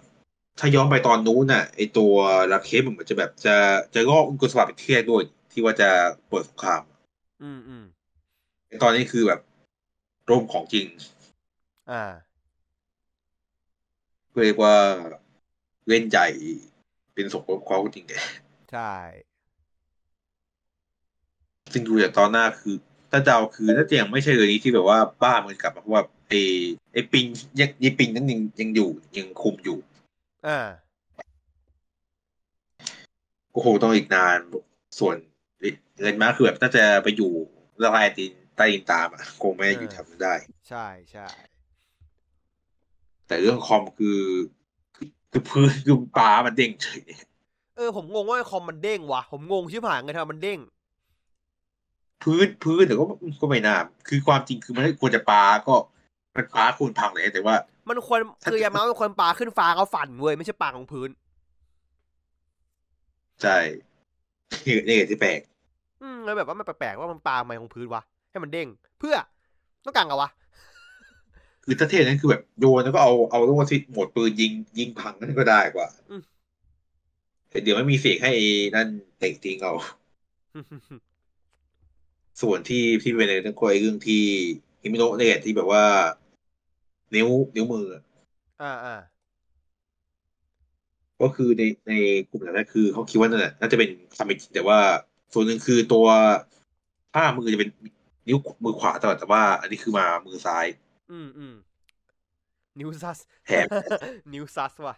ถ้าย้อนไปตอนนู้นน่ะไอตัวลักเคสมันเหมือนจะแบบจะจะงอกอุกสมบัติไปเทียด้วย ที่ว่าจะเปิดสงคราม อืมอืมแต่ตอนนี้คือแบบร่มของจริง อ่าเรียกว่าเล่นใหญ่เป็นสมกับความจริงแกใช่ ซึ่งดูจากตอนหน้าคือ ถ้าเดาคือถ้าจะยังไม่ใช่เลยนี้ที่แบบว่าบ้ามันกลับมาเพราะว่าไอไอปิงยังยปิงนั้นยังยังอยู่ยังคุมอยู่อ่าก็คงต้องอีกนานส่วนเงินมาคือแบบน่าจะไปอยู่ละลายตีนใต้ดินตามอะคงไม่ได้อยู่ทำได้ ใช่ใช่แต่เรื่องคอมคือคือ คือพื้นคือปลามันเด้งเฉยเออผมงงว่าคอมมันเด้งวะผมงงชิบหายไงทำไมมันเด้ง พื้นพื้นแต่ก็ก็ไม่น่าคือความจริงคือมันไม่ควรจะปลาก็มันปลาควรพังเลยแต่ว่า มันควรคือยามามันควรปาขึ้นฟ้าเขาฝันเว้ยไม่ใช่ปาของพื้นใช่นี่ที่แปลกอืมเลยแบบว่ามันแปลกๆว่ามันปาไมของพื้นวะให้มันเด้ง เพื่อต้องการเอาวะคือถ้าเทศนั้นคือแบบโยนแล้วก็เอาเอาลูกที่หมดปืนยิงยิงพังนั่นก็ได้กว่าแต่เดี๋ยวไม่มีเสียงให้นั่นเตะทิ้งเอา ส่วนที่ที่เป็นในเรื่องคอยเรื่องที่ฮิมิโนะเนี่ยที่แบบว่า นิ้วนิ้วมืออ่าอ่าก็คือในในกลุ่มนั้นคือเขาคิดว่านั่นแหละน่าจะเป็นคำจริงแต่ว่า ส่วนหนึ่งคือตัวผ้ามือจะเป็นนิ้วมือขวาตลอดแต่ว่า อันนี้คือมามือซ้าย อืมอืมนิวซัสแถมนิวซัสว่ะ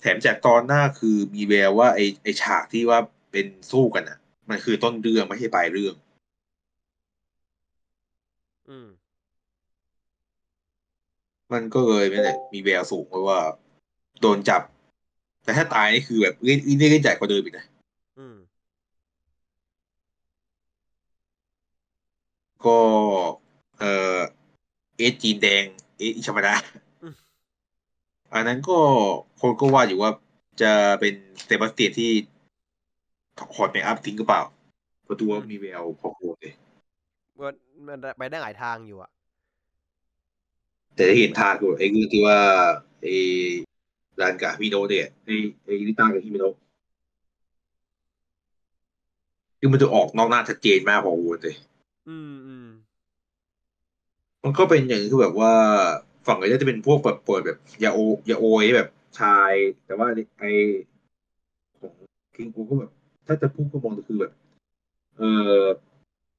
แถมจากตอนหน้าคือมีแววว่าไอไอฉากที่ว่าเป็นสู้กันอะ มันคือต้นเรื่องไม่ใช่ปลายเรื่อง อืม มันก็เลยนั่นแหละมีแววสูงเพราะว่า โดนจับ แต่ถ้าตายนี่คือแบบเล่นเล่นเล่นใหญ่กว่าเดิมอีกนะอืม ก็ เออเอสจีนแดง เอสอิชมาดาอันนั้นก็คนก็ว่าอยู่ว่าจะเป็นเซบาสเตียนที่ถอดเมคอัพทิ้งหรือเปล่าเพราะดูว่ามีแววพอโคตรเลย มันมันไปได้หลายทางอยู่อะแต่ได้เห็นทางอยู่ไอ้เรื่องที่ว่าไอ้รานกับฮิโนะเนี่ยไอ้ไอ้ลิต้ากับฮิโนะคือมันจะออกนอกหน้าชัดเจนมากพอโคตรเลยอืมอืมมันก็เป็นอย่างที่แบบว่าฝั่งก็จะเป็นพวกแบบเปิดแบบยาโอยาโอยแบบชาย แต่ว่าไอของคิงกูก็แบบ ถ้าจะพูดก็มองก็คือแบบ เออ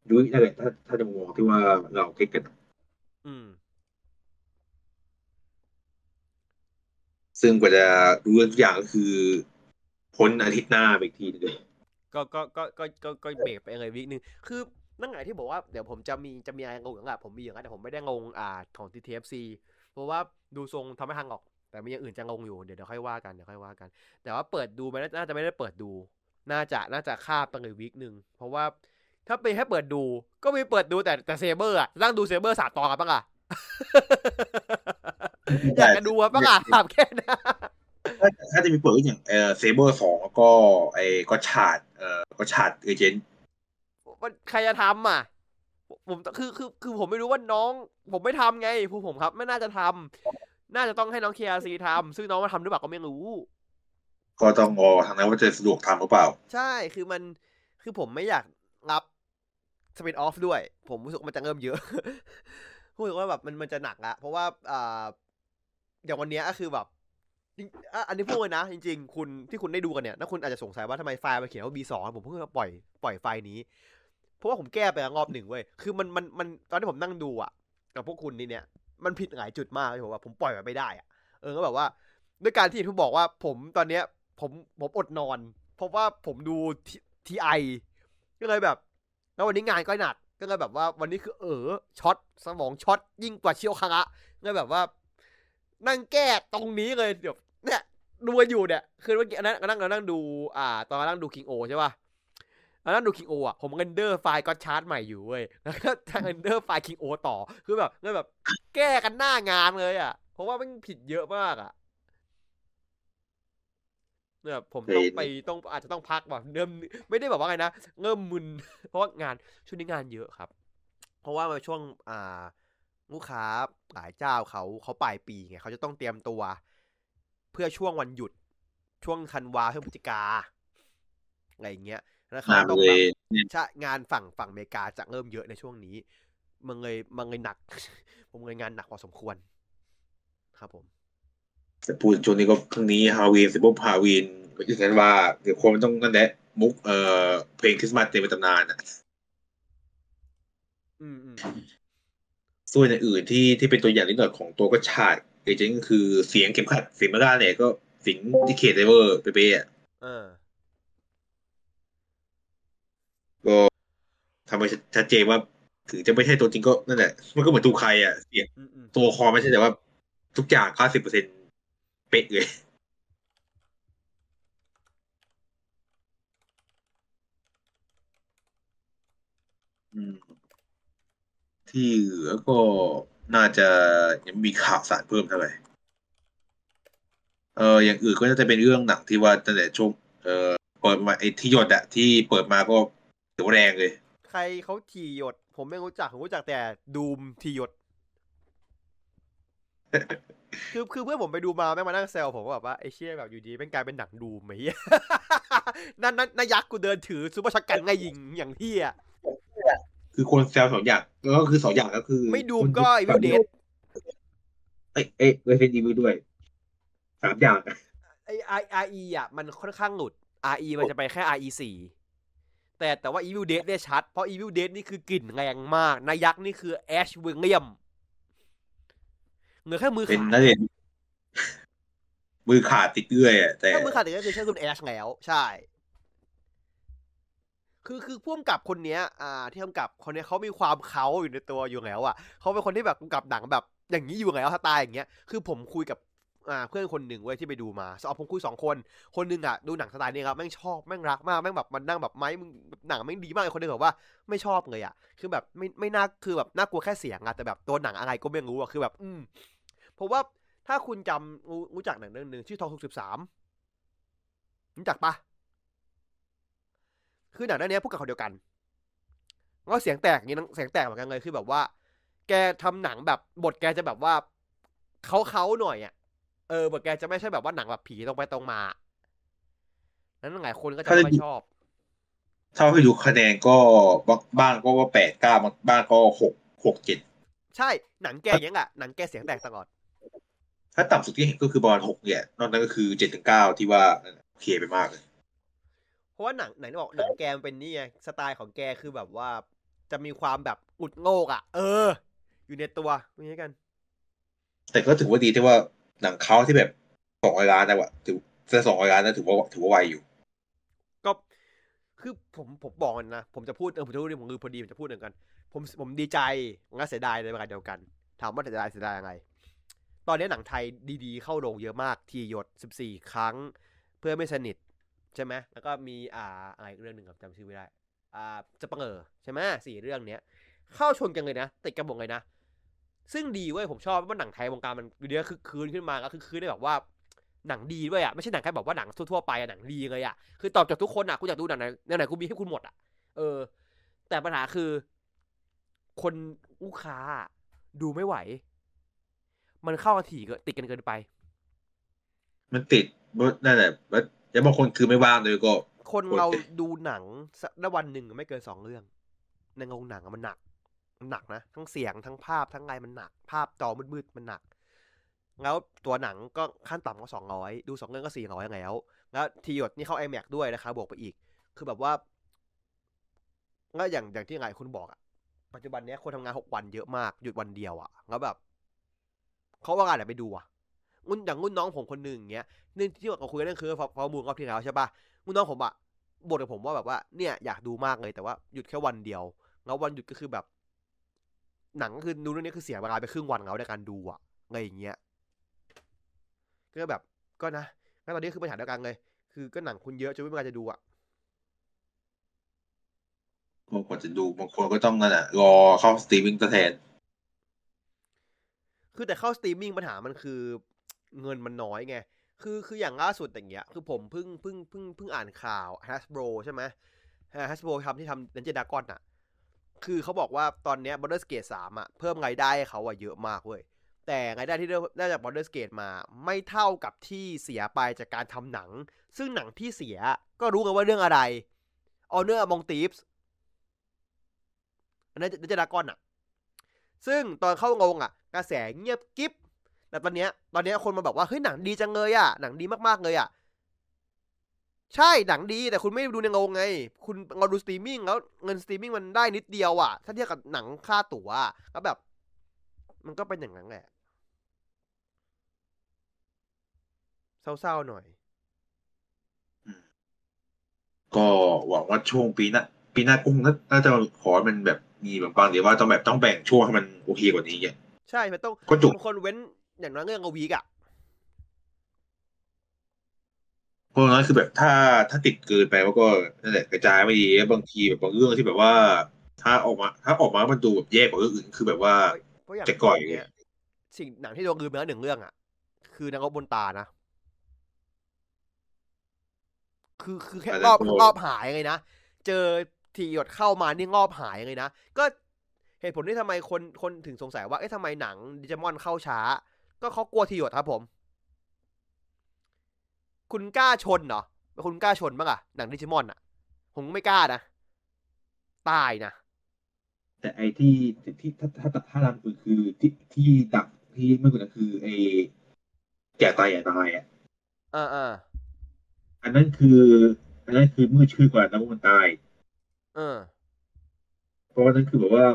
ยุ้ยนั่นแหละถ้าถ้าจะมองที่ว่าเราเก็ตกัน อืม ซึ่งกว่าจะรู้เรื่องทุกอย่างก็คือ พ้นอาทิตย์หน้าไปอีกทีนึงเลยก็ก็ก็ก็ก็ก็เบรกไปเลยวิกนึง คือนั่นไงที่บอกว่าเดี๋ยวผมจะมีจะมีอะไรงงอย่างอะผมมีอย่างนั้นแต่ผมไม่ได้งงอ่าของ TTFC เพราะว่าดูทรงทำไม่ทางออก แต่มีอย่างอื่นจะงงอยู่เดี๋ยวเดี๋ยวค่อยว่ากันเดี๋ยวค่อยว่ากัน แต่ว่าเปิดดูไม่น่าจะไม่ได้เปิดดู น่าจะน่าจะคาบไปเลยวิกหนึ่งเพราะว่า ถ้าเป็นแค่เปิดดู ก็มีเปิดดูแต่แต่เซเบอร์อะนั่งดูเซเบอร์สามตอนกันปะอะอยากจะดูอะปะอะถามแค่นั้นถ้าถ้าจะมีเปิดก็อย่างเออเซเบอร์สองแล้วก็ไอ้ก็ชาดเออก็ชาดเอเจนต์มันใครจะทำอะผมคือคือคือผมไม่รู้ว่าน้อง ผมไม่ทำไงผู้ผมครับ ไม่น่าจะทำน่าจะต้องให้น้องเคซีทำซึ่งน้องมาทำหรือเปล่าก็ไม่รู้ ก็ต้องรอทางนั้นว่าจะสะดวกทำหรือเปล่า ใช่คือมันคือผมไม่อยากรับ สปินออฟด้วย ผมรู้สึกมันจะเริ่มเยอะรู้สึกว่าแบบมันมันจะหนักละเพราะว่าอ่าอย่างวันเนี้ยก็คือแบบอันนี้พูดเลยนะ จริง ๆ คุณที่คุณได้ดูกันเนี่ยถ้าคุณอาจจะสงสัยว่าทำไมไฟล์มันเขียนว่า B2 ผมเพิ่งปล่อยปล่อยไฟล์นี้ เพราะว่าผมแก้ไปแล้วรอบหนึ่งเว้ยคือมันมันมันตอนที่ผมนั่งดูอะกับพวกคุณนี่เนี่ย มันผิดหลายจุดมากเลยผมว่าผมปล่อยมันไม่ได้อะเออก็แบบว่า ด้วยการที่ทุกบอกว่าผมตอนเนี้ย ผมผมอดนอน เพราะว่าผมดูทีไอก็เลยแบบ แล้ววันนี้งานก็หนัก ก็เลยแบบว่าวันนี้คือเออช็อตสมองช็อตยิ่งกว่าเชียวคาระก็เลยแบบว่า นั่งแก้ตรงนี้เลยเดี๋ยวเนี่ยดูอยู่เนี่ยคือเมื่อกี้นั่งนั่งนั่งดู อ่า ตอนนั่งดูคิงโอใช่ป่ะนั่งดูคิงโออะผม render ไฟล์ Gotchard ใหม่อยู่เว้ยแล้วก็ทาง render ไฟล์คิงโอต่อคือแบบก็แบบ แก้กันหน้างานเลยอะเพราะว่ามันผิดเยอะมากอะ เนี่ยผมต้องไปต้องอาจจะต้องพักแบบเริ่มไม่ได้แบบว่าไงนะเริ่มมึน เพราะว่างานช่วงนี้งานเยอะครับ เพราะว่าในช่วงอ่าลูกค้าหลายเจ้าเขาเขาปลายปีไงเขาจะต้องเตรียมตัว เพื่อช่วงวันหยุดช่วงธันวาเพื่อพฤศจิกาอะไรอย่างเงี้ยแล้วเขาต้องแบบใช่งานฝั่งฝั่งอเมริกาจะเริ่มเยอะในช่วงนี้มันเลยมันเลยหนัก ผมเลยงานหนักพอสมควร ครับผม แต่พูดช่วงนี้ก็ครั้งนี้ฮาวีนสิบฮาวีนก็จะกันว่า เดี๋ยวคนต้องนั่นแหละมุกเอ่อเพลงคริสต์มาสเต็มตำนานอะส่วนอื่นที่ที่เป็นตัวอย่างนิดหน่อยของตัวก็ชาติเอเจนต์คือเสียงเข็มขัดเสียงมาด้าเนี่ยก็สิงที่เคทไดเวอร์เป๊ะอะก็ทำให้ชัดเจนว่าถึงจะไม่ใช่ตัวจริงก็นั่นแหละ มันก็เหมือนตูใครอะเสียงตัวคอไม่ใช่แต่ว่า ทุกอย่างเก้าสิบเปอร์เซ็น เป๊ะเลยที่เหลือก็น่าจะยังมีข่าวสารเพิ่มเท่าไหร่ เอออย่างอื่นก็น่าจะเป็นเรื่องหนังที่ว่าตั้งแต่ช่วงเออเปิดมาไอ้ที่หยดอะที่เปิดมาก็ถือว่าแรงเลย ใครเขาทีหยด ผมไม่รู้จัก ผมรู้จักแต่ดูมทีหยด คือคือเพื่อนผมไปดูมาแม่งมานั่งเซลผมก็แบบว่าไอ้เชี่ยแบบอยู่ดีเป็นกลายเป็นหนังดูมไหมนั่นนั่นนยักษ์กูเดินถือซูเปอร์ช็อตกันไงยิงอย่างที่อะคือคนแซวสองอย่างก็คือสองอย่างก็คือ ไม่ดูก็อีวิวเดดเอ้เอ้เวฟนอีวิวด้วยสามอย่างไอไอไอเออะมันค่อนข้างหลุด RE มันจะไปแค่ RE สี่แต่แต่ว่า Evil Dead เนี่ยชัด เพราะ Evil Dead นี่คือกลิ่นแรงมาก นายักษ์นี่คือแอชเวงเลียม เหลือแค่มือขาดมือขาดติดเอื้อยอะแต่ถ้ามือขาดติดเอื้อยคือใช่คุณแอชแล้ว ใช่ คือคือพ่วงกับคนเนี้ย อ่า ที่กำกับคนเนี้ยเขามีความเขาอยู่ในตัวอยู่แล้วอะเขาเป็นคนที่แบบกำกับหนังแบบอย่างนี้อยู่แล้วสไตล์อย่างเงี้ย คือผมคุยกับอ่า เพื่อนคนหนึ่งเว้ยที่ไปดูมาสอบผมคุยสองคน คนหนึ่งอะดูหนังสไตล์นี้ครับแม่งชอบแม่งรักมากแม่งแบบมันนั่งแบบไม้หนังแม่งดีมากคนนึงบอกว่าไม่ชอบเลยอะคือแบบไม่ไม่น่าคือแบบน่ากลัวแค่เสียงอะแต่แบบตัวหนังอะไรก็ไม่รู้อะคือแบบ อืมเพราะว่าถ้าคุณจำรู้จักหนังเรื่องหนึ่งชื่อทองสุกสิบสามรู้จักปะคือหนังเรื่องนี้พูดกับคนเดียวกันก็เสียงแตกอย่างนี้เสียงแตกเหมือนกันเลยคือแบบว่า แกทำหนังแบบบทแกจะแบบว่าเขาเขาหน่อยอะ เออบทแกจะไม่ใช่แบบว่าหนังแบบผีตรงไปตรงมา นั้นหลายคนก็จะไม่ชอบ ถ้าให้ดูคะแนนก็บ้างก็ว่าแปดเก้าบ้างก็หกหกเจ็ดใช่หนังแกยังอะหนังแกเสียงแตกตลอด ถ้าต่ำสุดที่เห็นก็คือประมาณหกเนี่ยนอกนั้นก็คือเจ็ดถึงเก้าที่ว่าโอเคไปมากเลยเพราะว่าหนังไหนบอกหนังแกมเป็นนี่ไงสไตล์ของแกคือแบบว่า จะมีความแบบอุดโงกอะ เออ อยู่ในตัวนี่กัน แต่ก็ถือว่าดีที่ว่า หนังเขาที่แบบสองร้อยล้านนะวะถือถ้าสองร้อยล้านนะถือว่าถือว่าไวอยู่ ก็คือผมผมบอกนะผมจะพูดเออผมจะพูดผมคือพอดีผมจะพูดเหมือนกัน ผมผมดีใจงั้นเสียดายในเวลาเดียวกัน ถามว่าเสียดายเสียดายยังไง ตอนนี้หนังไทยดีๆ เข้าโรงเยอะมากทีหยดสิบสี่ครั้ง เพื่อไม่สนิทใช่ไหมแล้วก็มีอ่าอะไรเรื่องหนึ่งครับจำชื่อไม่ได้ อ่าจะปังเออใช่ไหมสี่เรื่องเนี้ย เข้าชนกันเลยนะติดกันหมดเลยนะ ซึ่งดีเว้ยผมชอบว่าหนังไทยวงการมันเดียวคือคืนขึ้นมาก็คือคืนได้แบบว่าหนังดีด้วยอะไม่ใช่หนังแค่แบบว่าหนังทั่วไปอะหนังดีเลยอะคือตอบจากทุกคนอะคุณอยากดูหนังไหนแนวไหนกูมีให้คุณหมดอะเออ แต่ปัญหาคือ คนลูกค้าดูไม่ไหว มันเข้ากันถี่ติดกันเกินไป มันติดนั่นแหละแล้วบางคนคือไม่ว่างเลยก็ คนกดเราเลยดูหนังสักได้วันหนึ่งไม่เกินสองเรื่องในโรงหนังอะมันหนัก มันหนักนะ ทั้งเสียงทั้งภาพทั้งอะไรมันหนัก ภาพจอมืดๆมันหนัก แล้วตัวหนังก็ขั้นต่ำก็สองร้อยดูสองเรื่องก็สี่ร้อยแล้ว แล้วทีหยดนี่เข้า iMac ด้วยนะครับวกไปอีก คือแบบว่าก็อย่างอย่างที่ไงคุณบอกอะปัจจุบันเนี้ยคนทำงานหกวันเยอะมากหยุดวันเดียวอะแล้วแบบเขาว่างานไหนไปดูอะงุ่นอย่างงุ่นน้องผมคนหนึ่งอย่างเงี้ยนี่ที่เราคุยกันนั่นคือฟอร์มูลรอบที่แล้วใช่ปะงุ่นน้องผมอะบ่นกับผมว่าแบบว่าเนี่ยอยากดูมากเลยแต่ว่าหยุดแค่วันเดียว แล้ววันหยุดก็คือแบบ หนังก็คือดูเรื่องนี้คือเสียเวลาไปครึ่งวันแล้วในการดูอะอะไรอย่างเงี้ยก็แบบก็นะแล้วตอนนี้คือปัญหาเดียวกันเลย คือก็หนังคุณเยอะจนไม่มีเวลาจะดูอะบางคนจะดูบางคนก็ต้องนั่นแหละรอเข้าสตรีมมิ่งแทนคือแต่เข้าสตรีมมิ่งปัญหามันคือเงินมันน้อยไง คือคืออย่างล่าสุดอย่างเงี้ย คือผมเพิ่งเพิ่งเพิ่งเพิ่งอ่านข่าว Hasbro ใช่ไหม Hasbro ทำที่ทำ Dungeon Dragon อะ คือเขาบอกว่าตอนเนี้ย Baldur's Gate 3อะเพิ่มรายได้ให้เขาอะเยอะมากเว้ย แต่รายได้ที่ได้จาก Baldur's Gate มาไม่เท่ากับที่เสียไปจากการทำหนัง ซึ่งหนังที่เสียก็รู้กันว่าเรื่องอะไร Honor Among Thieves อันนั้น Dungeon Dragon อะ ซึ่งตอนเข้าโรงอะ กระแสเงียบกิ๊บแต่ตอนเนี้ยตอนเนี้ยคนมาบอกว่าเฮ้ยหนังดีจังเลยอะหนังดีมากๆเลยอะ ใช่หนังดีแต่คุณไม่ได้ดูในโรงไง คุณเราดูสตรีมมิ่งแล้วเงินสตรีมมิ่งมันได้นิดเดียวอะ ถ้าเทียบกับหนังค่าตั๋วอะก็แบบ มันก็เป็นอย่างนั้นแหละเศร้าๆหน่อย ก็หวังว่าช่วงปีหน้าปีหน้ากุ้งน่าน่าจะขอให้มันแบบมีแบบบางเดี๋ยวว่าต้องแบบต้องแบ่งช่วงให้มันโอเคกว่านี้เงี้ยใช่มันต้องก็จุกบางคนเว้นอย่างน้อยเรื่องเอาวีกอะ เพราะงั้นคือแบบถ้าถ้าติดเกินไปว่าก็นั่นแหละกระจายไม่ดีบางทีแบบบางเรื่องที่แบบว่า ถ้าออกมา ถ้าออกมามันดูแบบแย่กว่าเรื่องอื่นคือแบบว่าเพราะอย่างจะก่อยเนี้ยสิ่งหนังที่โดนลืมไปแล้วหนึ่งเรื่องอะ คือนักรบบนตานะ คือคือแค่อะไรรอบพวกรอบหายเลยนะ เจอทีหยดเข้ามานี่รอบหายเลยนะ ก็เหตุผลที่ทำไมคนคนถึงสงสัยว่าเอ๊ะทำไมหนังดิจิมอนเข้าช้า ก็เขากลัวทีหยดครับผม คุณกล้าชนเหรอคุณกล้าชนบ้างอะหนังดิจิมอนอะผมไม่กล้านะ ตายนะ แต่ไอ้ที่ที่ถ้าถ้าถ้าถ้าดังคือคือที่ที่ดักที่ไม่กว่านั้นคือไอ้แก่ตายแก่ตายอะอ่าอ่าอันนั้นคือ อันนั้นคือมือชื่อกว่านักมันตายเออเพราะว่านั้นคือแบบว่า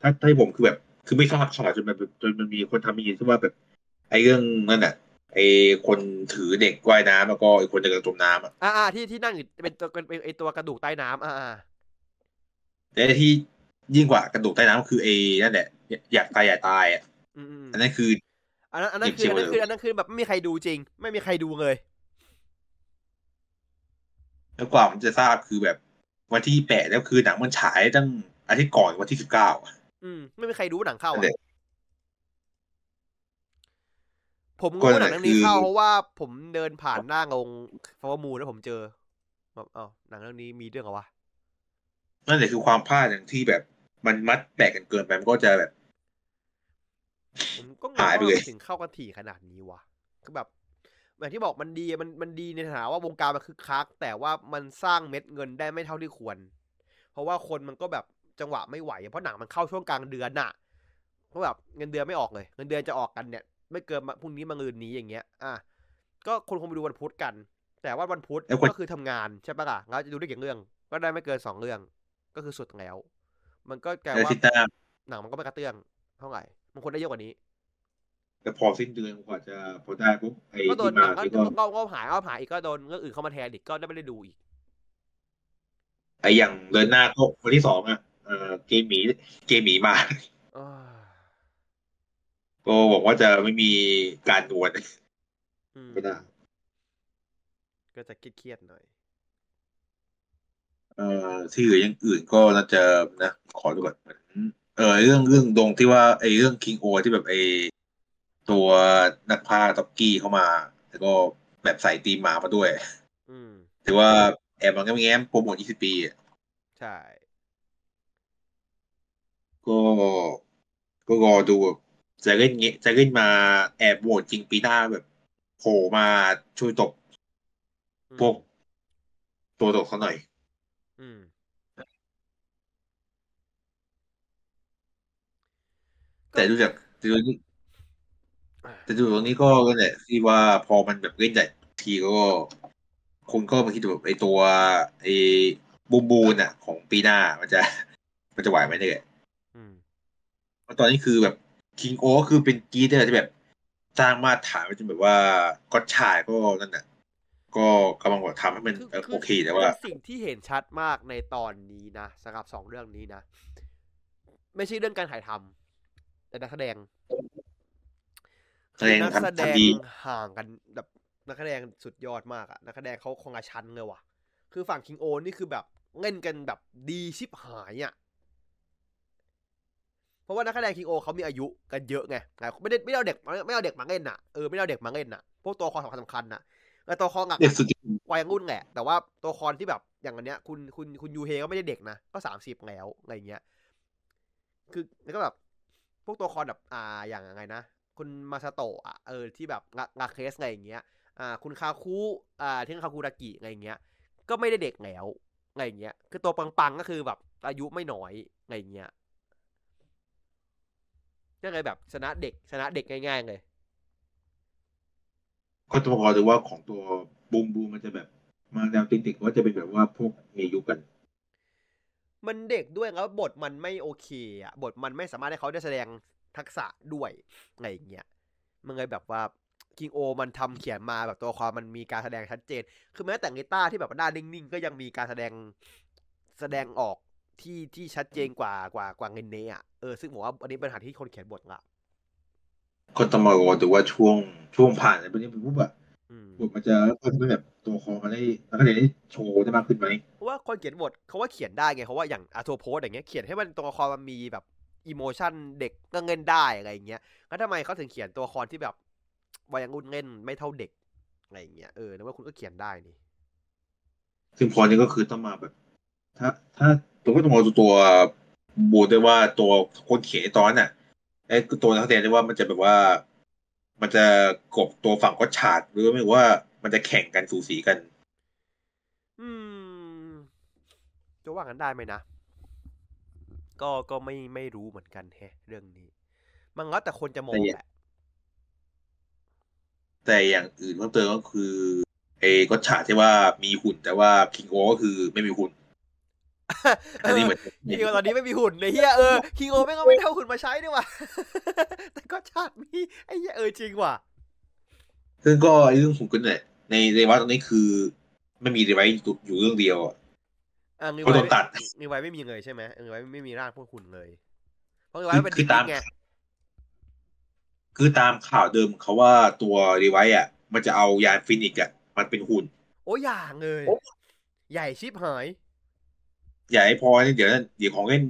ถ้าถ้าให้ผมคือแบบ คือไม่ทราบข่าวจนแบบจนมันมีคนทำมีที่ว่าแบบ ไอ้เรื่องนั่นน่ะ ไอ้คนถือเด็กว่ายน้ำแล้วก็อีกคนจะกระจมน้ำอะอ่าอ่าที่ที่นั่งอยู่เป็นตัวเป็นเป็นไอตัวกระดูกใต้น้ำอ่าอ่าและที่ยิ่งกว่ากระดูกใต้น้ำคือไอ้นั่นแหละ อยากตายอยากตายอะอืมอืมอันนั้นคืออันนั้นอันนั้นเก็บคือเชีอัยนงนั้นคือไว้อันนั้นคือแบบไม่มีใครดูจริง ไม่มีใครดูเลยแล้วกว่ามันจะทราบคือแบบวันที่แปดแล้วคือหนังมันฉายตั้งอาทิตย์ก่อนวันที่สิบเก้าอืมไม่มีใครรู้ว่าหนังเข้านั่นอะ แหละ ผมก็รู้ว่าหนั่นันงแหละเรื่องนี้คือเข้าเพราะว่าผมเดินผ่านหน้างงฟอร์มูลแล้วผมเจอแบบอ้าวหนังเรื่องนี้มีเรื่องเหรอวะนั่นแหละคือความพลาดอย่างที่แบบ มันมัดแปะกันเกินไปมันก็จะแบบผมก็งงหายว่าไปเลยมันถึงเข้ากันถี่ขนาดนี้วะคือแบบอย่างที่บอกมันดีมันมันดีในฐานะว่าวงการมันคึกคัก แต่ว่ามันสร้างเม็ดเงินได้ไม่เท่าที่ควร เพราะว่าคนมันก็แบบจังหวะไม่ไหว เพราะหนังมันเข้าช่วงกลางเดือนน่ะเพราะแบบเงินเดือนไม่ออกเลย เงินเดือนจะออกกันเนี่ย ไม่เกินมาพรุ่งนี้มาเงินนี้อย่างเงี้ย อะก็คนคงไปดูวันพุธกัน แต่ว่าวันพุธแล้วคนก็คือทำงานใช่ปะล่ะแล้วจะดูได้กี่เรื่อง ก็ได้ไม่เกินสองเรื่อง ก็คือสุดแล้ว มันก็แปลอาว่าทิตย์หน้าหนังมันก็ไม่กระเตื้องเท่าไหร่มันควรได้เยอะกว่านี้ แต่พอสิ้นเดือนกว่าจะพอได้ปุ๊บไอ้ก็โดนที่หนัมางก็ที่ก็ก็ก็หายก็หายอีกก็โดนเรื่องอื่นเข้ามาแทนอีกก็ได้ไม่ได้ดูอีกไอ้อย่างเดือนหน้าก็วันที่สองอะเอ่อเกมหมีเกมหมีมาอ้าว ก็หวังว่าจะไม่มีการดวลอืมก็ได้ก็จะเครียดๆหน่อย เอ่อที่เหลืออย่างอื่นก็น่าจะนะ ขอดูก่อนเหมือนเออเรื่องเรื่องดงที่ว่าไอ้เรื่องคิงโอที่แบบไอ้ตัวนักพากย์ต็อกกี้เข้ามา แล้วก็แบบใส่ตีมหมามาด้วยอืมถือว่าแอบมันก็แง้มโปรโมท20ปีอะใช่ ก็ก็รอดูแบบ จะเล่นเงี้ยจะเล่นมาแอบโหวตจริงปีหน้าแบบโผล่มาช่วยตบอพวกตัวตกเขาหน่อย อืม แต่ดูจากดูนี่แต่ดูตรงนี้ก็นั่นแหละที่ว่าพอมันแบบเล่นใหญ่ทีก็ คนก็มาคิดแบบไอตัวไอบูมบูนอะ ของปีหน้ามันจะ มันจะไหวไหมเนี่ยอืมเพราะตอนนี้คือแบบ คิงโอคือเป็นกีเตอร์ที่แบบสร้างมาตรฐานไว้จนแบบว่าก็ชายก็นั่นน่ะก็กำลังแบบทำให้มันเออโอเคแต่ว่าเป็นสิ่งที่เห็นชัดมากในตอนนี้นะสำหรับสองเรื่องนี้นะ ไม่ใช่เรื่องการถ่ายทำแต่นักแสดงแสดงนักทำแสดงทำดีห่างกันแบบนักแสดงสุดยอดมากอะนักแสดงเขาคงอาชันเลยว่ะ คือฝั่งคิงโอนี่คือแบบเล่นกันแบบดีชิบหายอะ เพราะว่านักแสดงคิงโอเขามีอายุกันเยอะไงไม่ได้ไม่ได้เอาเด็กไม่เอาเด็กมาเล่นอะเออไม่ได้เอาเด็กมาเล่นอะพวกตัวละครสำคัญสำคัญอะแล้วตัวละครหลักเด็กอะสุดวัยรุ่นแหละ แต่ว่าตัวละครที่แบบอย่างอันเนี้ย คุณคุณคุณยูเฮก็ไม่ได้เด็กนะก็สามสิบแล้วอะไรเงี้ย คือแล้วก็แบบพวกตัวละครแบบอ่าอย่างไงนะคุณมาซาโตะอะเออที่แบบงางาเคสอะไรอย่างเงี้ยอ่า คุณคาคุอ่าที่คาคุรากิอะไรอย่างเงี้ย ก็ไม่ได้เด็กแล้วอะไรอย่างเงี้ย คือตัวปังๆก็คือแบบอายุไม่น้อยอะไรอย่างเงี้ย ก็เลยแบบชนะเด็กชนะเด็กง่ายๆเลยก็ตัวพอหรือว่าของตัวบูมบูมมันจะแบบ มาแนวติงๆว่าจะเป็นแบบว่าพวกมีอายุกัน มันเด็กด้วยแล้วบทมันไม่โอเคอะบทมันไม่สามารถให้เขาได้แสดงทักษะด้วยอะไรอย่างเงี้ยมันเลยแบบว่าคิงโอมันทำเขียนมาแบบตัวความมันมีการแสดงชัดเจน คือแม้แต่กีตาร์ที่แบบว่าหน้านิ่งๆ ก็ยังมีการแสดงแสดงออก ที่ที่ชัดเจนกว่ากว่ากว่าเงินเนอะเออซึ่งผมว่าอันนี้เป็นปัญหาที่คนเขียนบทละก็ต้องมารอดูว่าช่วงช่วงผ่านอะไรพวกนี้ปุ๊บอะอืมบทมันจะเพิ่มเป็นแบบตัวคอมาได้แล้วก็ได้โชว์ได้มากขึ้นไหมเพราะว่าคนเขียนบทเขาว่าเขียนได้ไงเพราะว่าอย่างอาโทโพสอย่างเงี้ยเขียนให้มันตัวละครมันมีแบบอิโมชันเด็กก็เงินได้อะไรอย่างเงี้ยแล้วทำไมเขาถึงเขียนตัวละครที่แบบวัยรุ่นเล่นไม่เท่าเด็กอะไรอย่างเงี้ยเออนึกว่าคุณก็เขียนได้นี่ซึ่งพอนี้ก็คือต้องมาแบบ ถ้า ถ้าตัวก็ต้องมองตัวบูด้วยว่าตัวคนเขียนในตอนน่ะไอ้ตัวนักแสดงได้ว่ามันจะแบบว่า มันจะกบตัวฝั่งก็ฉาดหรือไม่ว่ามันจะแข่งกันสูสีกัน อืม จะว่ากันได้ไหมนะก็ก็ไม่ไม่รู้เหมือนกันแฮะ เรื่องนี้ มันแล้วแต่คนจะมองแต่อย่าแหละแต่อย่างอื่นเพิ่มเติมก็คือไอ้ก็ฉาดที่ว่ามีหุ่นแต่ว่าคิงโอก็คือไม่มีหุ่น อันนี้เหมือนคิงโอตอนนี้ไม่มีหุ่นในเฮียเออคิงโอไม่งเอาไม่เท่าหุ่นมาใช้ด้วยว่ะแต่ก็ชาติมีไอ้เฮียเออจริงว่ะซึ่งก็ไอ้เรื่องหุ่นกันเนี่ยในในวัดตรงนี้คือไม่มีไว้อยู่เรื่องเดียวอะอ่างิเขาโดนตัดงิไว้ไม่มีเลยใช่ไหมเออไว้ไม่มีร่างพวกหุ่นเลย เพราะงิไว้เป็นคือดิตามไงคือตามข่าวเดิมเขาว่าตัวรีไวท์อะ มันจะเอายานฟินิกซ์อะ มันเป็นหุ่น โอ้ยอย่างเลย ใหญ่ชิบหาย ใหญ่พอนี่เดี๋ยวนั้นเดี๋ยวของเล่น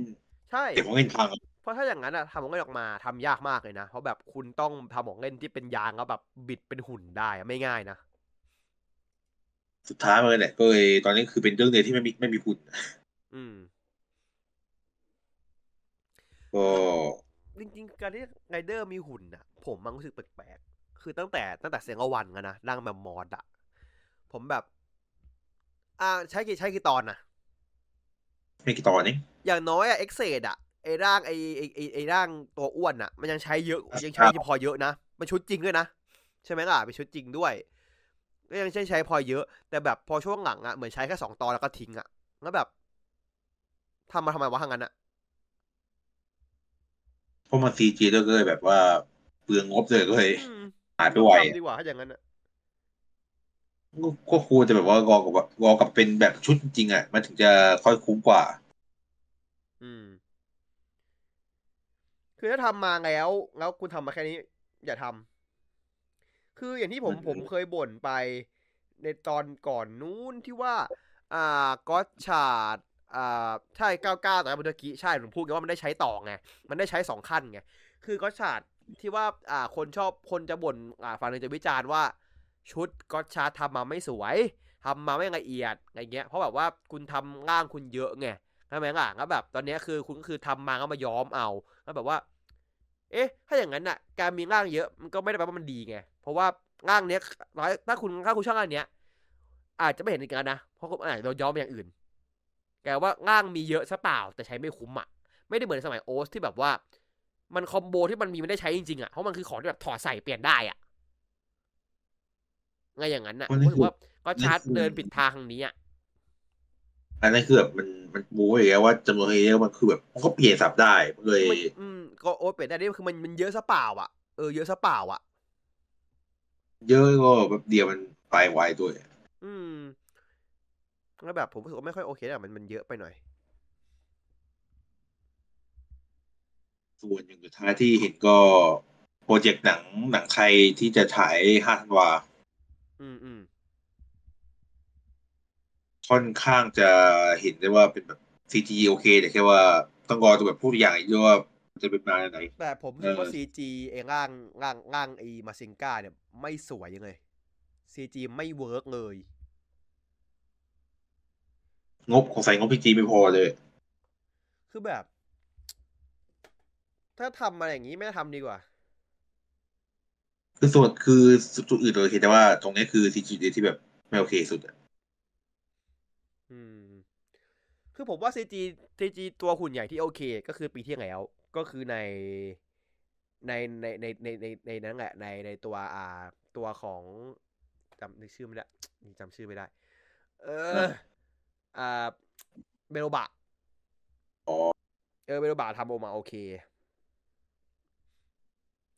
ใช่เดี๋ยวของเล่นพังเพราะถ้าอย่างนั้นอะทำของเล่นออกมาทำยากมากเลยนะ เพราะแบบคุณต้องทำของเล่นที่เป็นยางแล้วแบบบิดเป็นหุ่นได้อะไม่ง่ายนะสุดท้ายมันเลยแหละก็เลยตอนนี้คือเป็นเรื่องเดียวที่ไม่มีไม่มีหุ่นอืมก็จริงๆการที่ไรเดอร์มีหุ่นอะผมมันรู้สึกแปลกๆคือตั้งแต่ตั้งแต่เสียงอวันกันนะร่างแบบมอดอะผมแบบ อ่าใช้กี่ใช้กี่ตอนนะ ไม่กี่ตอนนี้อย่างน้อยอะ Ex-Aid อะไอร่างไอไอไอไอร่างตัวอ้วนอะมันยังใช้เยอะยังใช้พอเยอะนะ มันชุดจริงด้วยนะ ใช่ไหมล่ะเป็นชุดจริงด้วย ก็ยังใช้ใช้พอเยอะ แต่แบบพอช่วงหลังอะเหมือนใช้แค่สองตอนแล้วก็ทิ้งอะแล้วแบบทำมาทำไมวะทางนั้นอะเพราะมัน CG ด้วยก็เลยแบบว่าเปลืองงบเลยก็เลยอืมหายไปไวทำดีกว่าถ้าอย่างนั้นอะ ก็ก็ควรจะแบบว่ารอกับว่ารอกับเป็นแบบชุดจริงๆอะ มันถึงจะค่อยคุ้มกว่า อืม คือถ้าทำมาแล้ว แล้วคุณทำมาแค่นี้ อย่าทำคืออย่างที่ผมมันผมเคยบ่นไป ในตอนก่อนนู้นที่ว่า อ่าก็ชาดอ่าใช่เก้าเก้าแต่เมื่อกี้ใช่ผมพูดกันว่ามันได้ใช้ต่อไง มันได้ใช้สองขั้นไง คือก็ชาดที่ว่า อ่า คนชอบคนจะบ่นอ่าฝั่งหนึงจะวิจารณ์ว่า ชุดก็ชาทำมาไม่สวยทำมาไม่ละเอียดอะไรเงี้ยเพราะแบบว่าคุณทำร่างคุณเยอะไงใช่ไหมล่ะแล้วแบบตอนนี้คือคุณก็คือทำมาก็มาย้อมเอาแล้วแบบว่า เอ๊ะ ถ้าอย่างนั้นน่ะ การมีร่างเยอะมันก็ไม่ได้แปลว่ามันดีไงเพราะว่าร่างเนี้ยร้อยถ้าคุณถ้าคุณชอบร่างเนี้ย อาจจะไม่เห็นอีกแล้วนะเพราะอาจจะย้อมอย่างอื่นแกว่าร่างมีเยอะซะเปล่าแต่ใช้ไม่คุ้มอะไม่ได้เหมือนสมัยโอสที่แบบว่า มันคอมโบที่มันมีไม่ได้ใช้จริงๆอะเพราะมันคือของที่แบบถอดใส่เปลี่ยนได้อะ ไงอย่างนั้นอะผมรู้สึกว่าก็ชาร์จเดินผิดทางทางนี้อะอันนั้นคือแบบมันมันบู๊อย่างเงี้ยว่าจำนวนเยอะมันคือแบบมันก็เปลี่ยนสับได้มันเลยมันอืมก็โอ๊ตเปลี่ยนได้นี่คือมันมันเยอะซะเปล่าอะเออเยอะซะเปล่าอะ เยอะก็แบบเดียวมันไปไวด้วย อืมแล้วแบบผมรู้สึกว่าไม่ค่อยโอเคอะมันมันเยอะไปหน่อย ส่วนอย่างสุดท้ายที่เห็นก็โปรเจกต์หนังหนังไทยที่จะฉายห้าธันวา อืมอืมค่อนข้างจะเห็นได้ว่าเป็นแบบซีจีโอเคแต่แค่ว่าต้องรอดูแบบพูดอย่างอีกด้วยว่ามันจะเป็นมาไหน แต่ผมรู้สึกว่าเออซีCG เองร่างร่างร่างไอมาซิงก้าเนี่ย ไม่สวยยังเลย CG ไม่ work เลย งบของใส่งบ CG ไม่พอเลย คือแบบ ถ้าทำมาอย่างนี้ไม่ทำดีกว่า คือส่วนคือจุดอื่นเลยเห็นแต่ว่าตรงนี้คือ CG ที่แบบไม่โอเคสุดอะอืม คือผมว่า CG CG ตัวหุ่นใหญ่ที่โอเค ก็คือปีที่แล้ว ก็คือในในในในในในในนั้นแหละในในตัวอ่าตัวของจำนึกชื่อไม่ได้จำชื่อไม่ได้ เออ อ่าเบโลบะอ๋อเออเบโลบะทำออกมาโอเค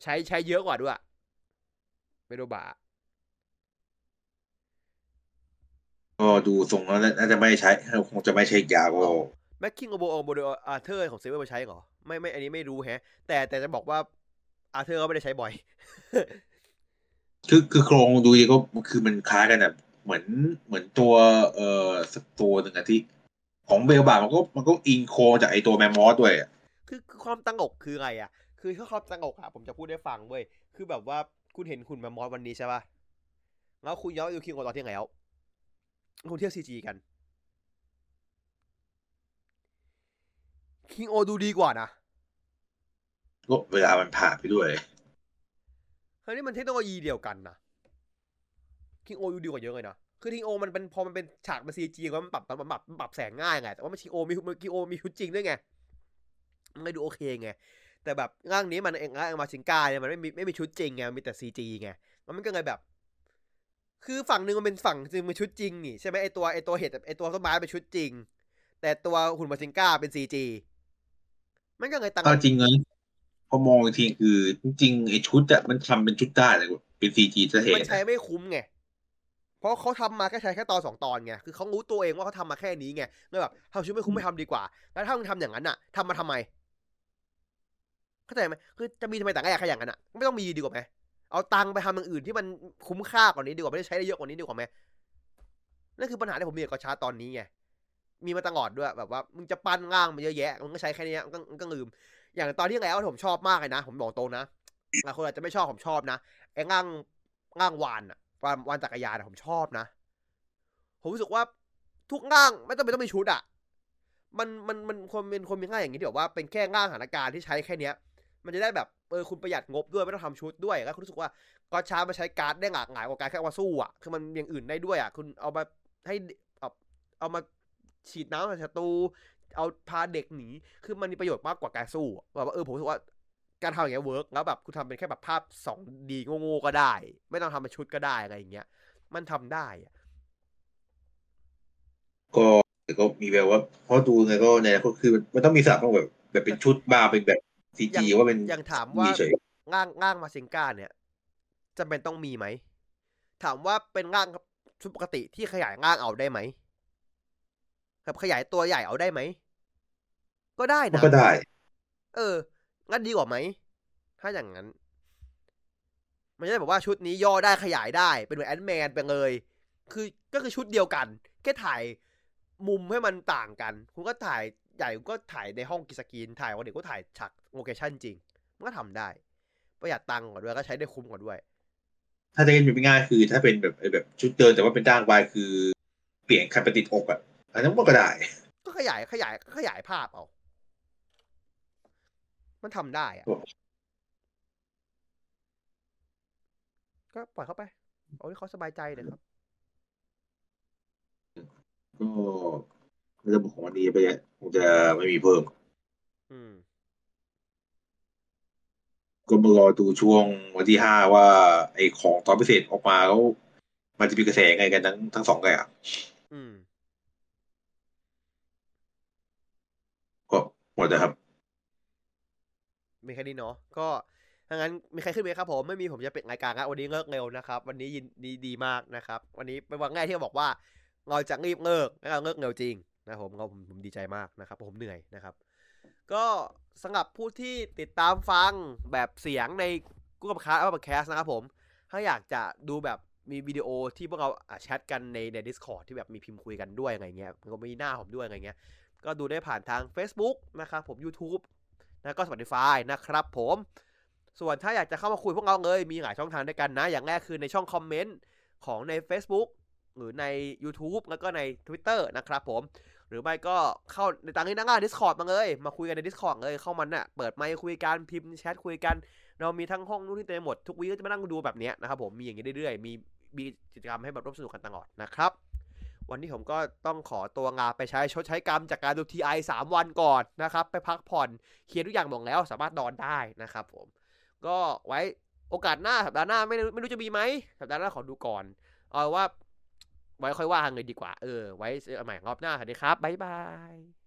ใช้ใช้เยอะกว่าด้วย เบโลบะก็ดูทรงแล้วน่าจะไม่ใช้คงจะไม่ใช้ยาก็แม็กคิงโอโบโอโบเดอาร์เธอร์ของเซเวอร์มาใช้เหรอ ไม่ไม่อันนี้ไม่รู้แฮะ แต่แต่จะบอกว่าอาร์เธอร์ก็ไม่ได้ใช้บ่อย คือคือโครงดูดีก็คือมันคล้ายกันแบบเหมือนเหมือนตัวเอ่อสักตัวหนึ่งอะที่ของเบลบามันก็มันก็อินโคจากไอตัวแมมมอสด้วยอะคือคือความตั้งอกคืออะไรอะคือถ้าความตั้งอกอะผมจะพูดได้ฟังเว้ยคือแบบว่า คุณเห็นคุณแมมมอสวันนี้ใช่ป่ะแล้วคุณย้อนดูคิงโอตอนที่ไหนแล้วคุณเทียบซีจีกัน คิงโอดูดีกว่านะก็เวลามันผ่านไปด้วยคราวนี้มันเทคโนโลยีเดียวกันนะ คิงโอดูดีกว่าเยอะเลยนะ คือคิงโอมันเป็นพอมันเป็นฉากมันซีจีก็มันปรับมันปรับมันปรับแสงง่ายไง แต่ว่ามันคิงโอมีคิงโอมีชุดจริงด้วยไง มันเลยดูโอเคไง แต่แบบร่างนี้มันเองร่างมาชิงกาเนี่ยมันไม่มีไม่มีชุดจริงไงมีแต่ซีจีไงมันก็เลยแบบ คือฝั่งหนึ่งมันเป็นฝั่งจริงเป็นชุดจริงนี่ใช่ไหมไอตัวไอตัวเห็ดไอตัวต้นไม้เป็นชุดจริง แต่ตัวหุ่นมาชิงกาเป็นซีจีมันก็เลยต่างก็จริงเลยพอมองอีกทีคือ จริงๆไอชุดอะมันทำเป็นชุดได้เลยเป็นซีจีจะเห็มันนใช้ไม่คุ้มไงเพราะเขาทำมาแค่ใช้แค่ตอนสองตอนไง คือเขารู้ตัวเองว่าเขาทำมาแค่นี้ไงเลยแบบทำชุดไม่คุ้มไม่ทำดีกว่า แล้วถ้ามึงทำอย่างนั้นอะทำมาทำไม เข้าใจไหมคือจะมีทำไมต่แรกแค่อย่างนั้นอะ ไม่ต้องมีดีกว่าไหมเอาตังไปทำอย่างอื่นที่มันคุ้มค่ากว่านี้ดีกว่าไม่ได้ใช้ได้เยอะกว่านี้ดีกว่าไหมนั่นคือปัญหาที่ผมมีกับกอชาตตอนนี้ไงมีมาตลอดด้วยแบบว่ามึงจะปั้นร่างมันเยอะแยะมึงก็ใช้แค่นี้มันก็มันก็ลืม อย่างตอนที่แล้วผมชอบมากเลยนะ ผมบอกตรงนะหลายคนอาจจะไม่ชอบผมชอบนะไอ้ร่างร่างวานอะวานวานจักรยานอะผมชอบนะ ผมรู้สึกว่าทุกร่างไม่ต้องเป็นต้องมีชุดอะมันมันมันคนเป็นคนมีง่ายอย่างนี้ที่แบบว่าเป็นแค่ร่างสถานการณ์ที่ใช้แค่เนี้ย มันจะได้แบบเออคุณประหยัดงบด้วยไม่ต้องทำชุดด้วยแล้วคุณรู้สึกว่าก็ช้ามาใช้การ์ดได้หลากหลายกว่าการแค่เอาสู้อะคือมันอย่างอื่นได้ด้วยอะคุณเอามาให้เอาเอามาฉีดน้ำใส่ศัตรูเอาพาเด็กหนีคือมันมีประโยชน์มากกว่าการสู้อะแบบว่าเออผมรู้สึกว่าการทำอย่างเงี้ยเวิร์กแล้วแบบคุณทำเป็นแค่แบบภาพสองดีโง่ๆก็ได้ ไม่ต้องทำเป็นชุดก็ได้อะไรอย่างเงี้ย มันทำได้ก็แต่ก็มีแบบว่าเพราะดูไงก็ในก็คือมันต้องมีสลับต้องแบบ แบบเป็นชุดบ้าเป็นแบบ ซีจีว่าเป็นอย่างถามว่าเฉยร่างร่างมาซิงก้าเนี่ยจำเป็นต้องมีไหม ถามว่าเป็นร่างชุดปกติที่ขยายร่างเอาได้ไหมกับขยายตัวใหญ่เอาได้ไหม ก็ได้มันนะก็ได้ เออ งั้นดีกว่าไหม ถ้าอย่างนั้น มันจะได้แบบว่าชุดนี้ย่อได้ขยายได้เป็นเหมือนแอนแมนไปเลย คือก็คือชุดเดียวกัน แค่ถ่ายมุมให้มันต่างกัน คุณก็ถ่ายใหญ่คุณก็ถ่ายในห้องกิสกรีนถ่ายวันเด็กก็ถ่ายฉาก โลเคชั่นจริง มันก็ทำได้ ประหยัดตังค์กว่าด้วยก็ใช้ได้คุ้มกว่าด้วย ถ้าจะเล่นแบบง่ายๆคือ ถ้าเป็นแบบแบบชุดเดินแต่ว่าเป็นด้านวายคือ เปลี่ยนคันไปติดอกอะอันนั้นมันก็ได้ ก็ขยายขยายขยายภาพเอา มันทำได้อะโอ้ก็ปล่อยเข้าไปเอาที่เขาสบายใจเลยครับก็ระบบของวันนี้ไปเนี่ยคงจะไม่มีเพิ่ม อืม ก็มารอดูช่วงวันที่ห้าว่า ไอของตอนพิเศษออกมาแล้วมันจะมีกระแสยังไงกันทั้งทั้งสองอย่างอืมก็หมดนะครับ มีแค่นี้เนาะก็ถ้างั้นมีใครขึ้นไหมครับผมไม่มีผมจะปิดรายการครับวันนี้เลิกเร็วนะครับ วันนี้ยินดีดีมากนะครับ วันนี้เป็นวันง่ายที่เขาบอกว่าเราจะรีบเลิกแล้วเราเลิกเร็วจริงนะครับผมก็ผมผมดีใจมากนะครับ ผมเหนื่อยนะครับ ก็ สำหรับผู้ที่ติดตามฟังแบบเสียงใน Google Podcast และ Podcast นะครับผม ถ้าอยากจะดูแบบมีวิดีโอที่พวกเราแชทกันในใน Discord ที่แบบมีพิมพ์คุยกันด้วยอะไรเงี้ยมันก็มีหน้าผมด้วยอะไรเงี้ย ก็ดูได้ผ่านทาง Facebook นะครับผม YouTube แล้วก็ Spotify นะครับผม ส่วนถ้าอยากจะเข้ามาคุยพวกเราเลยมีหลายช่องทางด้วยกันนะ อย่างแรกคือในช่องคอมเมนต์ของใน Facebook หรือใน YouTube แล้วก็ใน Twitter นะครับผม หรือไม่ก็เข้าในต่างที่นั่งอ่าน Discord มาเลย มาคุยกันใน Discord เลย เข้ามันน่ะ เปิดไมค์คุยกัน พิมพ์แชทคุยกัน เรามีทั้งห้องนู้นที่เต็มหมด ทุกวีก็จะมานั่งดูแบบเนี้ยนะครับผม มีอย่างนี้เรื่อยๆ มีมีกิจกรรมให้แบบร่วมสนุกกันตลอดนะครับ วันนี้ผมก็ต้องขอตัวงาไปใช้ชดใช้กรรมจากการดู TI 3วันก่อนนะครับ ไปพักผ่อน เคลียร์ทุกอย่างหมดแล้ว สามารถนอนได้นะครับผม ก็ไว้โอกาสหน้าสัปดาห์หน้าไม่ไม่รู้จะมีไหมสัปดาห์หน้าขอดูก่อน เอาว่า ไว้ค่อยว่ากันเลยดีกว่า เออ ไว้เจอกันใหม่รอบหน้า สวัสดีครับ บ๊ายบาย